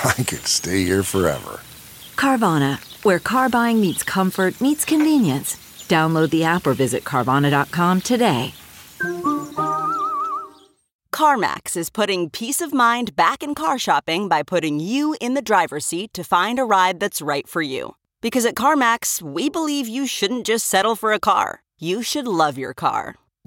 I could stay here forever. Carvana, where car buying meets comfort, meets convenience. Download the app or visit Carvana.com today. CarMax is putting peace of mind back in car shopping by putting you in the driver's seat to find a ride that's right for you. Because at CarMax, we believe you shouldn't just settle for a car, you should love your car.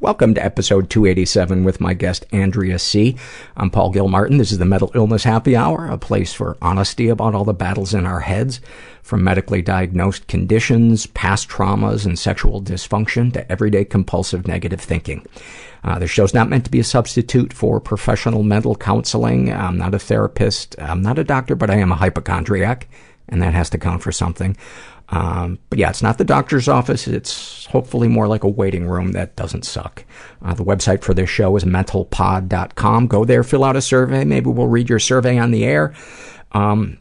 Welcome to episode 287 with my guest Andrea C. I'm Paul Gilmartin. This is the Mental Illness Happy Hour, a place for honesty about all the battles in our heads, from medically diagnosed conditions, past traumas, and sexual dysfunction to everyday compulsive negative thinking. Uh, the show's not meant to be a substitute for professional mental counseling. I'm not a therapist. I'm not a doctor, but I am a hypochondriac, and that has to count for something. Um, but yeah, it's not the doctor's office. It's hopefully more like a waiting room that doesn't suck. Uh, the website for this show is mentalpod.com. Go there, fill out a survey. Maybe we'll read your survey on the air. Um,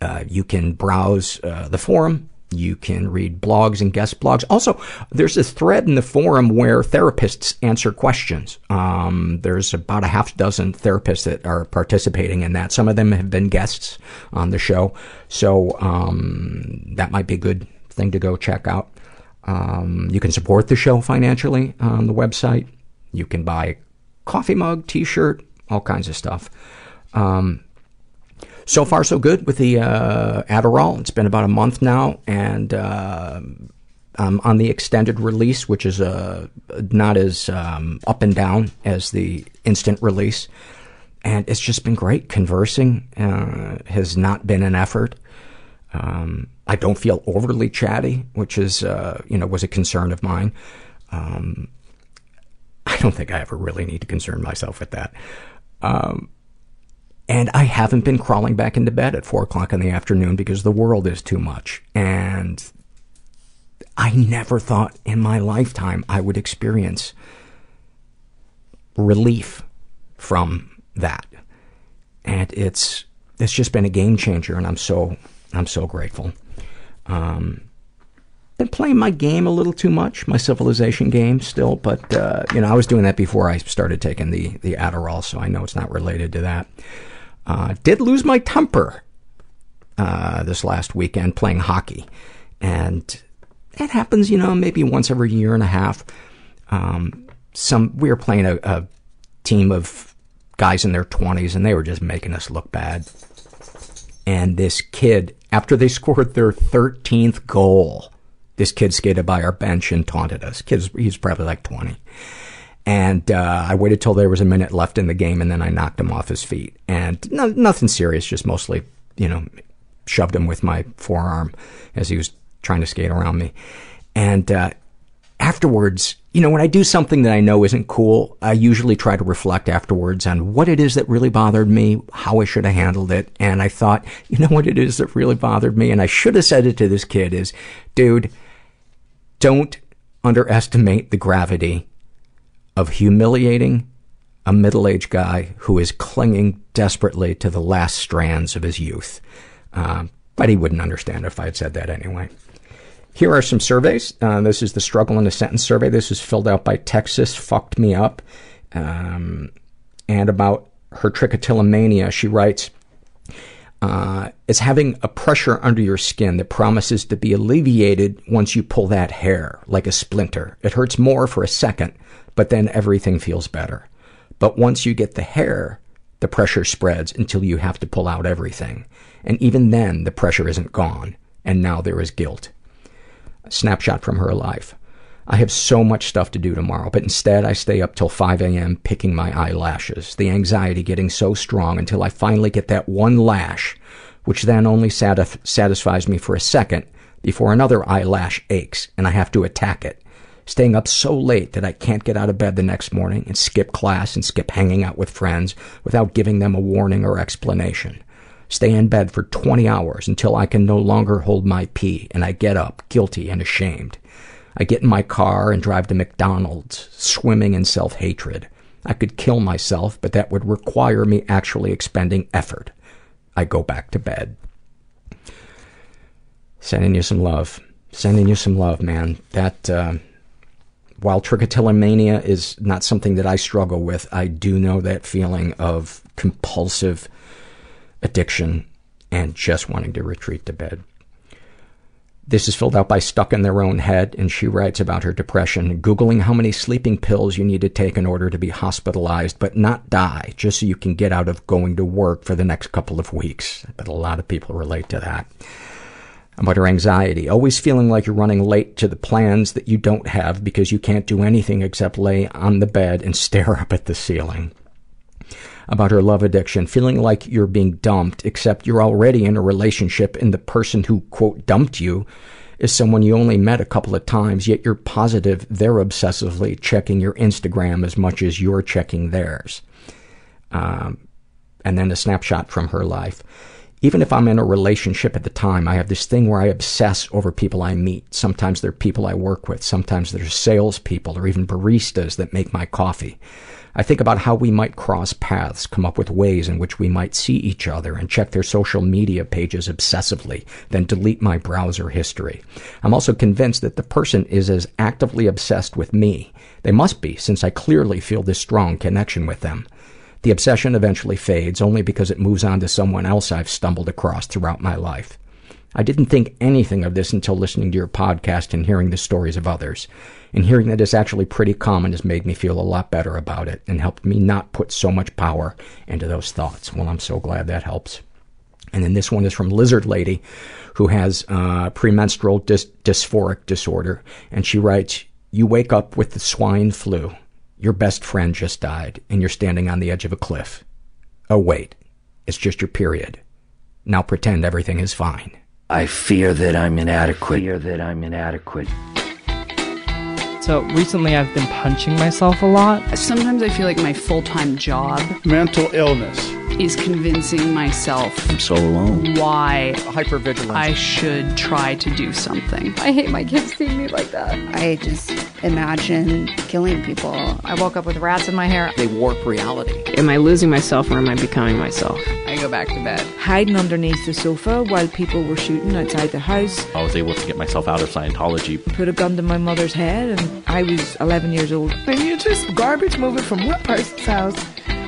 uh, you can browse uh, the forum. You can read blogs and guest blogs. Also, there's a thread in the forum where therapists answer questions. Um, there's about a half dozen therapists that are participating in that. Some of them have been guests on the show, so um, that might be a good thing to go check out. Um, you can support the show financially on the website. You can buy coffee mug, t-shirt, all kinds of stuff. Um, so far, so good with the uh, Adderall. It's been about a month now, and uh, I'm on the extended release, which is uh, not as um, up and down as the instant release. And it's just been great. Conversing uh, has not been an effort. Um, I don't feel overly chatty, which is, uh, you know, was a concern of mine. Um, I don't think I ever really need to concern myself with that. Um, and I haven't been crawling back into bed at four o'clock in the afternoon because the world is too much. And I never thought in my lifetime I would experience relief from that. And it's, it's just been a game changer and I'm so, I'm so grateful. Um, been playing my game a little too much, my civilization game still, but, uh, you know, I was doing that before I started taking the, the Adderall, so I know it's not related to that. Uh, did lose my temper, uh, this last weekend playing hockey. And it happens, you know, maybe once every year and a half. Um, some, we were playing a, a team of guys in their twenties and they were just making us look bad. And this kid, after they scored their 13th goal, this kid skated by our bench and taunted us. Kid's, he's probably like 20. And, uh, I waited till there was a minute left in the game and then I knocked him off his feet. And no, nothing serious, just mostly, you know, shoved him with my forearm as he was trying to skate around me. And, uh, afterwards, you know, when I do something that I know isn't cool, I usually try to reflect afterwards on what it is that really bothered me, how I should have handled it. And I thought, you know what it is that really bothered me? And I should have said it to this kid is, dude, don't underestimate the gravity of humiliating a middle-aged guy who is clinging desperately to the last strands of his youth. Um, but he wouldn't understand if I had said that anyway. Here are some surveys. Uh, this is the struggle in a sentence survey. This is filled out by Texas Fucked Me Up. Um, and about her trichotillomania, she writes, Uh, it's having a pressure under your skin that promises to be alleviated once you pull that hair, like a splinter. It hurts more for a second, but then everything feels better. But once you get the hair, the pressure spreads until you have to pull out everything. And even then, the pressure isn't gone, and now there is guilt. A snapshot from her life. I have so much stuff to do tomorrow, but instead I stay up till 5 a.m. picking my eyelashes. The anxiety getting so strong until I finally get that one lash, which then only satis- satisfies me for a second before another eyelash aches and I have to attack it. Staying up so late that I can't get out of bed the next morning and skip class and skip hanging out with friends without giving them a warning or explanation. Stay in bed for 20 hours until I can no longer hold my pee and I get up, guilty and ashamed. I get in my car and drive to McDonald's, swimming in self-hatred. I could kill myself, but that would require me actually expending effort. I go back to bed. Sending you some love. Sending you some love, man. That, uh, while trichotillomania is not something that I struggle with, I do know that feeling of compulsive addiction and just wanting to retreat to bed. This is filled out by Stuck in Their Own Head, and she writes about her depression, Googling how many sleeping pills you need to take in order to be hospitalized, but not die, just so you can get out of going to work for the next couple of weeks. But a lot of people relate to that. About her anxiety, always feeling like you're running late to the plans that you don't have because you can't do anything except lay on the bed and stare up at the ceiling about her love addiction, feeling like you're being dumped, except you're already in a relationship and the person who, quote, dumped you is someone you only met a couple of times, yet you're positive they're obsessively checking your Instagram as much as you're checking theirs. Um, and then a snapshot from her life. Even if I'm in a relationship at the time, I have this thing where I obsess over people I meet. Sometimes they're people I work with. Sometimes they're salespeople or even baristas that make my coffee. I think about how we might cross paths, come up with ways in which we might see each other, and check their social media pages obsessively, then delete my browser history. I'm also convinced that the person is as actively obsessed with me. They must be, since I clearly feel this strong connection with them. The obsession eventually fades, only because it moves on to someone else I've stumbled across throughout my life. I didn't think anything of this until listening to your podcast and hearing the stories of others. And hearing that it's actually pretty common has made me feel a lot better about it and helped me not put so much power into those thoughts. Well, I'm so glad that helps. And then this one is from Lizard Lady, who has uh, premenstrual dys- dysphoric disorder. And she writes, You wake up with the swine flu. Your best friend just died, and you're standing on the edge of a cliff. Oh, wait. It's just your period. Now pretend everything is fine. I fear that I'm inadequate. I Fear that I'm inadequate. So recently I've been punching myself a lot. Sometimes I feel like my full time job mental illness is convincing myself I'm so alone. why Hypervigilance. I should try to do something. I hate my kids seeing me like that. I just imagine killing people. I woke up with rats in my hair. They warp reality. Am I losing myself or am I becoming myself? I go back to bed. Hiding underneath the sofa while people were shooting outside the house. I was able to get myself out of Scientology. Put a gun to my mother's head and I was 11 years old. And you're just garbage moving from one person's house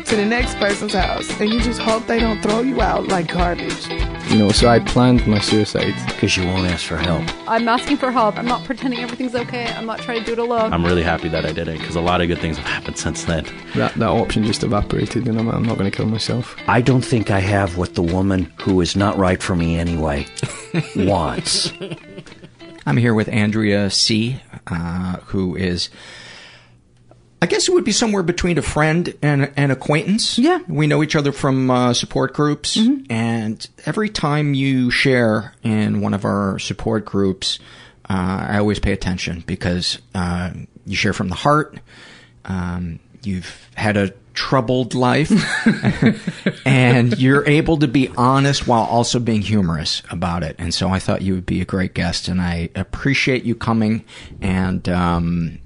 to the next person's house and you just hope they don't throw you out like garbage. You know, so I planned my suicide. Because you won't ask for help. I'm asking for help. I'm not pretending everything's okay. I'm not trying to do it alone. I'm really happy that I did it because a lot of good things have happened since then. That, that option just evaporated and I'm, I'm not going to kill myself. I don't think I have what the woman who is not right for me anyway wants. I'm here with Andrea C., uh, who is, I guess it would be somewhere between a friend and an acquaintance. Yeah. We know each other from uh, support groups, Mm-hmm. and every time you share in one of our support groups, uh, I always pay attention because uh, you share from the heart. Um, you've had a troubled life, and you're able to be honest while also being humorous about it. And so I thought you would be a great guest, and I appreciate you coming and um,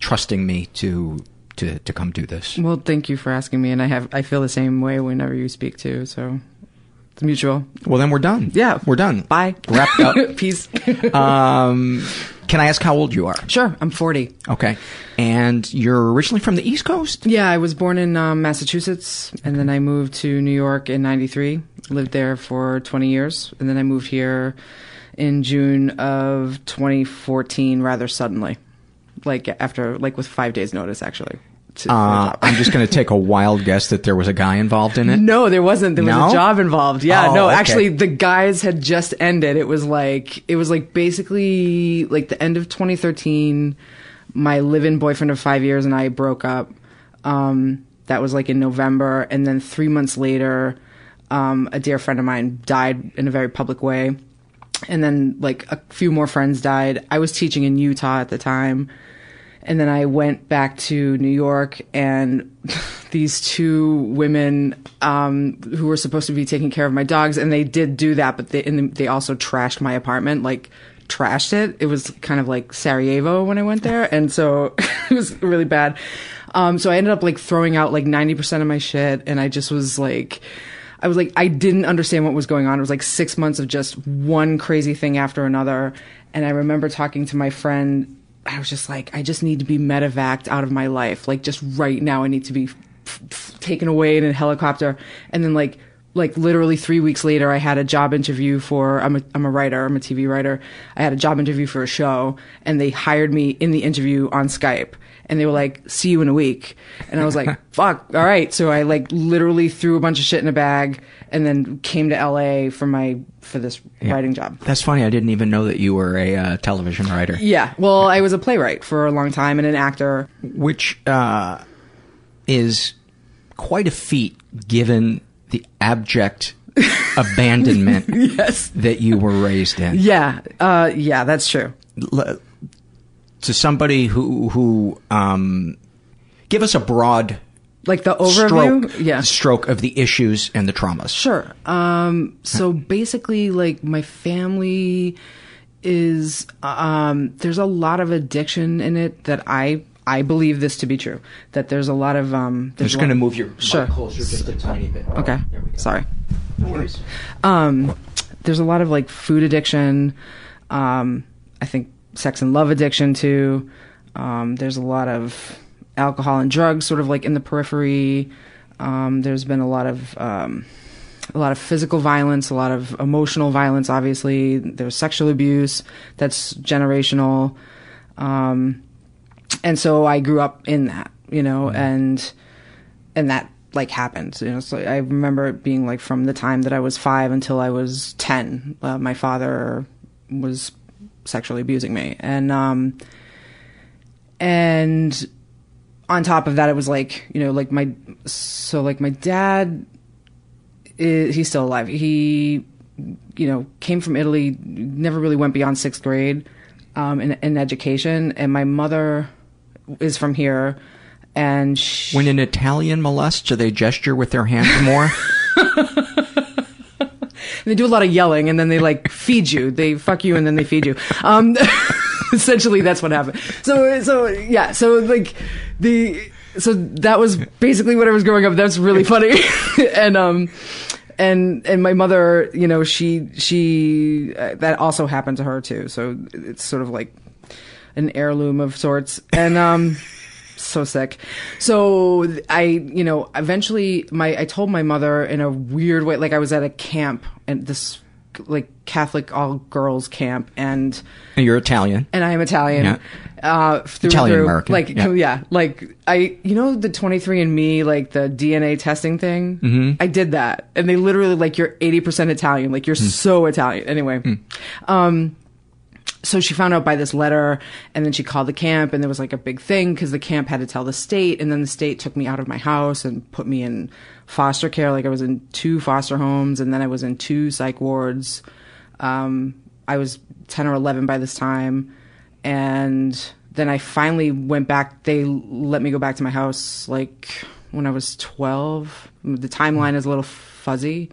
trusting me to to to come do this. Well, thank you for asking me, and I have I feel the same way whenever you speak too. So it's mutual. Well, then we're done. Yeah, we're done. Bye. Wrapped up. Peace. um, Can I ask how old you are? Sure, I'm 40. Okay. And you're originally from the East Coast? Yeah, I was born in um, Massachusetts, and then I moved to New York in '93. Lived there for 20 years, and then I moved here in June of 2014, rather suddenly, like after like with five days' notice, actually. To- for a Uh. I'm just going to take a wild guess that there was a guy involved in it. No, there wasn't. There was a job involved. Yeah, Oh, no, okay. actually the guys had just ended. It was like it was like basically like the end of 2013. My live-in boyfriend of 5 years and I broke up. Um that was like in November and then 3 months later um a dear friend of mine died in a very public way. And then like a few more friends died. I was teaching in Utah at the time. And then I went back to New York, and these two women um, who were supposed to be taking care of my dogs, and they did do that, but they and they also trashed my apartment, like trashed it. It was kind of like Sarajevo when I went there, and so it was really bad. Um, so I ended up like throwing out like ninety percent of my shit, and I just was like. I was like, I didn't understand what was going on. It was like six months of just one crazy thing after another. And I remember talking to my friend. I was just like, I just need to be medevaced out of my life. Like, just right now, I need to be f- f- taken away in a helicopter. And then, like, like literally three weeks later, I had a job interview for. I'm a I'm a writer. I'm a TV writer. I had a job interview for a show, and they hired me in the interview on Skype. And they were like, "See you in a week," and I was like, "Fuck, all right." So I like literally threw a bunch of shit in a bag, and then came to LA for my for this Yeah. writing job. That's funny. I didn't even know that you were a uh, television writer. Yeah, well, I was a playwright for a long time and an actor. Which uh, is quite a feat given the abject abandonment yes. that you were raised in. Yeah, uh, yeah, that's true. L- to somebody who who um, give us a broad Like the overview. stroke yeah. stroke of the issues and the traumas. Sure. Um, so basically, like my family is um, there's a lot of addiction in it that I I believe this to be true. That there's a lot of um. I'm There's just going to move your sure. closer just a tiny bit. Okay. There we go. Sorry. No worries. Um, there's a lot of like food addiction. Um, I think sex and love addiction too. Um, there's a lot of alcohol and drugs sort of like in the periphery. Um, there's been a lot of um, a lot of physical violence, a lot of emotional violence. Obviously, there's sexual abuse that's generational. Um, and so I grew up in that, you know, and and that like happened. You know, so I remember it being like from the time that I was five until I was ten. Uh, my father was sexually abusing me, and um, and on top of that, it was like you know, like my so like my dad, is, he's still alive. He you know came from Italy, never really went beyond sixth grade um, in, in education, and my mother is from here. And she, When an Italian molests, do they gesture with their hands more? they do a lot of yelling and then they like feed you. They fuck you and then they feed you. Um essentially that's what happened. So so yeah so like the so that was basically what i was growing up. That's really funny. And um and and my mother you know she she uh, that also happened to her too. So it's sort of like an heirloom of sorts. And um so sick. So I, you know, eventually my I told my mother in a weird way like I was at a camp and this like Catholic all girls camp and And You're Italian. and I am Italian. Yeah. Uh, through Italian through. American, Like, yeah. yeah. like I, you know, the 23andMe, like the DNA testing thing. Mhm. I did that, and they literally like you're 80% Italian. Like you're Hmm. so Italian. Anyway, um, so she found out by this letter, and then she called the camp, and there was like a big thing because the camp had to tell the state, and then the state took me out of my house and put me in foster care. Like I was in two foster homes, and then I was in two psych wards. Um, I was 10 or 11 by this time. And then I finally went back. They let me go back to my house like when I was 12. The timeline is a little fuzzy.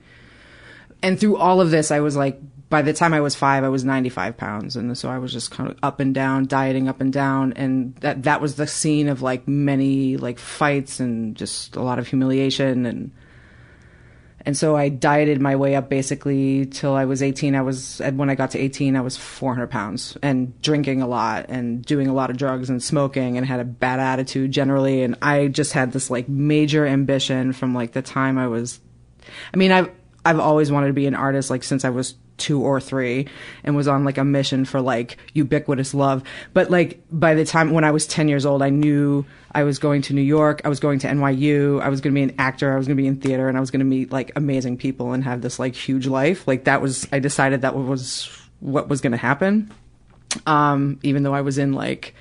And through all of this, I was like, by the time I was five, I was 95 pounds. And so I was just kind of up and down, dieting up and down. And that, that was the scene of like many like fights and just a lot of humiliation and, And so I dieted my way up basically till I was 18. I was, and when I got to 18, I was 400 pounds and drinking a lot and doing a lot of drugs and smoking and had a bad attitude generally. And I just had this like major ambition from like the time I was, I mean, I've, I've always wanted to be an artist like since I was two or three and was on like a mission for like ubiquitous love. But like by the time when I was 10 years old, I knew I was going to New York. I was going to NYU. I was going to be an actor. I was going to be in theater and I was going to meet like amazing people and have this like huge life. Like that was, I decided that was what was going to happen. Um, even though I was in like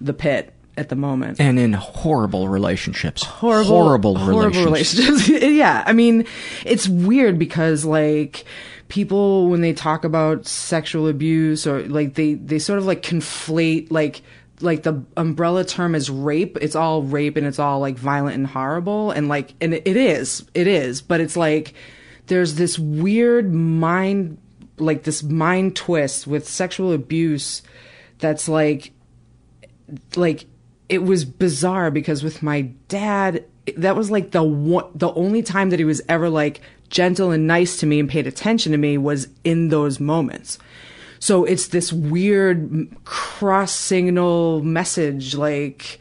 the pit at the moment. And in horrible relationships. Horrible, horrible, horrible relationships. relationships. yeah. I mean, it's weird because like, people when they talk about sexual abuse or like they they sort of like conflate like like the umbrella term is rape. It's all rape and it's all like violent and horrible. And like and it is it is. But it's like there's this weird mind like this mind twist with sexual abuse that's like like it was bizarre because with my dad that was like the one the only time that he was ever like gentle and nice to me and paid attention to me was in those moments. So it's this weird cross signal message like,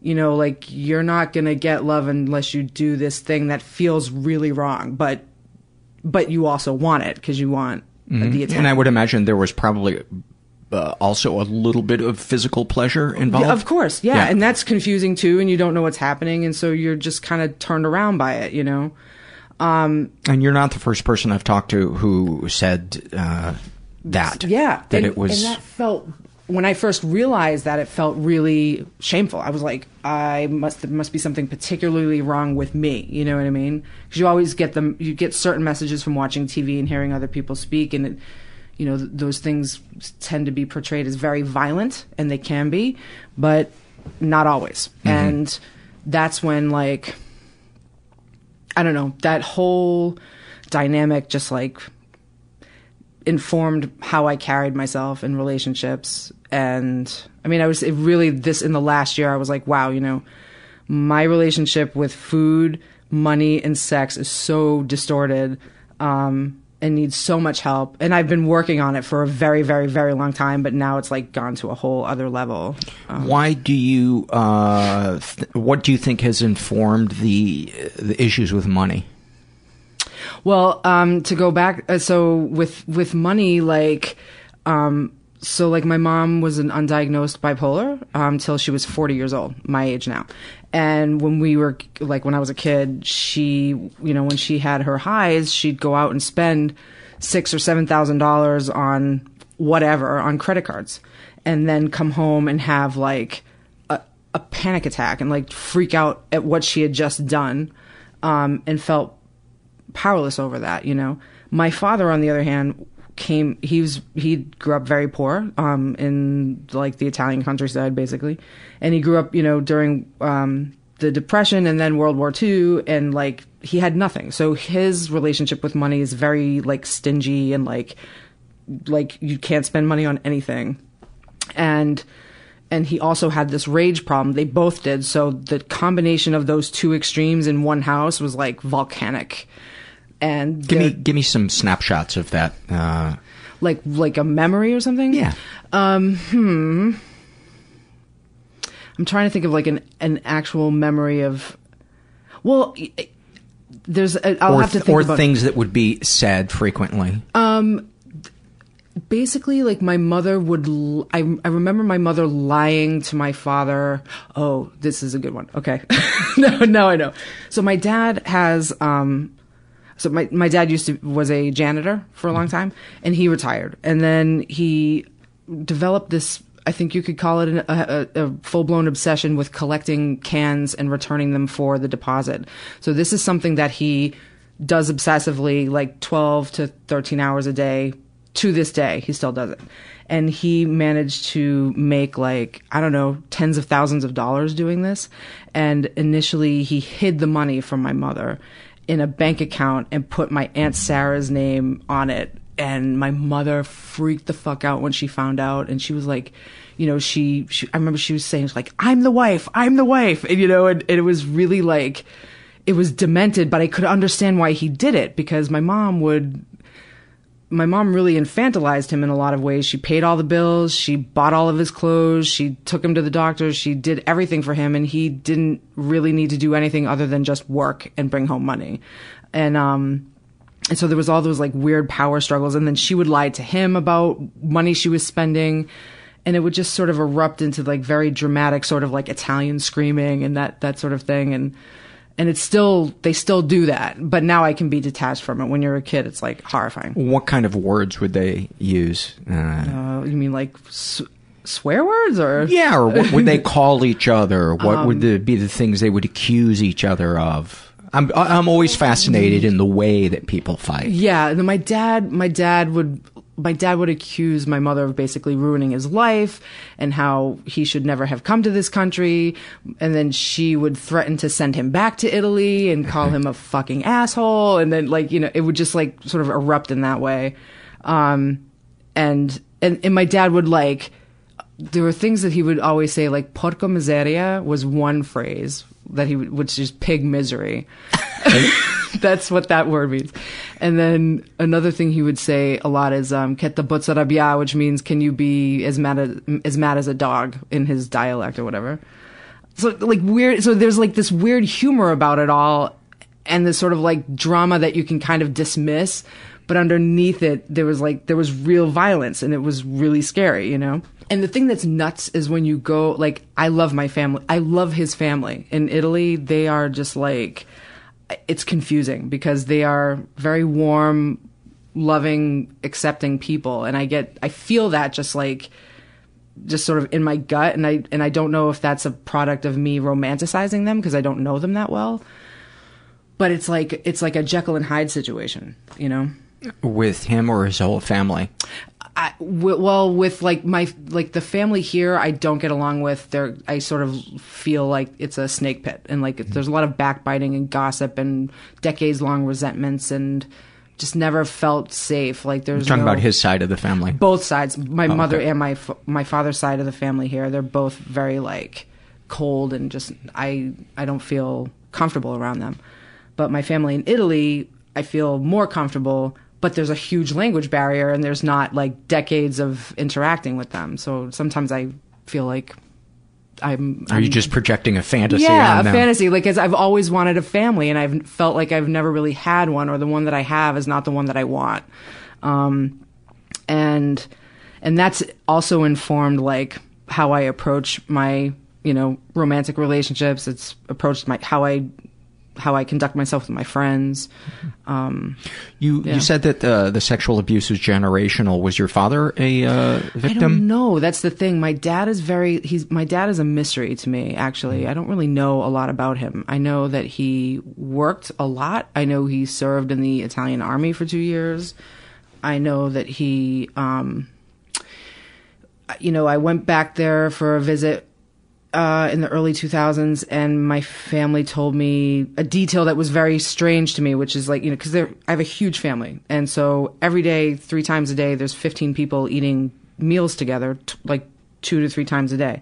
you know, like you're not going to get love unless you do this thing that feels really wrong, but but you also want it because you want mm-hmm. the attention. And I would imagine there was probably uh, also a little bit of physical pleasure involved. Yeah, of course, yeah. yeah, and that's confusing too, and you don't know what's happening, and so you're just kind of turned around by it, you know. Um, and you're not the first person I've talked to who said uh, that. Yeah, that and, it was. And that felt when I first realized that it felt really shameful. I was like, I must there must be something particularly wrong with me. You know what I mean? Because you always get them. You get certain messages from watching TV and hearing other people speak, and it, you know th- those things tend to be portrayed as very violent, and they can be, but not always. Mm-hmm. And that's when like I don't know, that whole dynamic just like informed how I carried myself in relationships. And I mean, I was really this in the last year, I was like, wow, you know, my relationship with food, money, and sex is so distorted. Um, and needs so much help. And I've been working on it for a very, very, very long time, but now it's like gone to a whole other level. Um, Why do you, uh, th- what do you think has informed the, the issues with money? Well, um, to go back, uh, so with, with money, like, um, so like my mom was an undiagnosed bipolar um, she was 40 years old my age now. And when we were like when i was a kid she you know when she had her highs she'd go out and spend six or seven thousand dollars on whatever on credit cards. And then come home and have like a, a panic attack and like freak out at what she had just done um, and felt powerless over that you know. My father on the other hand came he was he grew up very poor um in like the Italian countryside basically. And he grew up you know during um the depression and then World War II and like he had nothing. So his relationship with money is very like stingy and like like you can't spend money on anything. And and he also had this rage problem. They both did. So the combination of those two extremes in one house was like volcanic and give me give me some snapshots of that. Uh, like like a memory or something. Yeah. Um. Hmm. I'm trying to think of like an an actual memory of. Well, there's. A, I'll or, have to think or about things that would be said frequently. Um. Basically, like my mother would. L- I I remember my mother lying to my father. Oh, this is a good one. Okay. no, no, I know. So my dad has um so my my dad used to was a janitor for a long time, and he retired, and then he developed this. I think you could call it an, a, a full blown obsession with collecting cans and returning them for the deposit. So this is something that he does obsessively, like twelve to thirteen hours a day. To this day, he still does it and he managed to make like I don't know tens of thousands of dollars doing this. And initially, he hid the money from my mother, in a bank account and put my aunt Sarah's name on it. And my mother freaked the fuck out when she found out, and she was like, you know, she, she I remember she was saying like, "I'm the wife, I'm the wife," and you know, and, and it was really like, it was demented, but I could understand why he did it because my mom would my mom really infantilized him in a lot of ways. She paid all the bills, she bought all of his clothes, she took him to the doctor, she did everything for him and he didn't really need to do anything other than just work and bring home money. And um and so there was all those like weird power struggles and then she would lie to him about money she was spending and it would just sort of erupt into like very dramatic sort of like Italian screaming and that that sort of thing and and it's still they still do that but now i can be detached from it when you're a kid it's like horrifying What kind of words would they use? Uh, uh, you mean like s- swear words or yeah, or what would they call each other? What Um, would the, be the things they would accuse each other of? I'm I'm always fascinated in the way that people fight. yeah my dad my dad would my dad would accuse my mother of basically ruining his life and how he should never have come to this country. And then she would threaten to send him back to Italy and call him a fucking asshole. And then like you know it would just like sort of erupt in that way. Um and and, and my dad would like there were things that he would always say like porco miseria was one phrase that he would which is pig misery. That's what that word means. And then another thing he would say a lot is um "Che te bozza rabbia," which means can you be as mad as, as mad as a dog in his dialect or whatever? So like weird so there's like this weird humor about it all and this sort of like drama that you can kind of dismiss but underneath it there was like there was real violence and it was really scary you know and the thing that's nuts is when you go like i love my family i love his family in italy they are just like it's confusing because they are very warm loving accepting people and i get i feel that just like just sort of in my gut and I and I don't know if that's a product of me romanticizing them because I don't know them that well. But it's like it's like a Jekyll and Hyde situation, you know. With him or his whole family? I, well, with like my like the family here, I don't get along with. They're I sort of feel like it's a snake pit, and like mm-hmm. there's a lot of backbiting and gossip and decades long resentments, and just never felt safe. Like You're there's talking no- about his side of the family. both sides my Oh, mother okay. and my my father's side of the family here they're both very like cold and just i i don't feel comfortable around them but my family in italy i feel more comfortable but there's a huge language barrier and there's not like decades of interacting with them so sometimes i feel like i'm Are you I'm- just projecting a fantasy yeah, a them? fantasy. Like, as I've always wanted a family, and I've felt like I've never really had one, or the one that I have is not the one that I want. Um, and and that's also informed like how I approach my you know romantic relationships. It's approached my how I how I conduct myself with my friends. Um, You yeah. you said that the the sexual abuse was generational. Was your father a uh, victim? don't. That's the thing. My dad is very he's my dad is a mystery to me actually. I don't really know a lot about him. I know that he worked a lot. I know he served in the Italian army for 2 years. I know that he um you know, I went back there for a visit uh, in the early 2000s, and my family told me a detail that was very strange to me, which is like, you know, because I have a huge family. And so every day, three times a day, there's 15 people eating meals together, t- like two to three times a day.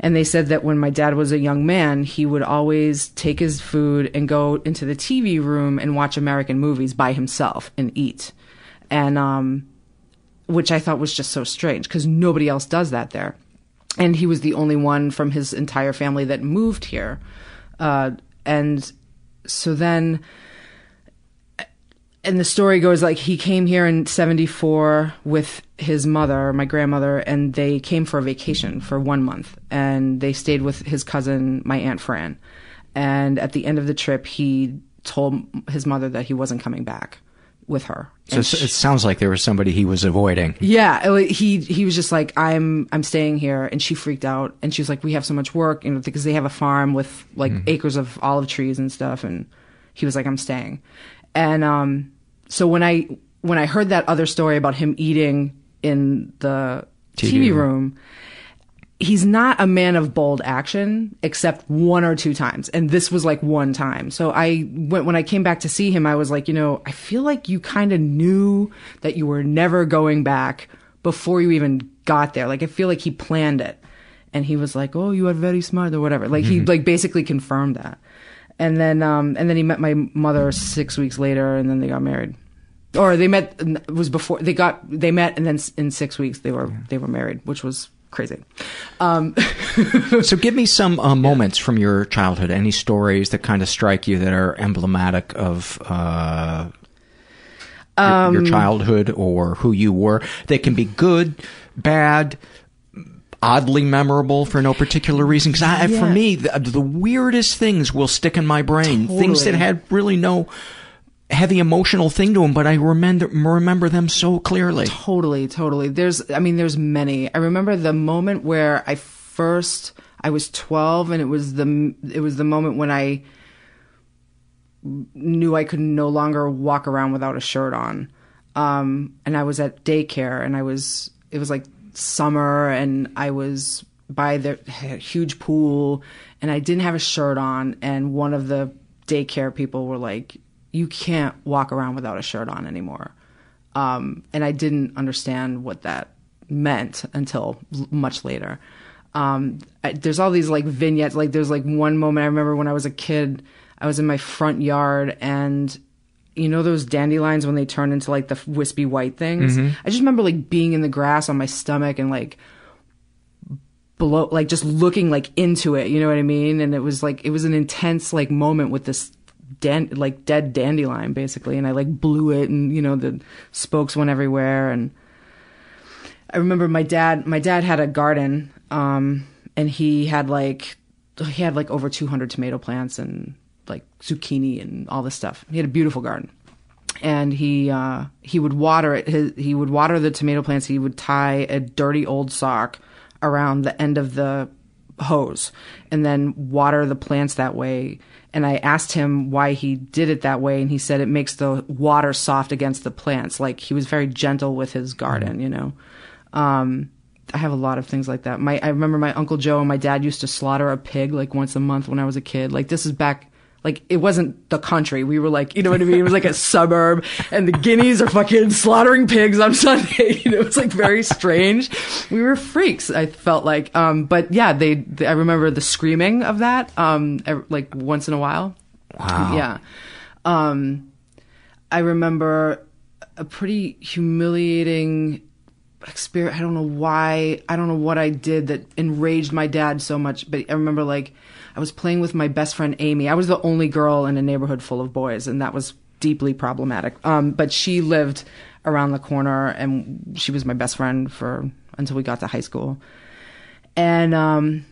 And they said that when my dad was a young man, he would always take his food and go into the TV room and watch American movies by himself and eat. And, um, which I thought was just so strange because nobody else does that there. And he was the only one from his entire family that moved here. Uh, and so then, and the story goes like he came here in 74 with his mother, my grandmother, and they came for a vacation for one month. And they stayed with his cousin, my Aunt Fran. And at the end of the trip, he told his mother that he wasn't coming back with her. So it's- it sounds like there was somebody he was avoiding. yeah, he he was just like I'm I'm staying here, and she freaked out, and she was like, we have so much work, you know, because they have a farm with like acres of olive trees and stuff, and he was like, I'm staying, and um, so when I when I heard that other story about him eating in the TV TV, room. room, he's not a man of bold action except one or two times. And this was like one time. So i when, when i came back to see him i was like you know i feel like you kind of knew that you were never going back before you even got there. Like i feel like he planned it. And he was like oh you are very smart or whatever. Like he like basically confirmed that. And then um, and then he met my mother six weeks later, and then they got married. Or they met it was before they got they met, and then in six weeks they were they were married, which was crazy. Um, so give me some uh, moments from your childhood. Any stories that kind of strike you that are emblematic of uh, your, your Um, childhood or who you were? They can be good, bad, oddly memorable for no particular reason. Because I, for me, the, the weirdest things will stick in my brain. Things that had really no heavy emotional thing to them, but I remember remember them so clearly. Totally, totally. There's, I mean, there's many. I remember the moment where I first, I was 12 and it was the, it was the moment when I knew I could no longer walk around without a shirt on. Um, and I was at daycare and I was, it was like summer and I was by the huge pool and I didn't have a shirt on. And one of the daycare people were like, you can't walk around without a shirt on anymore. Um, and I didn't understand what that meant until l- much later. Um, I, there's all these like vignettes. Like there's like one moment I remember when I was a kid, I was in my front yard and you know those dandelions when they turn into like the wispy white things. Mhm. I just remember like being in the grass on my stomach and like below, like just looking like into it. You know what I mean? And it was like it was an intense like moment with this dan- like dead dandelion basically, and I like blew it, and you know the spokes went everywhere, and I remember my dad. My dad had a garden, um, and he had like he had like over 200 tomato plants and like zucchini and all this stuff. He had a beautiful garden, and he uh, he would water it. His, he would water the tomato plants. He would tie a dirty old sock around the end of the hose, and then water the plants that way. And I asked him why he did it that way, and he said it makes the water soft against the plants. Like he was very gentle with his garden, you know. Um, I have a lot of things like that. My I remember my uncle Joe and my dad used to slaughter a pig like once a month when I was a kid. Like this is back like it wasn't the country. We were like, you know what I mean? It was like a suburb and the guineas are fucking slaughtering pigs on Sunday. You know, it was like very strange. We were freaks. I felt like, um, but yeah, they, they I remember the screaming of that, um, like once in a while. Wow. Yeah. Um, I remember a pretty humiliating experience. I don't know why. I don't know what I did that enraged my dad so much. But I remember like I was playing with my best friend Amy. I was the only girl in a neighborhood full of boys, and that was deeply problematic. Um, but she lived around the corner, and she was my best friend for until we got to high school. And um,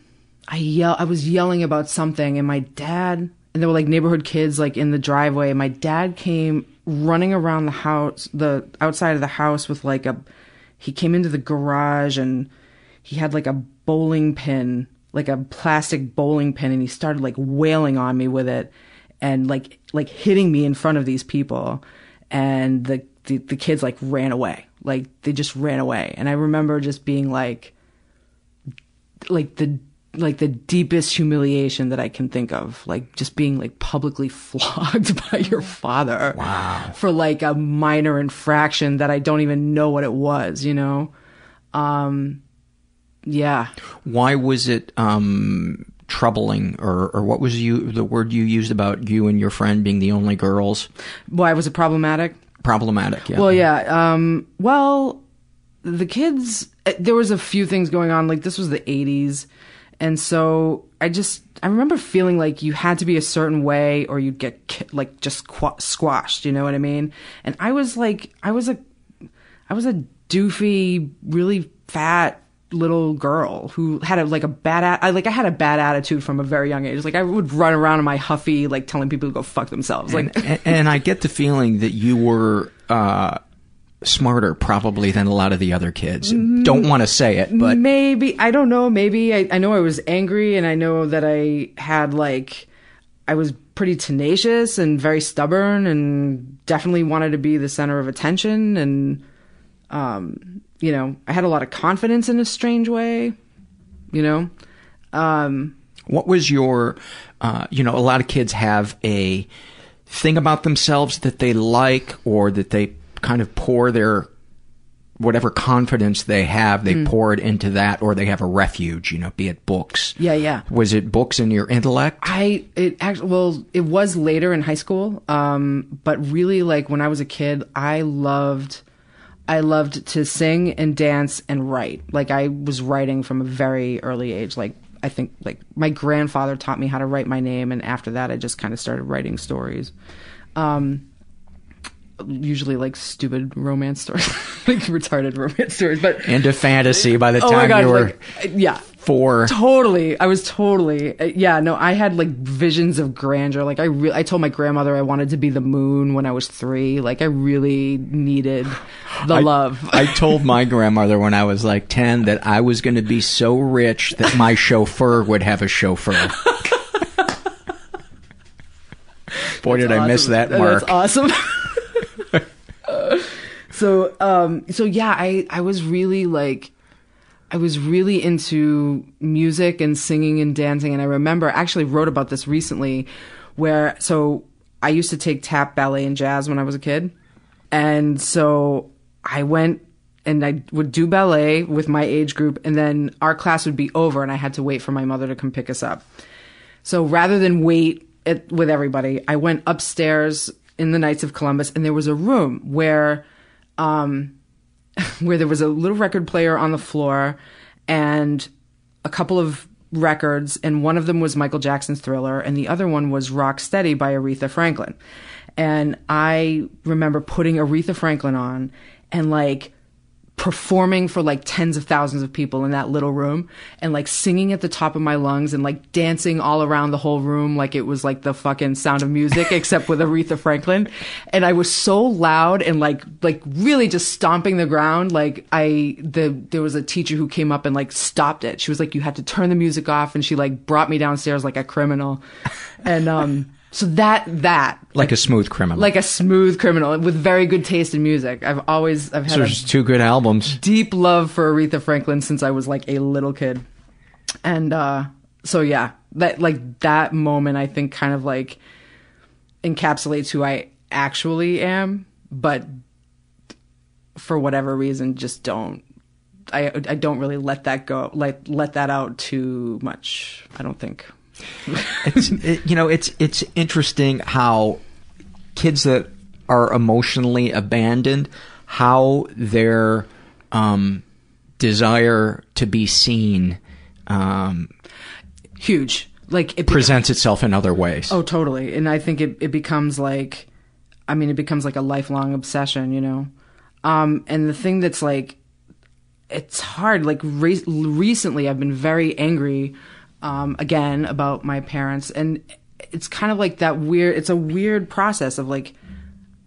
I yell. I was yelling about something, and my dad and there were like neighborhood kids like in the driveway. My dad came running around the house, the outside of the house with like a. He came into the garage and he had like a bowling pin, like a plastic bowling pin, and he started like wailing on me with it, and like like hitting me in front of these people, and the the, the kids like ran away, like they just ran away, and I remember just being like like the like the deepest humiliation that I can think of, like just being like publicly flogged by your father wow. for like a minor infraction that I don't even know what it was, you know? Um, yeah. Why was it um, troubling, or, or what was you the word you used about you and your friend being the only girls? Why was it problematic? Problematic, yeah. Well, yeah. Um, well, the kids, eh, there was a few things going on. Like this was the 80s. And so I just, I remember feeling like you had to be a certain way or you'd get like just qu- squashed, you know what I mean? And I was like, I was a, I was a doofy, really fat little girl who had a, like a bad, I, like I had a bad attitude from a very young age. Like I would run around in my huffy, like telling people to go fuck themselves. Like, and, and I get the feeling that you were uh, smarter probably than a lot of the other kids. Mm, Don't want to say it, but maybe I don't know. Maybe I, I know I was angry, and I know that I had like I was pretty tenacious and very stubborn, and definitely wanted to be the center of attention, and um, you know, I had a lot of confidence in a strange way, you know. Um, what was your, uh, you know, a lot of kids have a thing about themselves that they like or that they kind of pour their whatever confidence they have, they Mm. pour it into that, or they have a refuge. You know, be it books. Yeah, yeah. Was it books in your intellect? I it actually well it was later in high school, um, but really like when I was a kid, I loved I loved to sing and dance and write. Like I was writing from a very early age. Like I think like my grandfather taught me how to write my name, and after that, I just kind of started writing stories. Um, usually like stupid romance stories, like retarded romance stories, but Into fantasy by the Oh time God, you were like, yeah four. Totally. I was totally, yeah, no, I had like visions of grandeur. Like I re- I told my grandmother I wanted to be the moon when I was three. Like I really needed the I- love. I told my grandmother when I was like 10 that I was going to be so rich that my chauffeur would have a chauffeur. Boy, did I miss awesome. that That's mark. awesome. so, um, so yeah, I, I was really like, I was really into music and singing and dancing. And I remember I actually wrote about this recently where, so I used to take tap ballet and jazz when I was a kid. And so I went and I would do ballet with my age group and then our class would be over and I had to wait for my mother to come pick us up. So rather than wait it, with everybody, I went upstairs in the Knights of Columbus, and there was a room where, um, where there was a little record player on the floor, and a couple of records, and one of them was Michael Jackson's Thriller, and the other one was Rock Steady by Aretha Franklin. And I remember putting Aretha Franklin on, and like performing for like tens of thousands of people in that little room and like singing at the top of my lungs and like dancing all around the whole room like it was like the fucking sound of music except with Aretha Franklin. And I was so loud and like like really just stomping the ground like I the there was a teacher who came up and like stopped it. She was like you had to turn the music off and she like brought me downstairs like a criminal. And um so that that like a smooth criminal. like a smooth criminal with very good taste in music. I've always I've had so a two good albums. deep love for Aretha Franklin since I was like a little kid. And uh so yeah, that like that moment I think kind of like encapsulates who I actually am, but for whatever reason just don't I I don't really let that go like let that out too much. I don't think. It's it, you know it's it's interesting how kids that are emotionally abandoned how their um, desire to be seen um, huge like it presents itself in other ways Oh, totally. And I think it, it becomes like, I mean, it becomes like a lifelong obsession, you know? Um, and the thing that's like, it's hard. Like, re- recently, I've been very angry, um, again about my parents. And it's kind of like that weird, it's a weird process of like,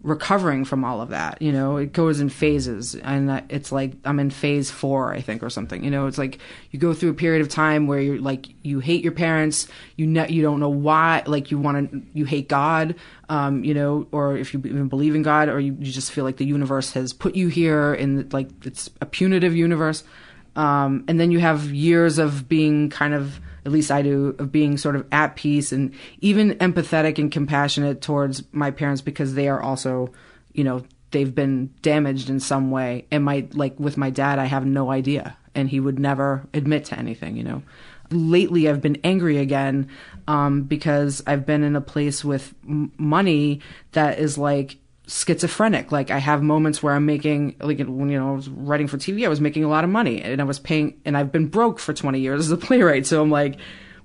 recovering from all of that you know? It goes in phases and it's like i'm in phase four i think or something you know? It's like you go through a period of time where you're like you hate your parents you ne- you don't know why like you want to you hate god um you know? Or if you even believe in god or you, you just feel like the universe has put you here and like it's a punitive universe. Um and then you have years of being kind of at least I do, of being sort of at peace and even empathetic and compassionate towards my parents because they are also, you know, they've been damaged in some way. And my, like with my dad, I have no idea. And he would never admit to anything, you know. Lately, I've been angry again um, because I've been in a place with m- money that is like, schizophrenic. Like I have moments where I'm making, like when you know I was writing for TV, I was making a lot of money, and I was paying, and I've been broke for 20 years as a playwright. So I'm like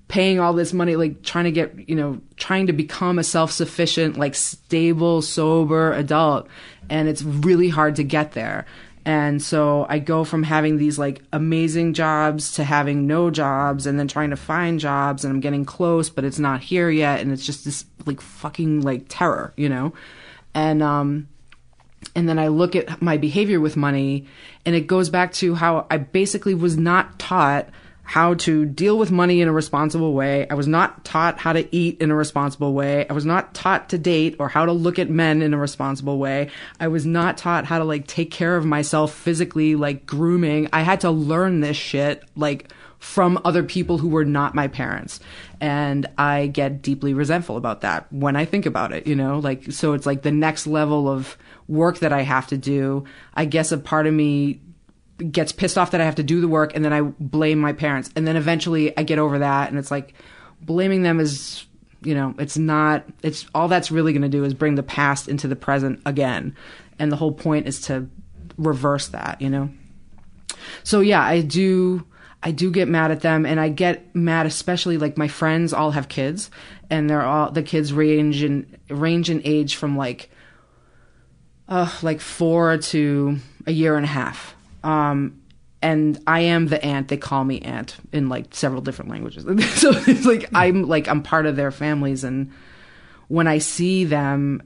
paying all this money, like trying to get, you know, trying to become a self-sufficient, like stable, sober adult, and it's really hard to get there. And so I go from having these like amazing jobs to having no jobs and then trying to find jobs and I'm getting close, but it's not here yet. And it's just this like fucking like terror, you know? And um and then I look at my behavior with money and it goes back to how I basically was not taught how to deal with money in a responsible way. I was not taught how to eat in a responsible way. I was not taught to date or how to look at men in a responsible way. I was not taught how to like take care of myself physically, like grooming. I had to learn this shit like from other people who were not my parents. And I get deeply resentful about that when I think about it, you know, like, so it's like the next level of work that I have to do. I guess a part of me gets pissed off that I have to do the work and then I blame my parents. And then eventually I get over that and it's like blaming them is, you know, it's not, it's all that's really going to do is bring the past into the present again. And the whole point is to reverse that, you know? So yeah, I do, I do get mad at them and I get mad especially like my friends all have kids and they're all, the kids range in, range in age from like, uh, like four to a year and a half. Um, and I am the aunt. They call me aunt in like several different languages. so it's like I'm like I'm part of their families, and when I see them,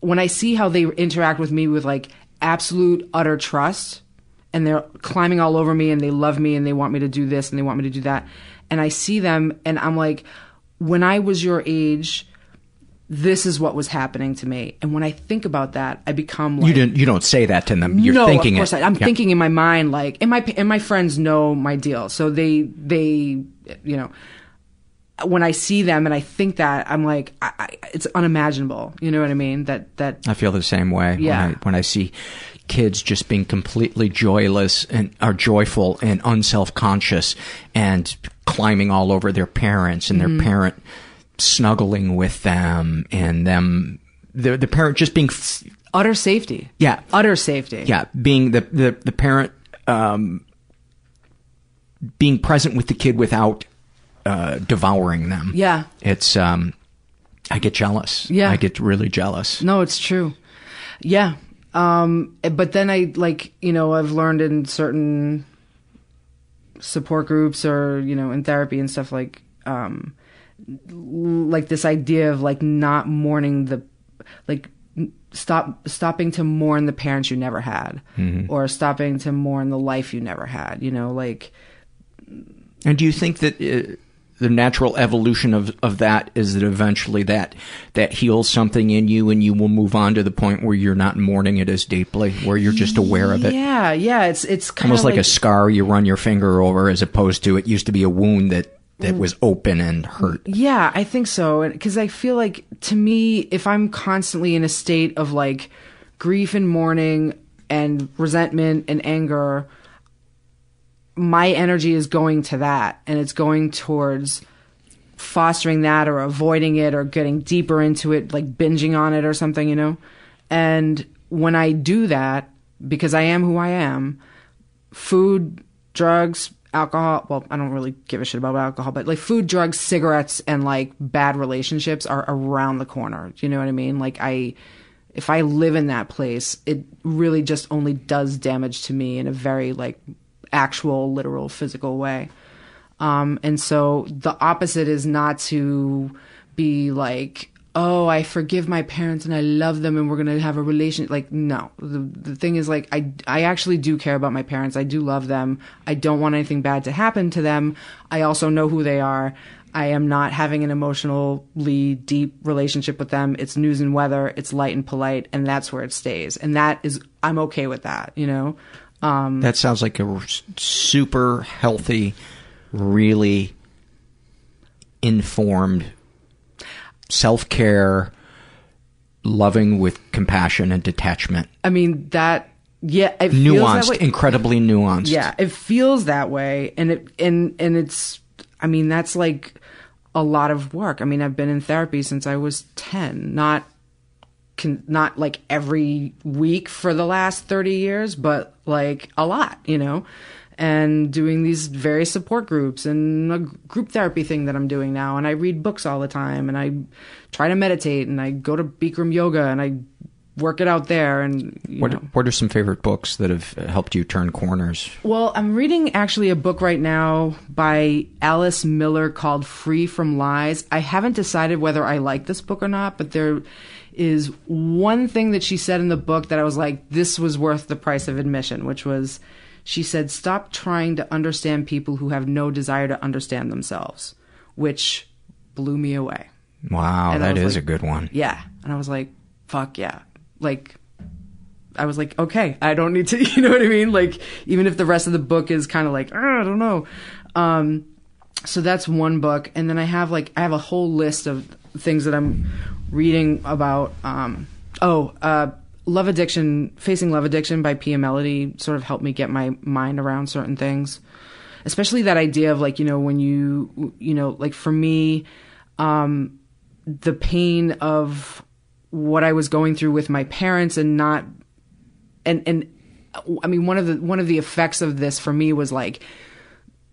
when I see how they interact with me with like absolute utter trust, and they're climbing all over me, and they love me, and they want me to do this, and they want me to do that, and I see them, and I'm like, when I was your age, this is what was happening to me. And when I think about that, I become like you didn't. You don't say that to them. You're no, thinking of course it. I, I'm Yeah. thinking in my mind like, and my and my friends know my deal, so they they you know when I see them and I think that I'm like, I, I, it's unimaginable. You know what I mean? That that I feel the same way. Yeah. When I, when I see kids just being completely joyless and are joyful and unself conscious and climbing all over their parents and their Mhm. parent snuggling with them and them the the parent just being f- utter safety. yeah utter safety. yeah being the the, the parent um being present with the kid without uh devouring them Yeah. it's um i get jealous Yeah. i get really jealous No, it's true. Yeah. Um, but then I like, you know, I've learned in certain support groups or, you know, in therapy and stuff like, um, like this idea of like not mourning the, like, stop, stopping to mourn the parents you never had Mhm. or stopping to mourn the life you never had, you know, like, And do you think that uh, the natural evolution of, of that is that eventually that that heals something in you and you will move on to the point where you're not mourning it as deeply, where you're just aware of it? yeah, yeah, it's, it's kind of Almost of like, a scar you run your finger over as opposed to it used to be a wound that, that Mm. was open and hurt. Yeah, I think so. Because I feel like, to me, if I'm constantly in a state of like grief and mourning and resentment and anger, my energy is going to that and it's going towards fostering that or avoiding it or getting deeper into it, like binging on it or something, you know? And when I do that, because I am who I am, food, drugs, alcohol, well, I don't really give a shit about alcohol, but like food, drugs, cigarettes, and like bad relationships are around the corner. Do you know what I mean? Like, I, if I live in that place, it really just only does damage to me in a very like actual, literal, physical way. Um, and so the opposite is not to be like, oh, I forgive my parents and I love them and we're going to have a relation. Like, no, the, the thing is like, I, I actually do care about my parents. I do love them. I don't want anything bad to happen to them. I also know who they are. I am not having an emotionally deep relationship with them. It's news and weather. It's light and polite. And that's where it stays. And that is, I'm okay with that, you know? Um, That sounds like a r- super healthy, really informed, self care, loving with compassion and detachment. I mean, that, yeah, it feels that Nuanced, incredibly nuanced. Yeah, it feels that way, and it and and it's. I mean, that's like a lot of work. I mean, I've been in therapy since I was ten, not can not like every week for the last 30 years but like a lot you know and doing these various support groups and a group therapy thing that I'm doing now and I read books all the time and I try to meditate and I go to Bikram yoga and I work it out there and What, know. what are some favorite books that have helped you turn corners? Well, I'm reading actually a book right now by Alice Miller called Free from Lies. I haven't decided whether I like this book or not, but there is one thing that she said in the book that I was like, this was worth the price of admission, which was she said, stop trying to understand people who have no desire to understand themselves, which blew me away. Wow, And that is like- a good one. Yeah. And I was like, fuck yeah. Like, I was like, okay, I don't need to, you know what I mean? Like, even if the rest of the book is kind of like, "Ah, I don't know. Um, so that's one book, and then I have like I have a whole list of things that I'm reading about. Um, oh, uh, love addiction, facing love addiction by Pia Mellody sort of helped me get my mind around certain things, especially that idea of like you know when you you know like for me, um, the pain of what I was going through with my parents and not and and I mean one of the one of the effects of this for me was like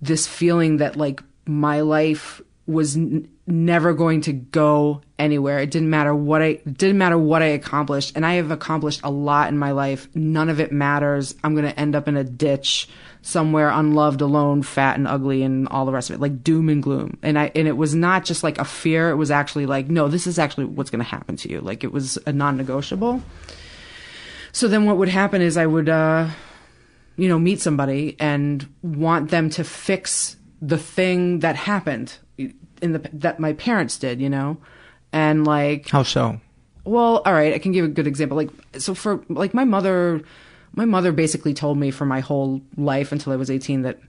this feeling that like my life was n- never going to go anywhere. It didn't matter what I didn't matter what I accomplished, and I have accomplished a lot in my life. None of it matters. I'm going to end up in a ditch somewhere, unloved, alone, fat and ugly, and all the rest of it, like doom and gloom. And I and it was not just like a fear. It was actually like, no, this is actually what's going to happen to you. Like it was a non-negotiable. So then, what would happen is I would. uh you know, meet somebody and want them to fix the thing that happened in the that my parents did, you know, and like How so? well, all right, I can give a good example. Like, so for like my mother, my mother basically told me for my whole life until I was eighteen that,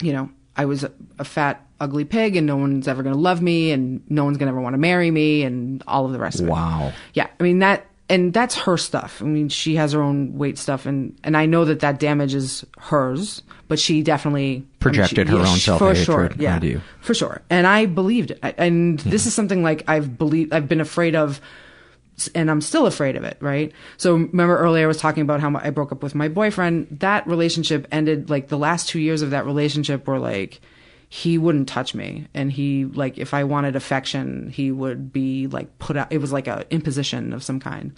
you know, I was a, a fat, ugly pig, and no one's ever going to love me, and no one's going to ever want to marry me, and all of the rest of it. Wow. Yeah, I mean that, and that's her stuff. I mean, she has her own weight stuff, and and I know that that damage is hers, but she definitely I mean, Projected she- her yeah, own self-hatred for sure. Yeah, you. for sure. And I believed it. And this is something like I've believed, I've been afraid of, and I'm still afraid of it. Right. So remember earlier I was talking about how I broke up with my boyfriend. That relationship ended like the last two years of that relationship were like. He wouldn't touch me, and he like if I wanted affection, he would be like put out. It was like a imposition of some kind.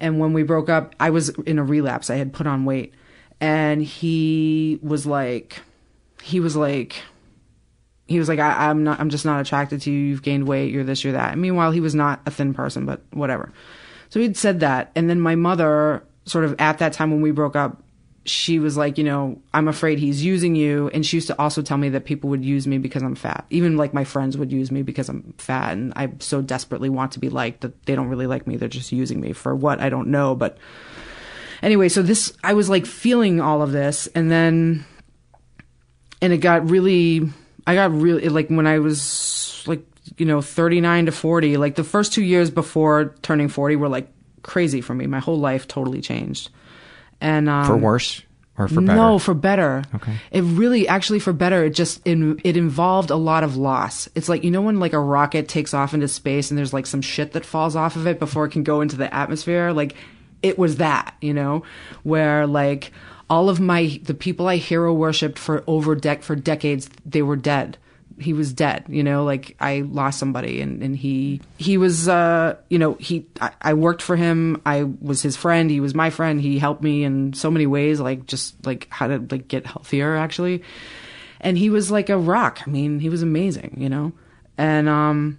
And when we broke up, I was in a relapse. I had put on weight, and he was like, he was like, he was like, I, I'm not, I'm just not attracted to you. You've gained weight. You're this, you're that. And meanwhile, he was not a thin person, but whatever. So he'd said that. And then my mother, sort of at that time when we broke up, she was like, you know, I'm afraid he's using you. And she used to also tell me that people would use me because I'm fat. Even like my friends would use me because I'm fat. And I so desperately want to be liked that they don't really like me. They're just using me for what I don't know. But anyway, so this, I was like feeling all of this. And then, and it got really, I got really, like when I was like, you know, 39 to 40, like the first two years before turning 40 were like crazy for me. My whole life totally changed. And, um, For worse or for better? No, for better. Okay. It really, actually, for better. It just in, it involved a lot of loss. It's like you know when like a rocket takes off into space and there's like some shit that falls off of it before it can go into the atmosphere. Like it was that, you know, where like all of my the people I hero worshipped for over dec for decades, they were dead. He was dead, you know, like I lost somebody and, and he he was uh you know, he I, I worked for him, I was his friend, he was my friend, he helped me in so many ways, like just like how to like get healthier actually. And he was like a rock. I mean, he was amazing, you know? And um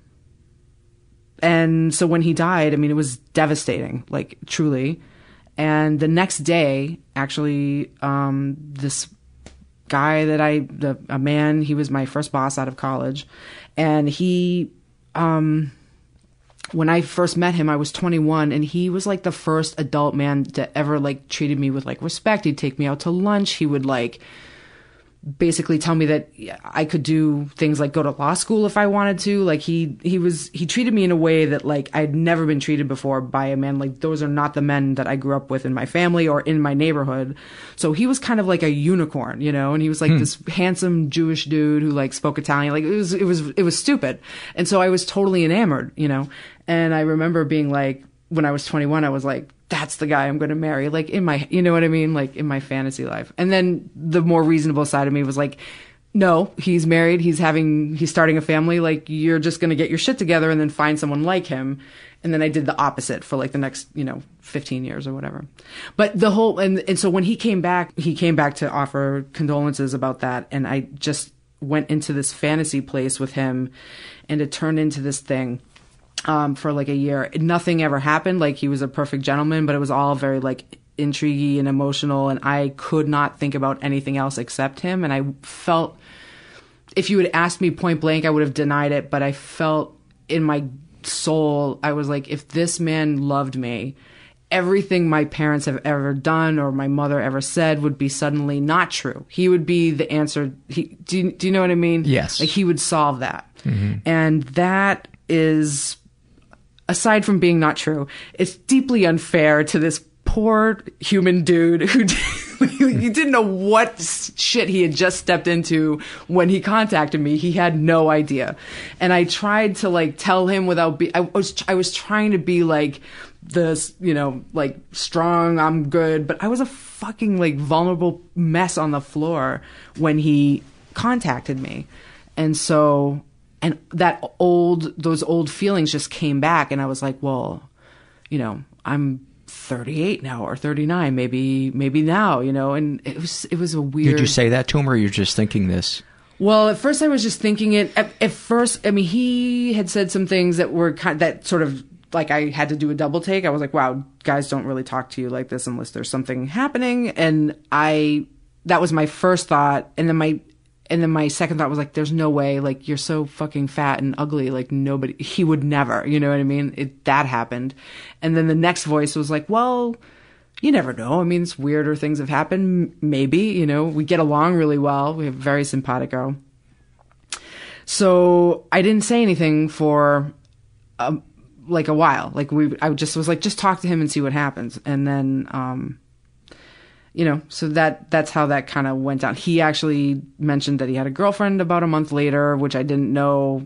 and so when he died, I mean, it was devastating, like truly. And the next day, actually, um, this guy that I, the, a man, he was my first boss out of college. And he, um, when I first met him, I was 21 and he was like the first adult man to ever like treated me with like respect. He'd take me out to lunch. He would like, basically tell me that I could do things like go to law school if I wanted to. Like he he was he treated me in a way that like I'd never been treated before by a man. Like those are not the men that I grew up with in my family or in my neighborhood. So he was kind of like a unicorn, you know, and he was like hmm. this handsome Jewish dude who like spoke Italian. Like it was it was it was stupid. And so I was totally enamored, you know. And I remember being like when I was 21, I was like, that's the guy I'm going to marry. Like in my, you know what I mean? Like in my fantasy life. And then the more reasonable side of me was like, no, he's married. He's having, he's starting a family. Like you're just going to get your shit together and then find someone like him. And then I did the opposite for like the next, you know, 15 years or whatever. But the whole, and, and so when he came back, he came back to offer condolences about that. And I just went into this fantasy place with him and it turned into this thing um, for like a year. Nothing ever happened. Like he was a perfect gentleman, but it was all very like intriguey and emotional. And I could not think about anything else except him. And I felt, if you had asked me point blank, I would have denied it. But I felt in my soul, I was like, if this man loved me everything my parents have ever done or my mother ever said would be suddenly not true. He would be the answer. He, do, you, do you know what I mean? Yes. Like he would solve that. Mhm. And that is, aside from being not true, it's deeply unfair to this poor human dude who you didn't know what shit he had just stepped into when he contacted me. He had no idea. And I tried to like tell him without be I was I was trying to be like this, you know, like strong, I'm good, but I was a fucking like vulnerable mess on the floor when he contacted me. And so and that old those old feelings just came back and I was like, well, you know, I'm 38 now or 39 maybe maybe now you know and it was it was a weird Did you say that to him, or you're just thinking this? well at first i was just thinking it at, at first i mean he had said some things that were kind that sort of like i had to do a double take. I was like wow guys don't really talk to you like this unless there's something happening. And i that was my first thought. And then my and then my second thought was like there's no way like you're so fucking fat and ugly like nobody he would never you know what i mean? It that happened. And then the next voice was like well you never know. I mean it's weirder things have happened maybe you know? We get along really well. We have very simpatico. So i didn't say anything for um, like a while. Like we i just was like just talk to him and see what happens. And then um you know so that that's how that kind of went down. He actually mentioned that he had a girlfriend about a month later which i didn't know.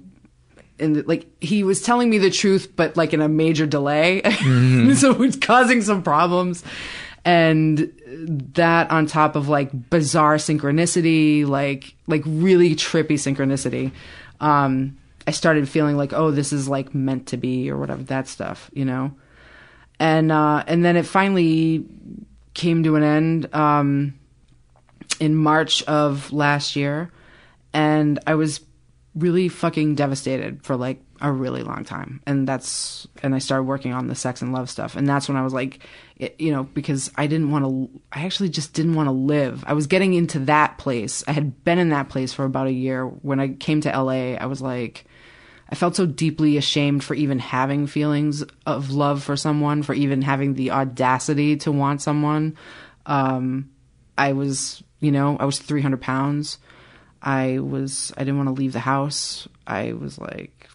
And like he was telling me the truth but like in a major delay. So it's causing some problems. And that on top of like bizarre synchronicity like like really trippy synchronicity. Um i started feeling like oh this is like meant to be or whatever that stuff you know? And uh and then it finally came to an end um in march of last year. And i was really fucking devastated for like a really long time. And that's and i started working on the sex and love stuff. And that's when i was like it, you know because i didn't want to i actually just didn't want to live. I was getting into that place. I had been in that place for about a year. When i came to la i was like i felt so deeply ashamed for even having feelings of love for someone for even having the audacity to want someone um i was you know i was 300 pounds I was I didn't want to leave the house. I was like,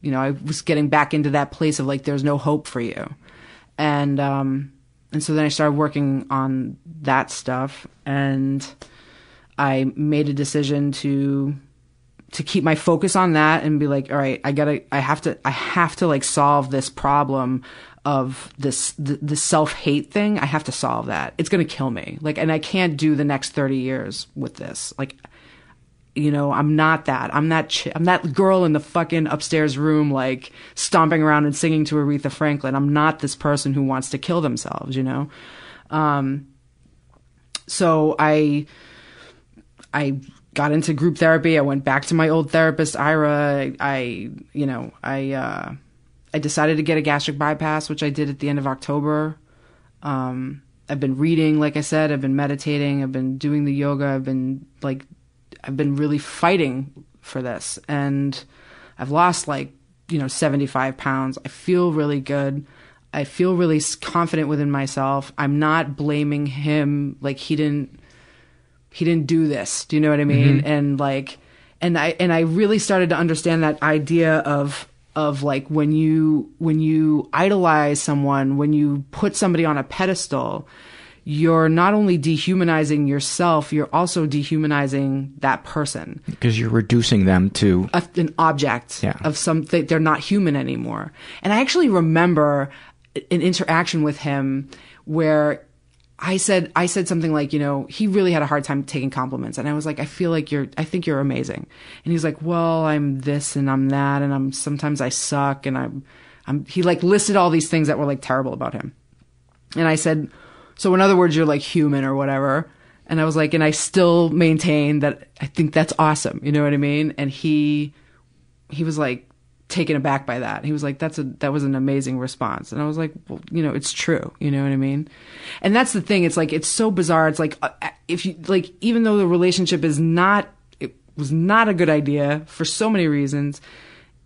you know, I was getting back into that place of like there's no hope for you. And um and so then I started working on that stuff and I made a decision to to keep my focus on that and be like, all right, I got to I have to I have to like solve this problem of this the, the self-hate thing. I have to solve that. It's to kill me. Like and I can't do the next 30 years with this. Like you know, I'm not that. I'm that. Ch- I'm that girl in the fucking upstairs room, like stomping around and singing to Aretha Franklin. I'm not this person who wants to kill themselves. You know. Um, so I, I got into group therapy. I went back to my old therapist, Ira. I, you know, I, uh, I decided to get a gastric bypass, which I did at the end of October. Um, I've been reading, like I said, I've been meditating, I've been doing the yoga, I've been like I've been really fighting for this and I've lost like, you know, 75 pounds. I feel really good. I feel really confident within myself. I'm not blaming him like he didn't he didn't do this. Do you know what I mean? Mhm. And like and I and I really started to understand that idea of of like when you when you idolize someone, when you put somebody on a pedestal, you're not only dehumanizing yourself, you're also dehumanizing that person, Because you're reducing them to a, an object Yeah. of something. They're not human anymore. And I actually remember an interaction with him where I said I said something like, you know, he really had a hard time taking compliments, and I was like, I feel like you're, I think you're amazing, and he's like, well, I'm this and I'm that, and I'm sometimes I suck, and I'm, I'm. He like listed all these things that were like terrible about him, and I said, so in other words, you're like human or whatever, and I was like, and I still maintain that I think that's awesome, you know what I mean? And he, he was like taken aback by that. He was like, "That's a that was an amazing response," and I was like, "Well, you know, it's true. You know what I mean?" And that's the thing. It's like it's so bizarre. It's like uh, if you like, even though the relationship is not, it was not a good idea for so many reasons,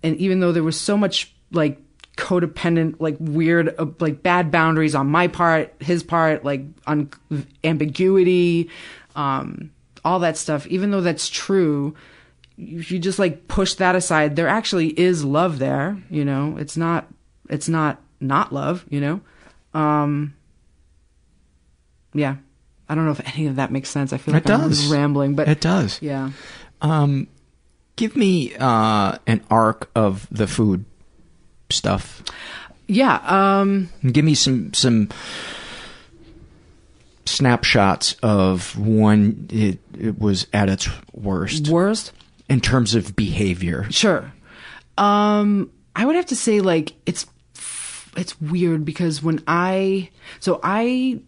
and even though there was so much like codependent, like weird, uh, like bad boundaries on my part, his part, like un- ambiguity, um, all that stuff. Even though that's true, if you just like push that aside, there actually is love there. You know, it's not, it's not not love. You know, um, yeah. I don't know if any of that makes sense. I feel like It I'm does. rambling, but It does. Yeah. Um, give me uh, an arc of the food stuff. Yeah. Um, Give me some some snapshots of when it, it was at its worst. Worst in terms of behavior. Sure. Um, I would have to say like it's it's weird because when I so I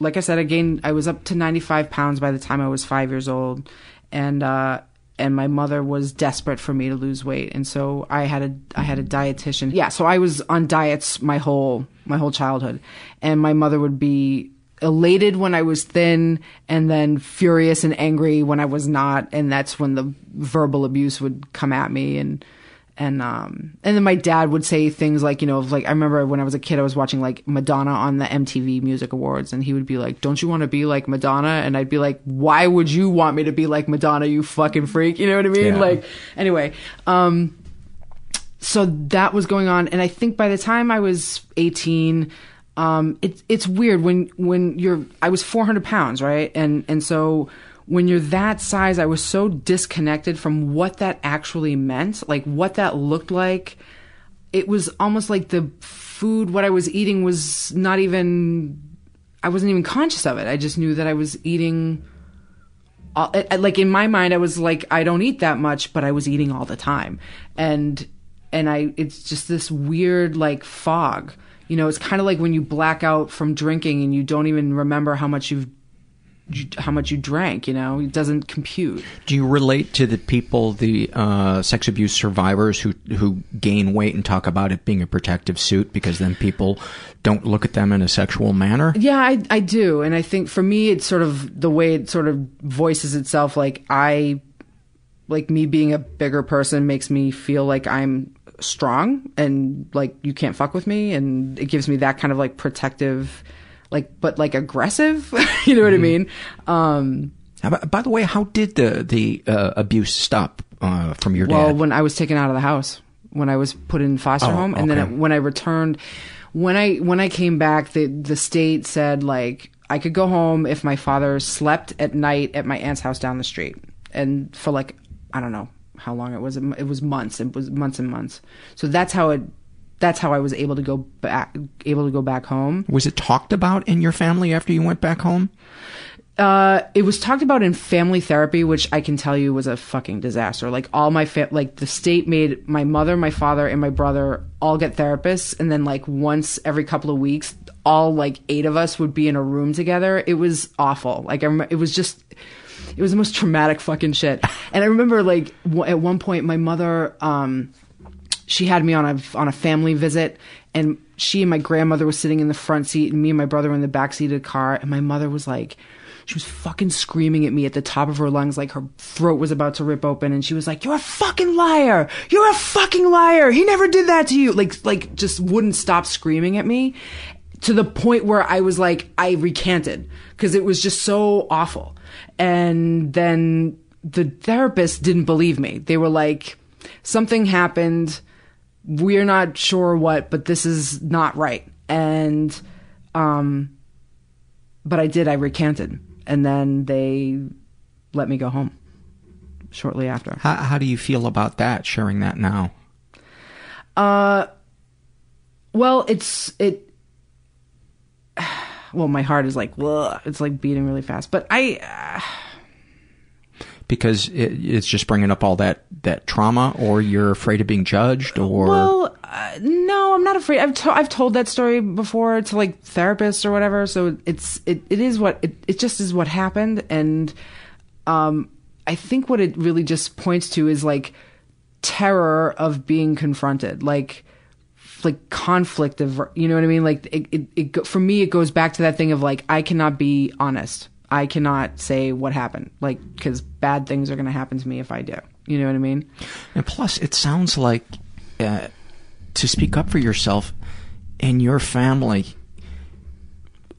like I said again I was up to 95 pounds by the time I was 5 years old and uh and my mother was desperate for me to lose weight and so I had a I had a dietitian. Yeah, so I was on diets my whole my whole childhood and my mother would be elated when I was thin and then furious and angry when I was not. And that's when the verbal abuse would come at me. And and um and then my dad would say things like you know like I remember when I was a kid I was watching like Madonna on the MTV Music Awards. And he would be like don't you want to be like Madonna? And I'd be like why would you want me to be like Madonna you fucking freak? You know what I mean? Yeah. like anyway um so that was going on. And i think by the time i was 18 um it's it's weird when when you're i was 400 pounds right? And and so when you're that size i was so disconnected from what that actually meant like what that looked like. It was almost like the food what i was eating was not even i wasn't even conscious of it. I just knew that i was eating all, like in my mind i was like i don't eat that much but i was eating all the time. And and i it's just this weird like fog you know it's kind of like when you black out from drinking and you don't even remember how much you've how much you drank you know it doesn't compute Do you relate to the people, the uh, sex abuse survivors who who gain weight and talk about it being a protective suit because then people don't look at them in a sexual manner? Yeah, I I do, and I think for me, it's sort of the way it sort of voices itself. Like I, like me being a bigger person makes me feel like I'm strong and like you can't fuck with me, and it gives me that kind of like protective, like but like aggressive. you know what I mean? Um, By the way, how did the the uh, abuse stop uh, from your dad well, when I was taken out of the house, when I was put in foster Oh, home, and then okay. it, when I returned, when I when I came back, the the state said like I could go home if my father slept at night at my aunt's house down the street, and for like I don't know how long it was. It was months. It was months and months. So that's how it. That's how I was able to go back. Able to go back home. Was it talked about in your family after you went back home? Uh, it was talked about in family therapy, which I can tell you was a fucking disaster. Like all my fa- like the state made my mother, my father, and my brother all get therapists, and then like once every couple of weeks, all like eight of us would be in a room together. It was awful. Like I remember, it was just, it was the most traumatic fucking shit. And I remember like w- at one point, my mother, um, she had me on a on a family visit and she and my grandmother was sitting in the front seat and me and my brother were in the back seat of the car and my mother was like she was fucking screaming at me at the top of her lungs like her throat was about to rip open and she was like you're a fucking liar! You're a fucking liar! He never did that to you! Like like just wouldn't stop screaming at me to the point where I was like I recanted because it was just so awful and then the therapist didn't believe me they were like something happened we're not sure what, but this is not right. And, um, but I did, I recanted. And then they let me go home shortly after. How, how do you feel about that? Sharing that now? Uh, well, it's, it, well, my heart is like, Ugh, it's like beating really fast. But I, uh, Because it, it's just bringing up all that that trauma, or you're afraid of being judged, or Well, uh, no, I'm not afraid. I've to- I've told that story before to like therapists or whatever. So it's it, it is what it, it just is what happened, and um, I think what it really just points to is like terror of being confronted, like like conflict of you know what I mean. Like it, it, it for me, it goes back to that thing of like I cannot be honest. I cannot say what happened, like because bad things are going to happen to me if I do. You know what I mean? And plus, it sounds like uh, to speak up for yourself in your family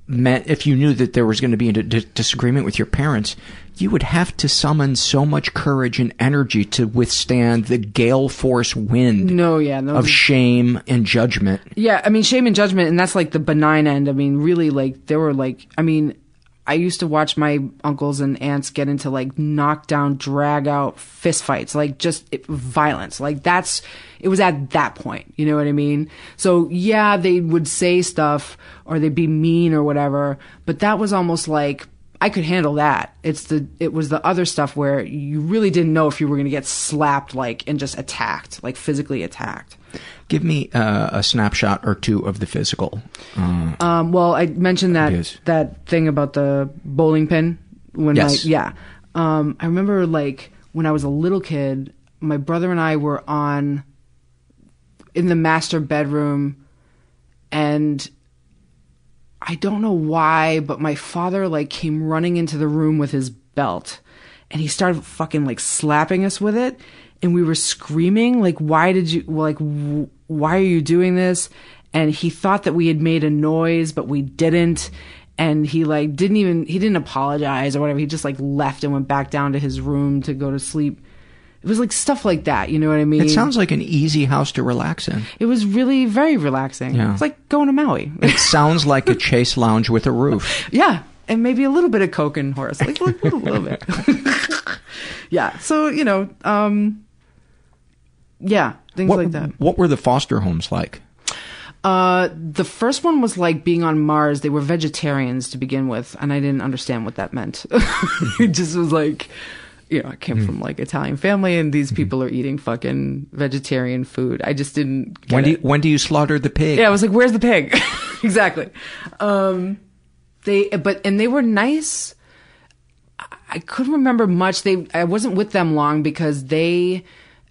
meant if you knew that there was going to be a d- disagreement with your parents, you would have to summon so much courage and energy to withstand the gale force wind No, yeah, no. of shame and judgment. Yeah, I mean shame and judgment, and that's like the benign end. I mean, really, like there were like, I mean, I used to watch my uncles and aunts get into like knockdown, drag out fist fights, like just it, violence. Like that's it was at that point. You know what I mean? So yeah, they would say stuff or they'd be mean or whatever, but that was almost like I could handle that. It's the it was the other stuff where you really didn't know if you were going to get slapped like and just attacked, like physically attacked. Give me uh, a snapshot or two of the physical. Uh, Um, well, I mentioned that Yes. that thing about the bowling pin when Yes. my yeah. Um, I remember like when I was a little kid, my brother and I were on in the master bedroom, and I don't know why, but my father like came running into the room with his belt, and he started fucking like slapping us with it, and we were screaming like, "Why did you like? Why are you doing this?" And he thought that we had made a noise, but we didn't. And he like didn't even he didn't apologize or whatever. He just like left and went back down to his room to go to sleep. It was like stuff like that. You know what I mean? it sounds like an easy house to relax in. It was really very relaxing. Yeah. It's like going to Maui. It sounds like a chase lounge with a roof. yeah, and maybe a little bit of coke and horse, like, a little bit. yeah. So you know, um, yeah, things What, like that. what were the foster homes like? Uh, the first one was like being on Mars. They were vegetarians to begin with, and I didn't understand what that meant. it just was like, you know, I came Hmm. from like Italian family, and these people are eating fucking vegetarian food. I just didn't. Get When do it. you, when do you slaughter the pig? Yeah, I was like, "Where's the pig?" exactly. Um, they, but and they were nice. I- couldn't remember much. They, I wasn't with them long because they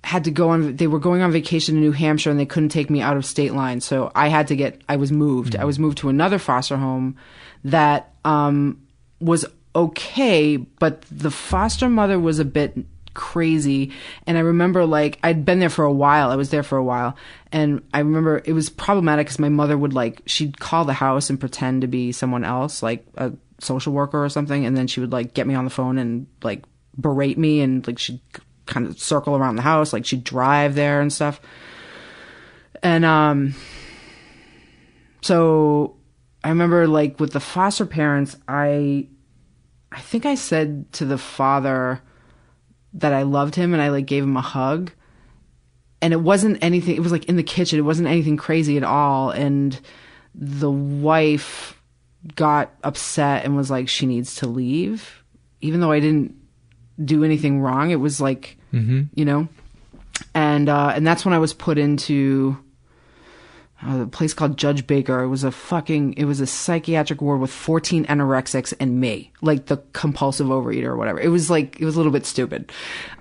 had to go on. They were going on vacation to New Hampshire, and they couldn't take me out of state line. So I had to get. I was moved. I was moved to another foster home that um, was okay, but the foster mother was a bit crazy. And i remember like i'd been there for a while. I was there for a while. And i remember it was problematic because my mother would like she'd call the house and pretend to be someone else like a social worker or something. And then she would like get me on the phone and like berate me and like she'd kind of circle around the house. Like she'd drive there and stuff. And um so i remember like with the foster parents i i think i said to the father that I loved him and I like gave him a hug. And it wasn't anything it was like in the kitchen. It wasn't anything crazy at all and the wife got upset and was like she needs to leave even though I didn't do anything wrong. It was like, Mhm. you know. And uh and that's when I was put into a place called Judge Baker. It was a fucking, it was a psychiatric ward with 14 anorexics and me, like the compulsive overeater or whatever. It was like, it was a little bit stupid.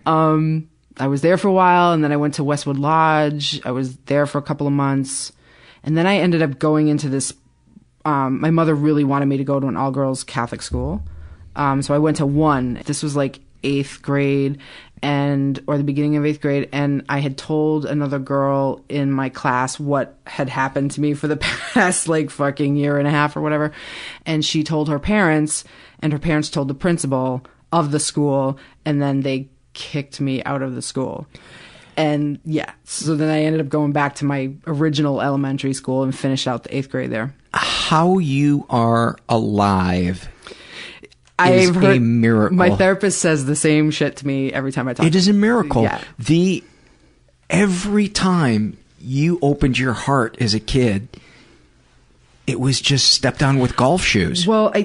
Um, I was there for a while and then I went to Westwood Lodge. I was there for a couple of months. And then I ended up going into this, um, my mother really wanted me to go to an all girls Catholic school. Um, so I went to one. This was like eighth grade and or the beginning of eighth grade and i had told another girl in my class what had happened to me for the past like fucking year and a half or whatever and she told her parents and her parents told the principal of the school and then they kicked me out of the school. And yeah so then i ended up going back to my original elementary school and finished out the eighth grade there. How you are alive I've heard a miracle. My therapist says the same shit to me every time I talk. It is a miracle. Yeah. The every time you opened your heart as a kid, it was just stepped on with golf shoes. Well, I,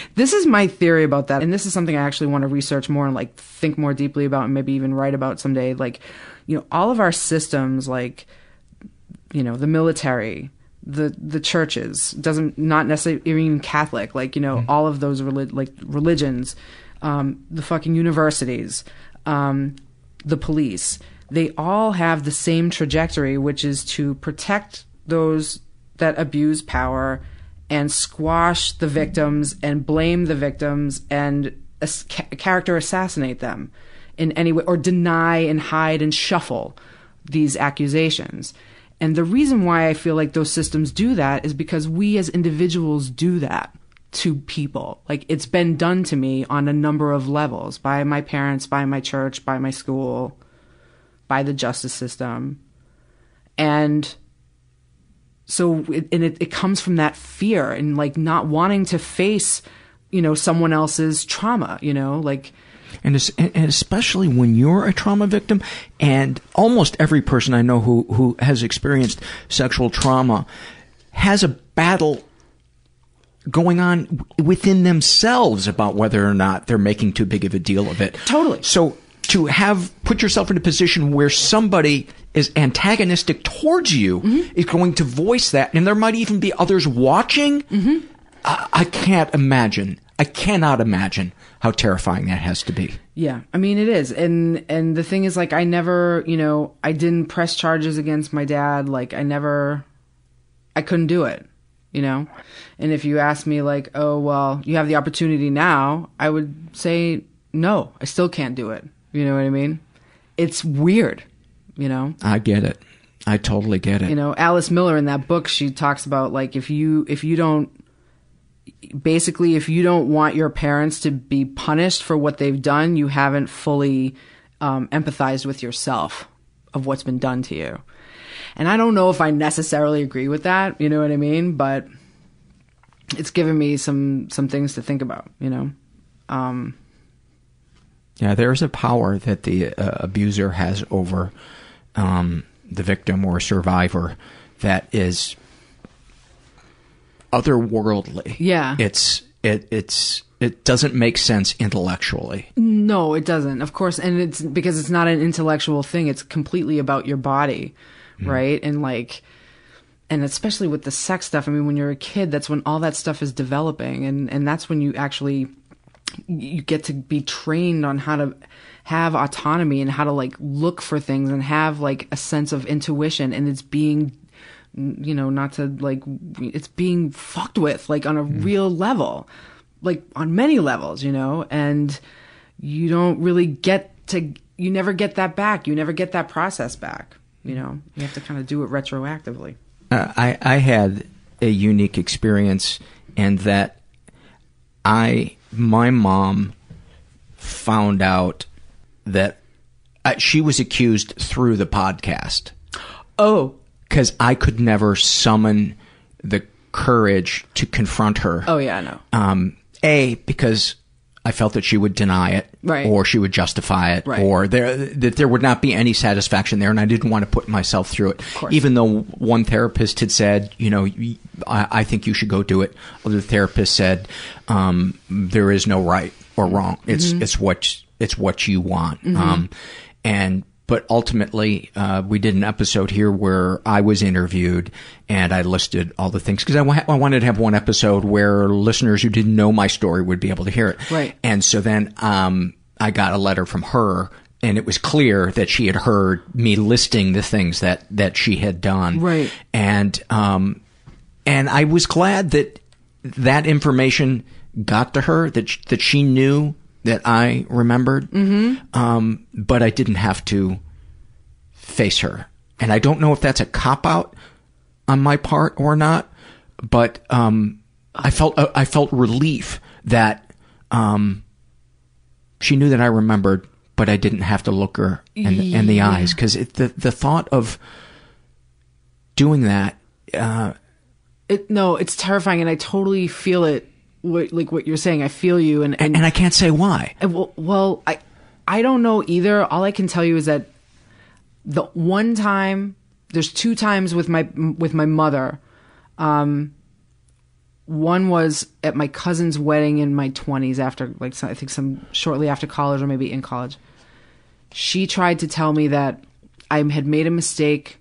this is my theory about that, and this is something I actually want to research more and like think more deeply about, and maybe even write about someday. Like, you know, all of our systems, like, you know, the military, the the churches, doesn't not necessarily even Catholic, like you know, all of those relig- like religions, um, the fucking universities, um, the police, they all have the same trajectory, which is to protect those that abuse power and squash the victims and blame the victims and as- ca- character assassinate them in any way or deny and hide and shuffle these accusations. And the reason why I feel like those systems do that is because we as individuals do that to people. Like it's been done to me on a number of levels by my parents, by my church, by my school, by the justice system. And so it, and it, it comes from that fear and like not wanting to face, you know, someone else's trauma, you know, like and, and especially when you're a trauma victim, and almost every person I know who who has experienced sexual trauma has a battle going on within themselves about whether or not they're making too big of a deal of it. Totally. So to have put yourself in a position where somebody is antagonistic towards you Mm-hmm. is going to voice that, and there might even be others watching. Mm-hmm. I, I can't imagine. I cannot imagine how terrifying that has to be. Yeah, I mean it is, and and the thing is, like, I never, you know, I didn't press charges against my dad. Like, I never, I couldn't do it, you know. And if you ask me, like, oh well, you have the opportunity now, I would say no. I still can't do it. You know what I mean? It's weird, you know. I get it. I totally get it. You know, Alice Miller in that book, she talks about like if you if you don't basically if you don't want your parents to be punished for what they've done, you haven't fully um, empathized with yourself of what's been done to you. And I don't know if I necessarily agree with that, you know what I mean? But it's given me some some things to think about, you know. Um, Yeah, there's a power that the uh, abuser has over um, the victim or survivor that is otherworldly. Yeah. It's it it's it doesn't make sense intellectually. No, it doesn't. Of course, and it's because it's not an intellectual thing. It's completely about your body, mm-hmm. right? And like and especially with the sex stuff, I mean when you're a kid, that's when all that stuff is developing and and that's when you actually you get to be trained on how to have autonomy and how to like look for things and have like a sense of intuition and it's being you know not to like it's being fucked with like on a real level like on many levels you know? And you don't really get to you never get that back. You never get that process back you know? You have to kind of do it retroactively. Uh, I I had a unique experience and that I my mom found out that uh, she was accused through the podcast. Oh, because I could never summon the courage to confront her. oh yeah i know Um, a because I felt that she would deny it, Right. or she would justify it, Right. or there that there would not be any satisfaction there, and I didn't want to put myself through it. Even though one therapist had said, you know, I think you should go do it. Other therapists said, um, there is no right or wrong. It's Mhm. it's what it's what you want. Mhm. Um, and but ultimately, uh, we did an episode here where I was interviewed and I listed all the things because I, wanted to have one episode where listeners who didn't know my story would be able to hear it. Right. And so then um, I got a letter from her, and it was clear that she had heard me listing the things that that she had done. Right. And um, and I was glad that that information got to her that sh- that she knew that I remembered. Mm-hmm. Um, but I didn't have to face her, and I don't know if that's a cop out on my part or not. But um, I felt uh, I felt relief that um, she knew that I remembered, but I didn't have to look her in, in the eyes because the the thought of doing that. Uh, it no it's terrifying and i totally feel it what, like what you're saying i feel you and and, and I can't say why. Well, well, I I don't know either. All I can tell you is that the one time, there's two times with my with my mother. Um, one was at my cousin's wedding in my 20s after like some, I think some shortly after college or maybe in college. She tried to tell me that I had made a mistake,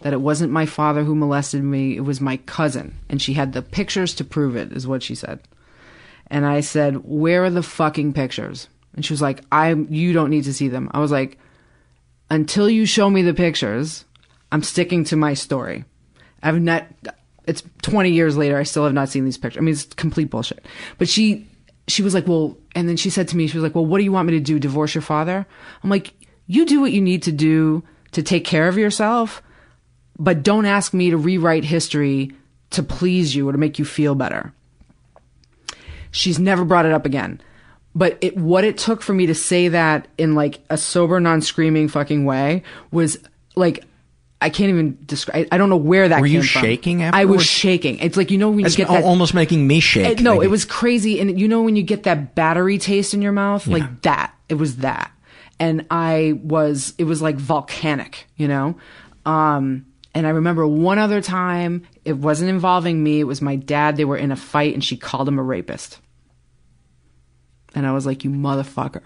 that it wasn't my father who molested me, it was my cousin, and she had the pictures to prove it is what she said. And I said, "Where are the fucking pictures?" And she was like, "I you don't need to see them." I was like, "Until you show me the pictures, I'm sticking to my story." I've not it's 20 years later I still have not seen these pictures. I mean, it's complete bullshit. But she she was like, "Well," and then she said to me, she was like, "Well, what do you want me to do? Divorce your father?" I'm like, "You do what you need to do to take care of yourself, but don't ask me to rewrite history to please you or to make you feel better. She's never brought it up again. But it, what it took for me to say that in like a sober, non screaming fucking way was like, I can't even describe. I don't know where that Were you shaking I was shaking. It's like you know when you That's get that almost making me shake. it- no, Like- it was crazy. And you know when you get that battery taste in your mouth? Yeah. Like that. It was that. And I was, it was like volcanic, you know? Um, and I remember one other time, it wasn't involving me, it was my dad. They were in a fight and she called him a rapist. And I was like, you motherfucker.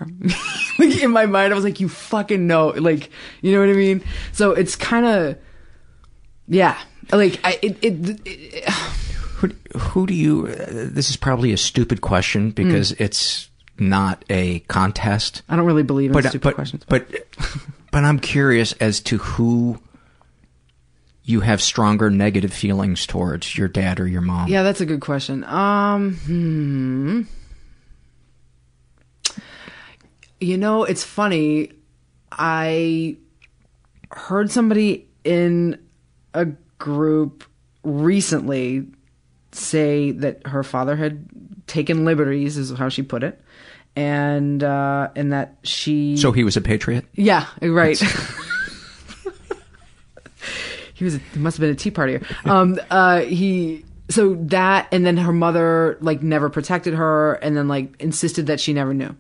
like in my mind, I was like, you fucking know. Like, you know what I mean? So it's kind of, yeah. Like, I, it, it, it Who, who do you? Uh, this is probably a stupid question because it's not a contest. I don't really believe in but stupid but, questions. But but I'm curious as to who you have stronger negative feelings towards, your dad or your mom. Yeah, that's a good question. Um, hmm. You know, it's funny. I heard somebody in a group recently say that her father had taken liberties, is how she put it, and uh, and that she. So he was a patriot. Yeah, right. he was. A, he must have been a tea partier. Um. Uh. He. So that, and then her mother like never protected her, and then like insisted that she never knew.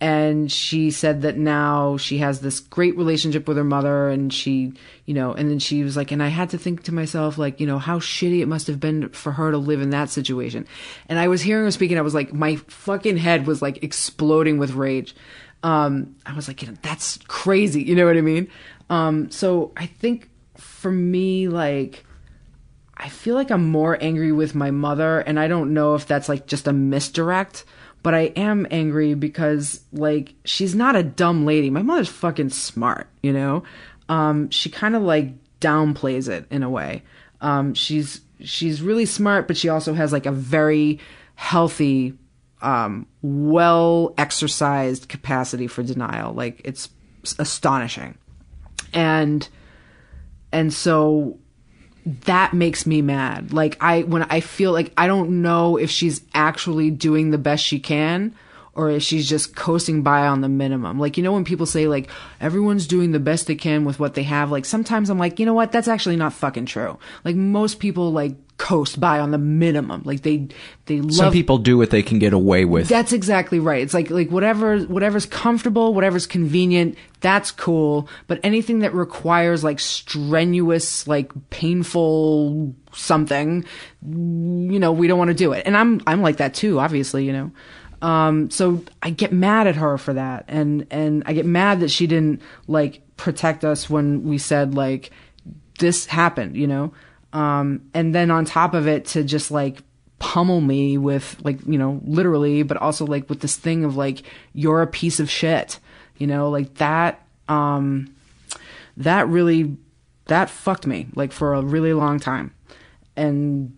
And she said that now she has this great relationship with her mother, and she, you know, and then she was like, and I had to think to myself, like, you know, how shitty it must have been for her to live in that situation. And I was hearing her speaking, I was like, my fucking head was like exploding with rage. Um, I was like, you know, that's crazy. You know what I mean? Um, so I think for me, like, I feel like I'm more angry with my mother, and I don't know if that's like just a misdirect, but I am angry because like she's not a dumb lady. My mother's fucking smart, you know. Um, she kind of like downplays it in a way. Um, she's she's really smart, but she also has like a very healthy, um, well exercised capacity for denial. Like it's astonishing, and and so that makes me mad. Like I when I feel like I don't know if she's actually doing the best she can or if she's just coasting by on the minimum. Like you know when people say like everyone's doing the best they can with what they have, like sometimes I'm like, "You know what? That's actually not fucking true." Like most people like coast by on the minimum. Like they they love Some people do what they can get away with. that's exactly right. It's like like whatever whatever's comfortable, whatever's convenient, that's cool. But anything that requires like strenuous, like painful something, you know, we don't want to do it. And I'm I'm like that too, obviously, you know. Um so I get mad at her for that. And and I get mad that she didn't like protect us when we said like this happened, you know. Um and then on top of it to just like pummel me with like you know literally but also like with this thing of like you're a piece of shit you know like that um that really that fucked me like for a really long time. And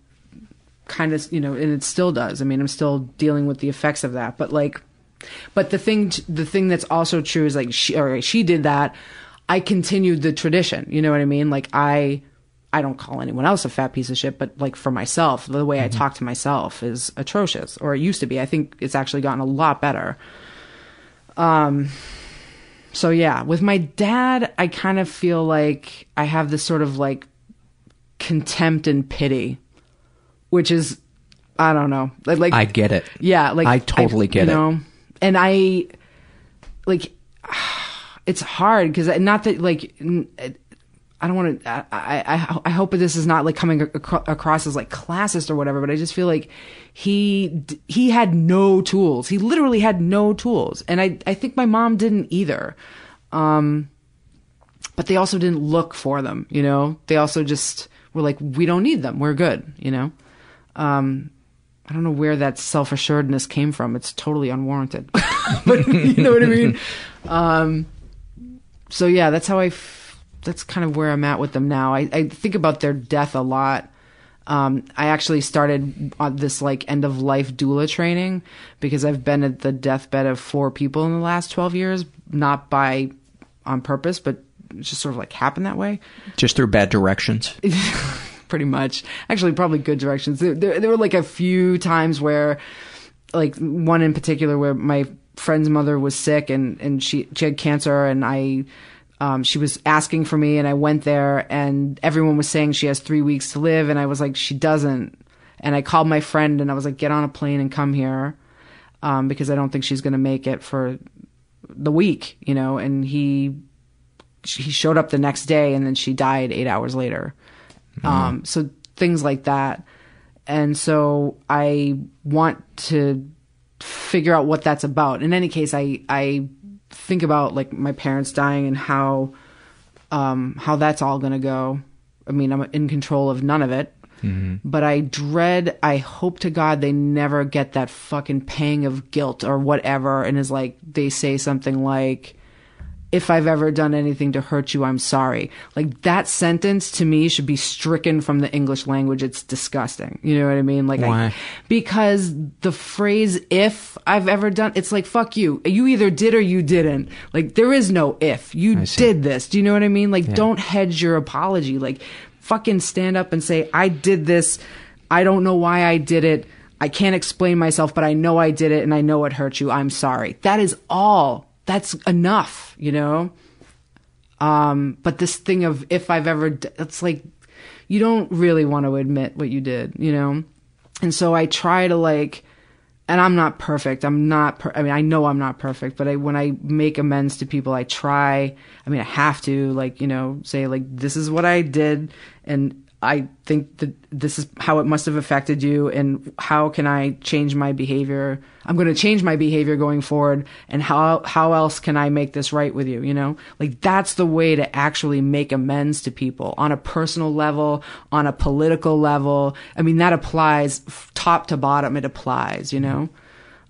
kind of you know and it still does. I mean i'm still dealing with the effects of that but like but the thing the thing that's also true is like she or she did that. I continued the tradition you know what i mean? Like i I don't call anyone else a fat piece of shit, but like for myself, the way I talk to myself is atrocious, or it used to be. I think it's actually gotten a lot better. Um, so yeah, with my dad, I kind of feel like I have this sort of like contempt and pity, which is, I don't know, like, like I get it. yeah, like I totally get you it. And I like it's hard because not that like I don't want to. I, I I hope this is not like coming ac- across as like classist or whatever, but I just feel like he he had no tools. He literally had no tools, and I I think my mom didn't either. Um, but they also didn't look for them. You know, they also just were like, we don't need them. We're good. You know. Um, I don't know where that self assuredness came from. It's totally unwarranted. but you know what I mean? Um, so yeah, that's how I, f- that's kind of where I'm at with them now. I, I think about their death a lot. Um, I actually started on this like end of life doula training because I've been at the deathbed of four people in the last 12 years, not by on purpose, but it just sort of like happened that way. Just through bad directions. pretty much. Actually, probably good directions. There, there, there were like a few times where, like one in particular, where my friend's mother was sick and and she she had cancer, and I. Um, she was asking for me, and I went there, and everyone was saying she has three weeks to live, and I was like, she doesn't. And I called my friend, and I was like, get on a plane and come here, um, because I don't think she's going to make it for the week, you know. And he he showed up the next day, and then she died eight hours later. Um, so things like that. And so I want to figure out what that's about. In any case, I, I think about like my parents dying and how, um, how that's all going to go. I mean, I'm in control of none of it, but I dread, I hope to God they never get that fucking pang of guilt or whatever. And is like, they say something like, if I've ever done anything to hurt you, I'm sorry. Like that sentence to me should be stricken from the English language. It's disgusting. You know what I mean? Like, Why? I, because the phrase "if I've ever done," it's like fuck you. You either did or you didn't. Like there is no if. You did this. Do you know what I mean? Like don't hedge your apology. Like fucking stand up and say I did this. I don't know why I did it. I can't explain myself, but I know I did it and I know it hurt you. I'm sorry. That is all that's enough, you know? Um, but this thing of if I've ever, it's like, you don't really want to admit what you did, you know? And so I try to like, and I'm not perfect. I'm not, per- I mean, I know I'm not perfect, but I, when I make amends to people, I try, I mean, I have to like, you know, say like, this is what I did. And I think that this is how it must have affected you and how can I change my behavior? I'm going to change my behavior going forward and how how else can I make this right with you, you know? Like that's the way to actually make amends to people on a personal level, on a political level. I mean that applies top to bottom it applies, you know?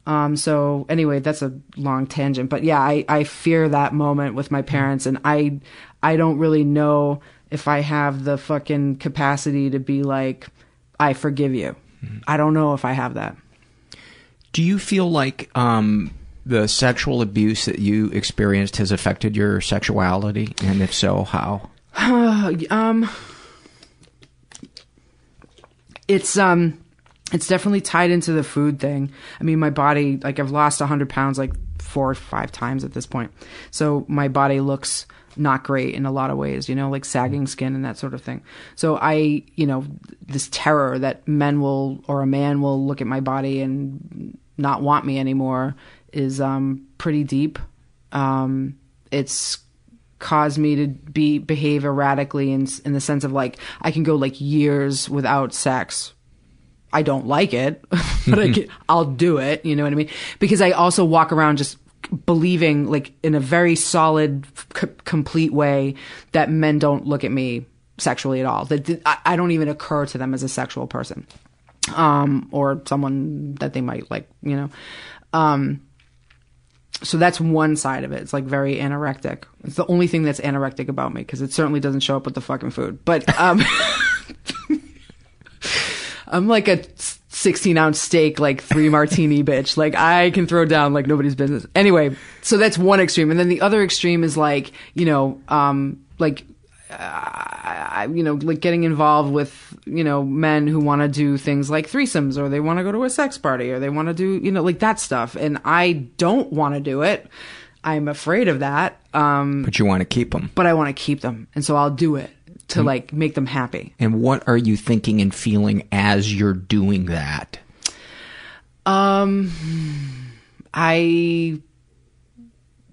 Um, so anyway, that's a long tangent, but yeah, I, I fear that moment with my parents and I, I don't really know if I have the fucking capacity to be like, I forgive you. I don't know if I have that. Do you feel like um, the sexual abuse that you experienced has affected your sexuality? And if so, how? um, it's um, it's definitely tied into the food thing. I mean, my body, like I've lost hundred pounds like four or five times at this point, so my body looks not great in a lot of ways, you know, like sagging skin and that sort of thing. So I, you know, this terror that men will or a man will look at my body and not want me anymore is um pretty deep. Um it's caused me to be behave erratically in in the sense of like I can go like years without sex. I don't like it, but I can, I'll do it, you know what I mean? Because I also walk around just believing like in a very solid c- complete way that men don't look at me sexually at all. That th- I, I don't even occur to them as a sexual person. Um or someone that they might like you know? Um so that's one side of it. It's like very anorectic. It's the only thing that's anorectic about me because it certainly doesn't show up with the fucking food. But um i'm like a 16 ounce steak, like three martini bitch. Like I can throw down like nobody's business. Anyway, so that's one extreme. And then the other extreme is like, you know, um, like, uh, you know, like getting involved with, you know, men who want to do things like threesomes or they want to go to a sex party or they want to do, you know, like that stuff. And I don't want to do it. I'm afraid of that. Um, But you want to keep them. but I want to keep them. And so I'll do it to like make them happy. And what are you thinking and feeling as you're doing that? Um, I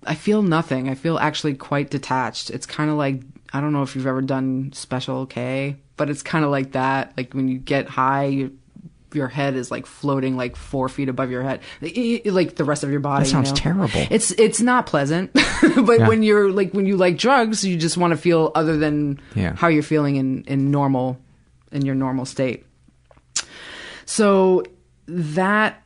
I feel nothing. I feel actually quite detached. It's kind of like I don't know if you've ever done Special K, but it's kind of like that. Like when you get high, you, your head is like floating like four feet above your head, like the rest of your body. That sounds you know? terrible. It's it's not pleasant, but Yeah. when you're like when you like drugs, you just want to feel other than Yeah. how you're feeling in in normal in your normal state. So that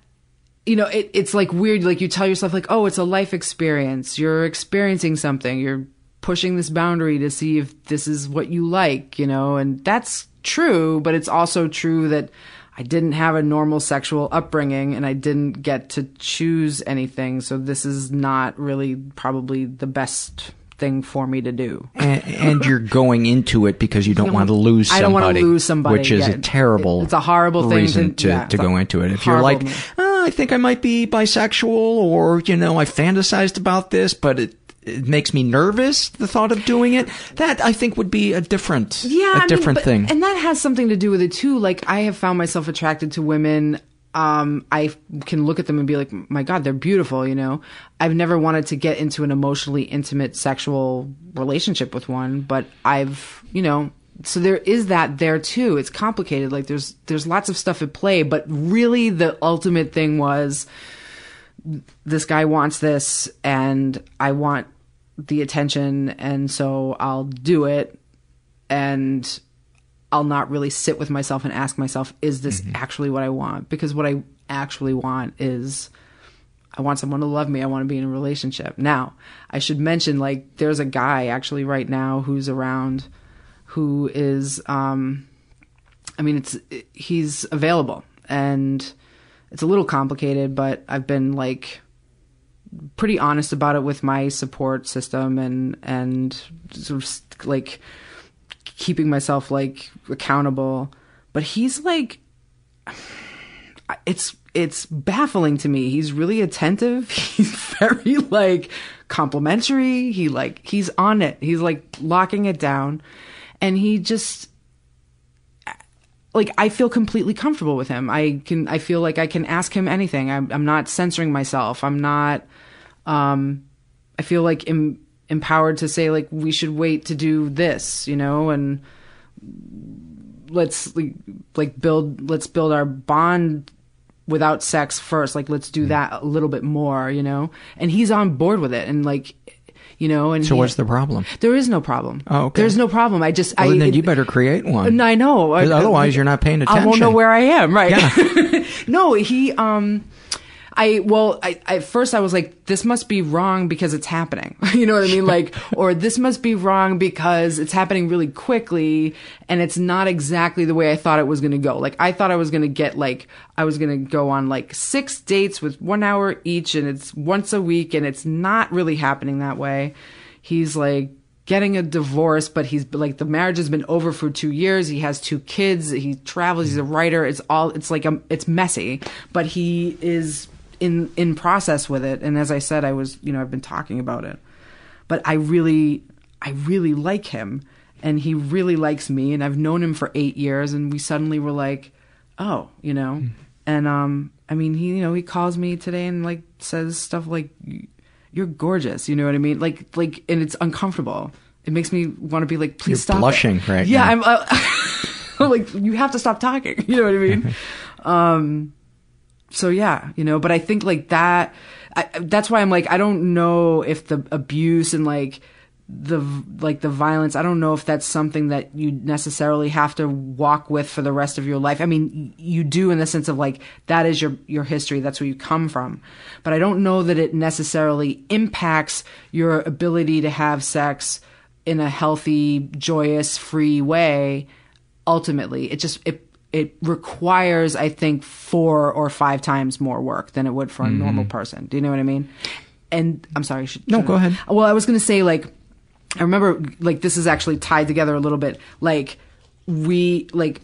you know, it, it's like weird. Like you tell yourself, like, oh, it's a life experience. You're experiencing something. You're pushing this boundary to see if this is what you like, you know, and that's true. But it's also true that I didn't have a normal sexual upbringing and I didn't get to choose anything. So this is not really probably the best thing for me to do. and, and you're going into it because you don't want to lose somebody. I don't wanna lose somebody, which is yeah. a terrible. It's a horrible thing to- reason to yeah, to go into it. If you're like, oh, I think I might be bisexual, or you know, I fantasized about this, but it. It makes me nervous. The thought of doing it. That I think would be a different, yeah, a I mean, different but- thing. and that has something to do with it too. Like I have found myself attracted to women. Um, I can look at them and be like, my God, they're beautiful. You know, I've never wanted to get into an emotionally intimate sexual relationship with one, but I've, you know, so there is that there too. It's complicated. Like there's there's lots of stuff at play, but really the ultimate thing was this guy wants this and I want the attention and so I'll do it and I'll not really sit with myself and ask myself is this actually what I want? Because what I actually want is I want someone to love me. I want to be in a relationship. Now I should mention like there's a guy actually right now who's around who is um I mean it's he's available and it's a little complicated but I've been like pretty honest about it with my support system and and sort of like keeping myself like accountable but he's like it's it's baffling to me he's really attentive he's very like complimentary he like he's on it he's like locking it down and he just like I feel completely comfortable with him. I can I feel like I can ask him anything. I'm I'm not censoring myself. I'm not um I feel like em- empowered to say like we should wait to do this, you know, and let's like, like build let's build our bond without sex first. Like let's do that a little bit more, you know. And he's on board with it and like you know and so he- what's the problem? there is no problem. Oh, okay. There's no problem. I just Well, I then it- you better create one. no, I know. 'Cause I- otherwise, you're not paying attention. I won't know where I am. Right. no, he. Um, I well, I at first I was like, this must be wrong because it's happening. you know what I mean? Like, or this must be wrong because it's happening really quickly and it's not exactly the way I thought it was going to go. Like, I thought I was going to get like I was going to go on like six dates with one hour each, and it's once a week, and it's not really happening that way. He's like getting a divorce, but he's like the marriage has been over for two years. He has two kids. He travels. He's a writer. It's all. It's like um, it's messy, but he is in in process with it. And as I said, I was you know I've been talking about it, but I really I really like him, and he really likes me, and I've known him for eight years, and we suddenly were like, oh, you know, and um, I mean he you know he calls me today and like says stuff like you're gorgeous. You know what I mean? Like, like, and it's uncomfortable. It makes me want to be like, please You're stop. it. blushing right Yeah, now. I'm. Uh, I'm like, you have to stop talking. You know what I mean? um. So yeah, you know, but I think like that. I, that's why I'm like, I don't know if the abuse and like the like the violence i don't know if that's something that you necessarily have to walk with for the rest of your life. I mean you do in the sense of like that is your your history. That's where you come from. But i don't know that it necessarily impacts your ability to have sex in a healthy joyous free way ultimately. It just it it requires i think four or five times more work than it would for a Mhm. normal person do you know what i mean and i'm sorry should, No, should go I- ahead. well i was going to say like I remember like this is actually tied together a little bit. Like we like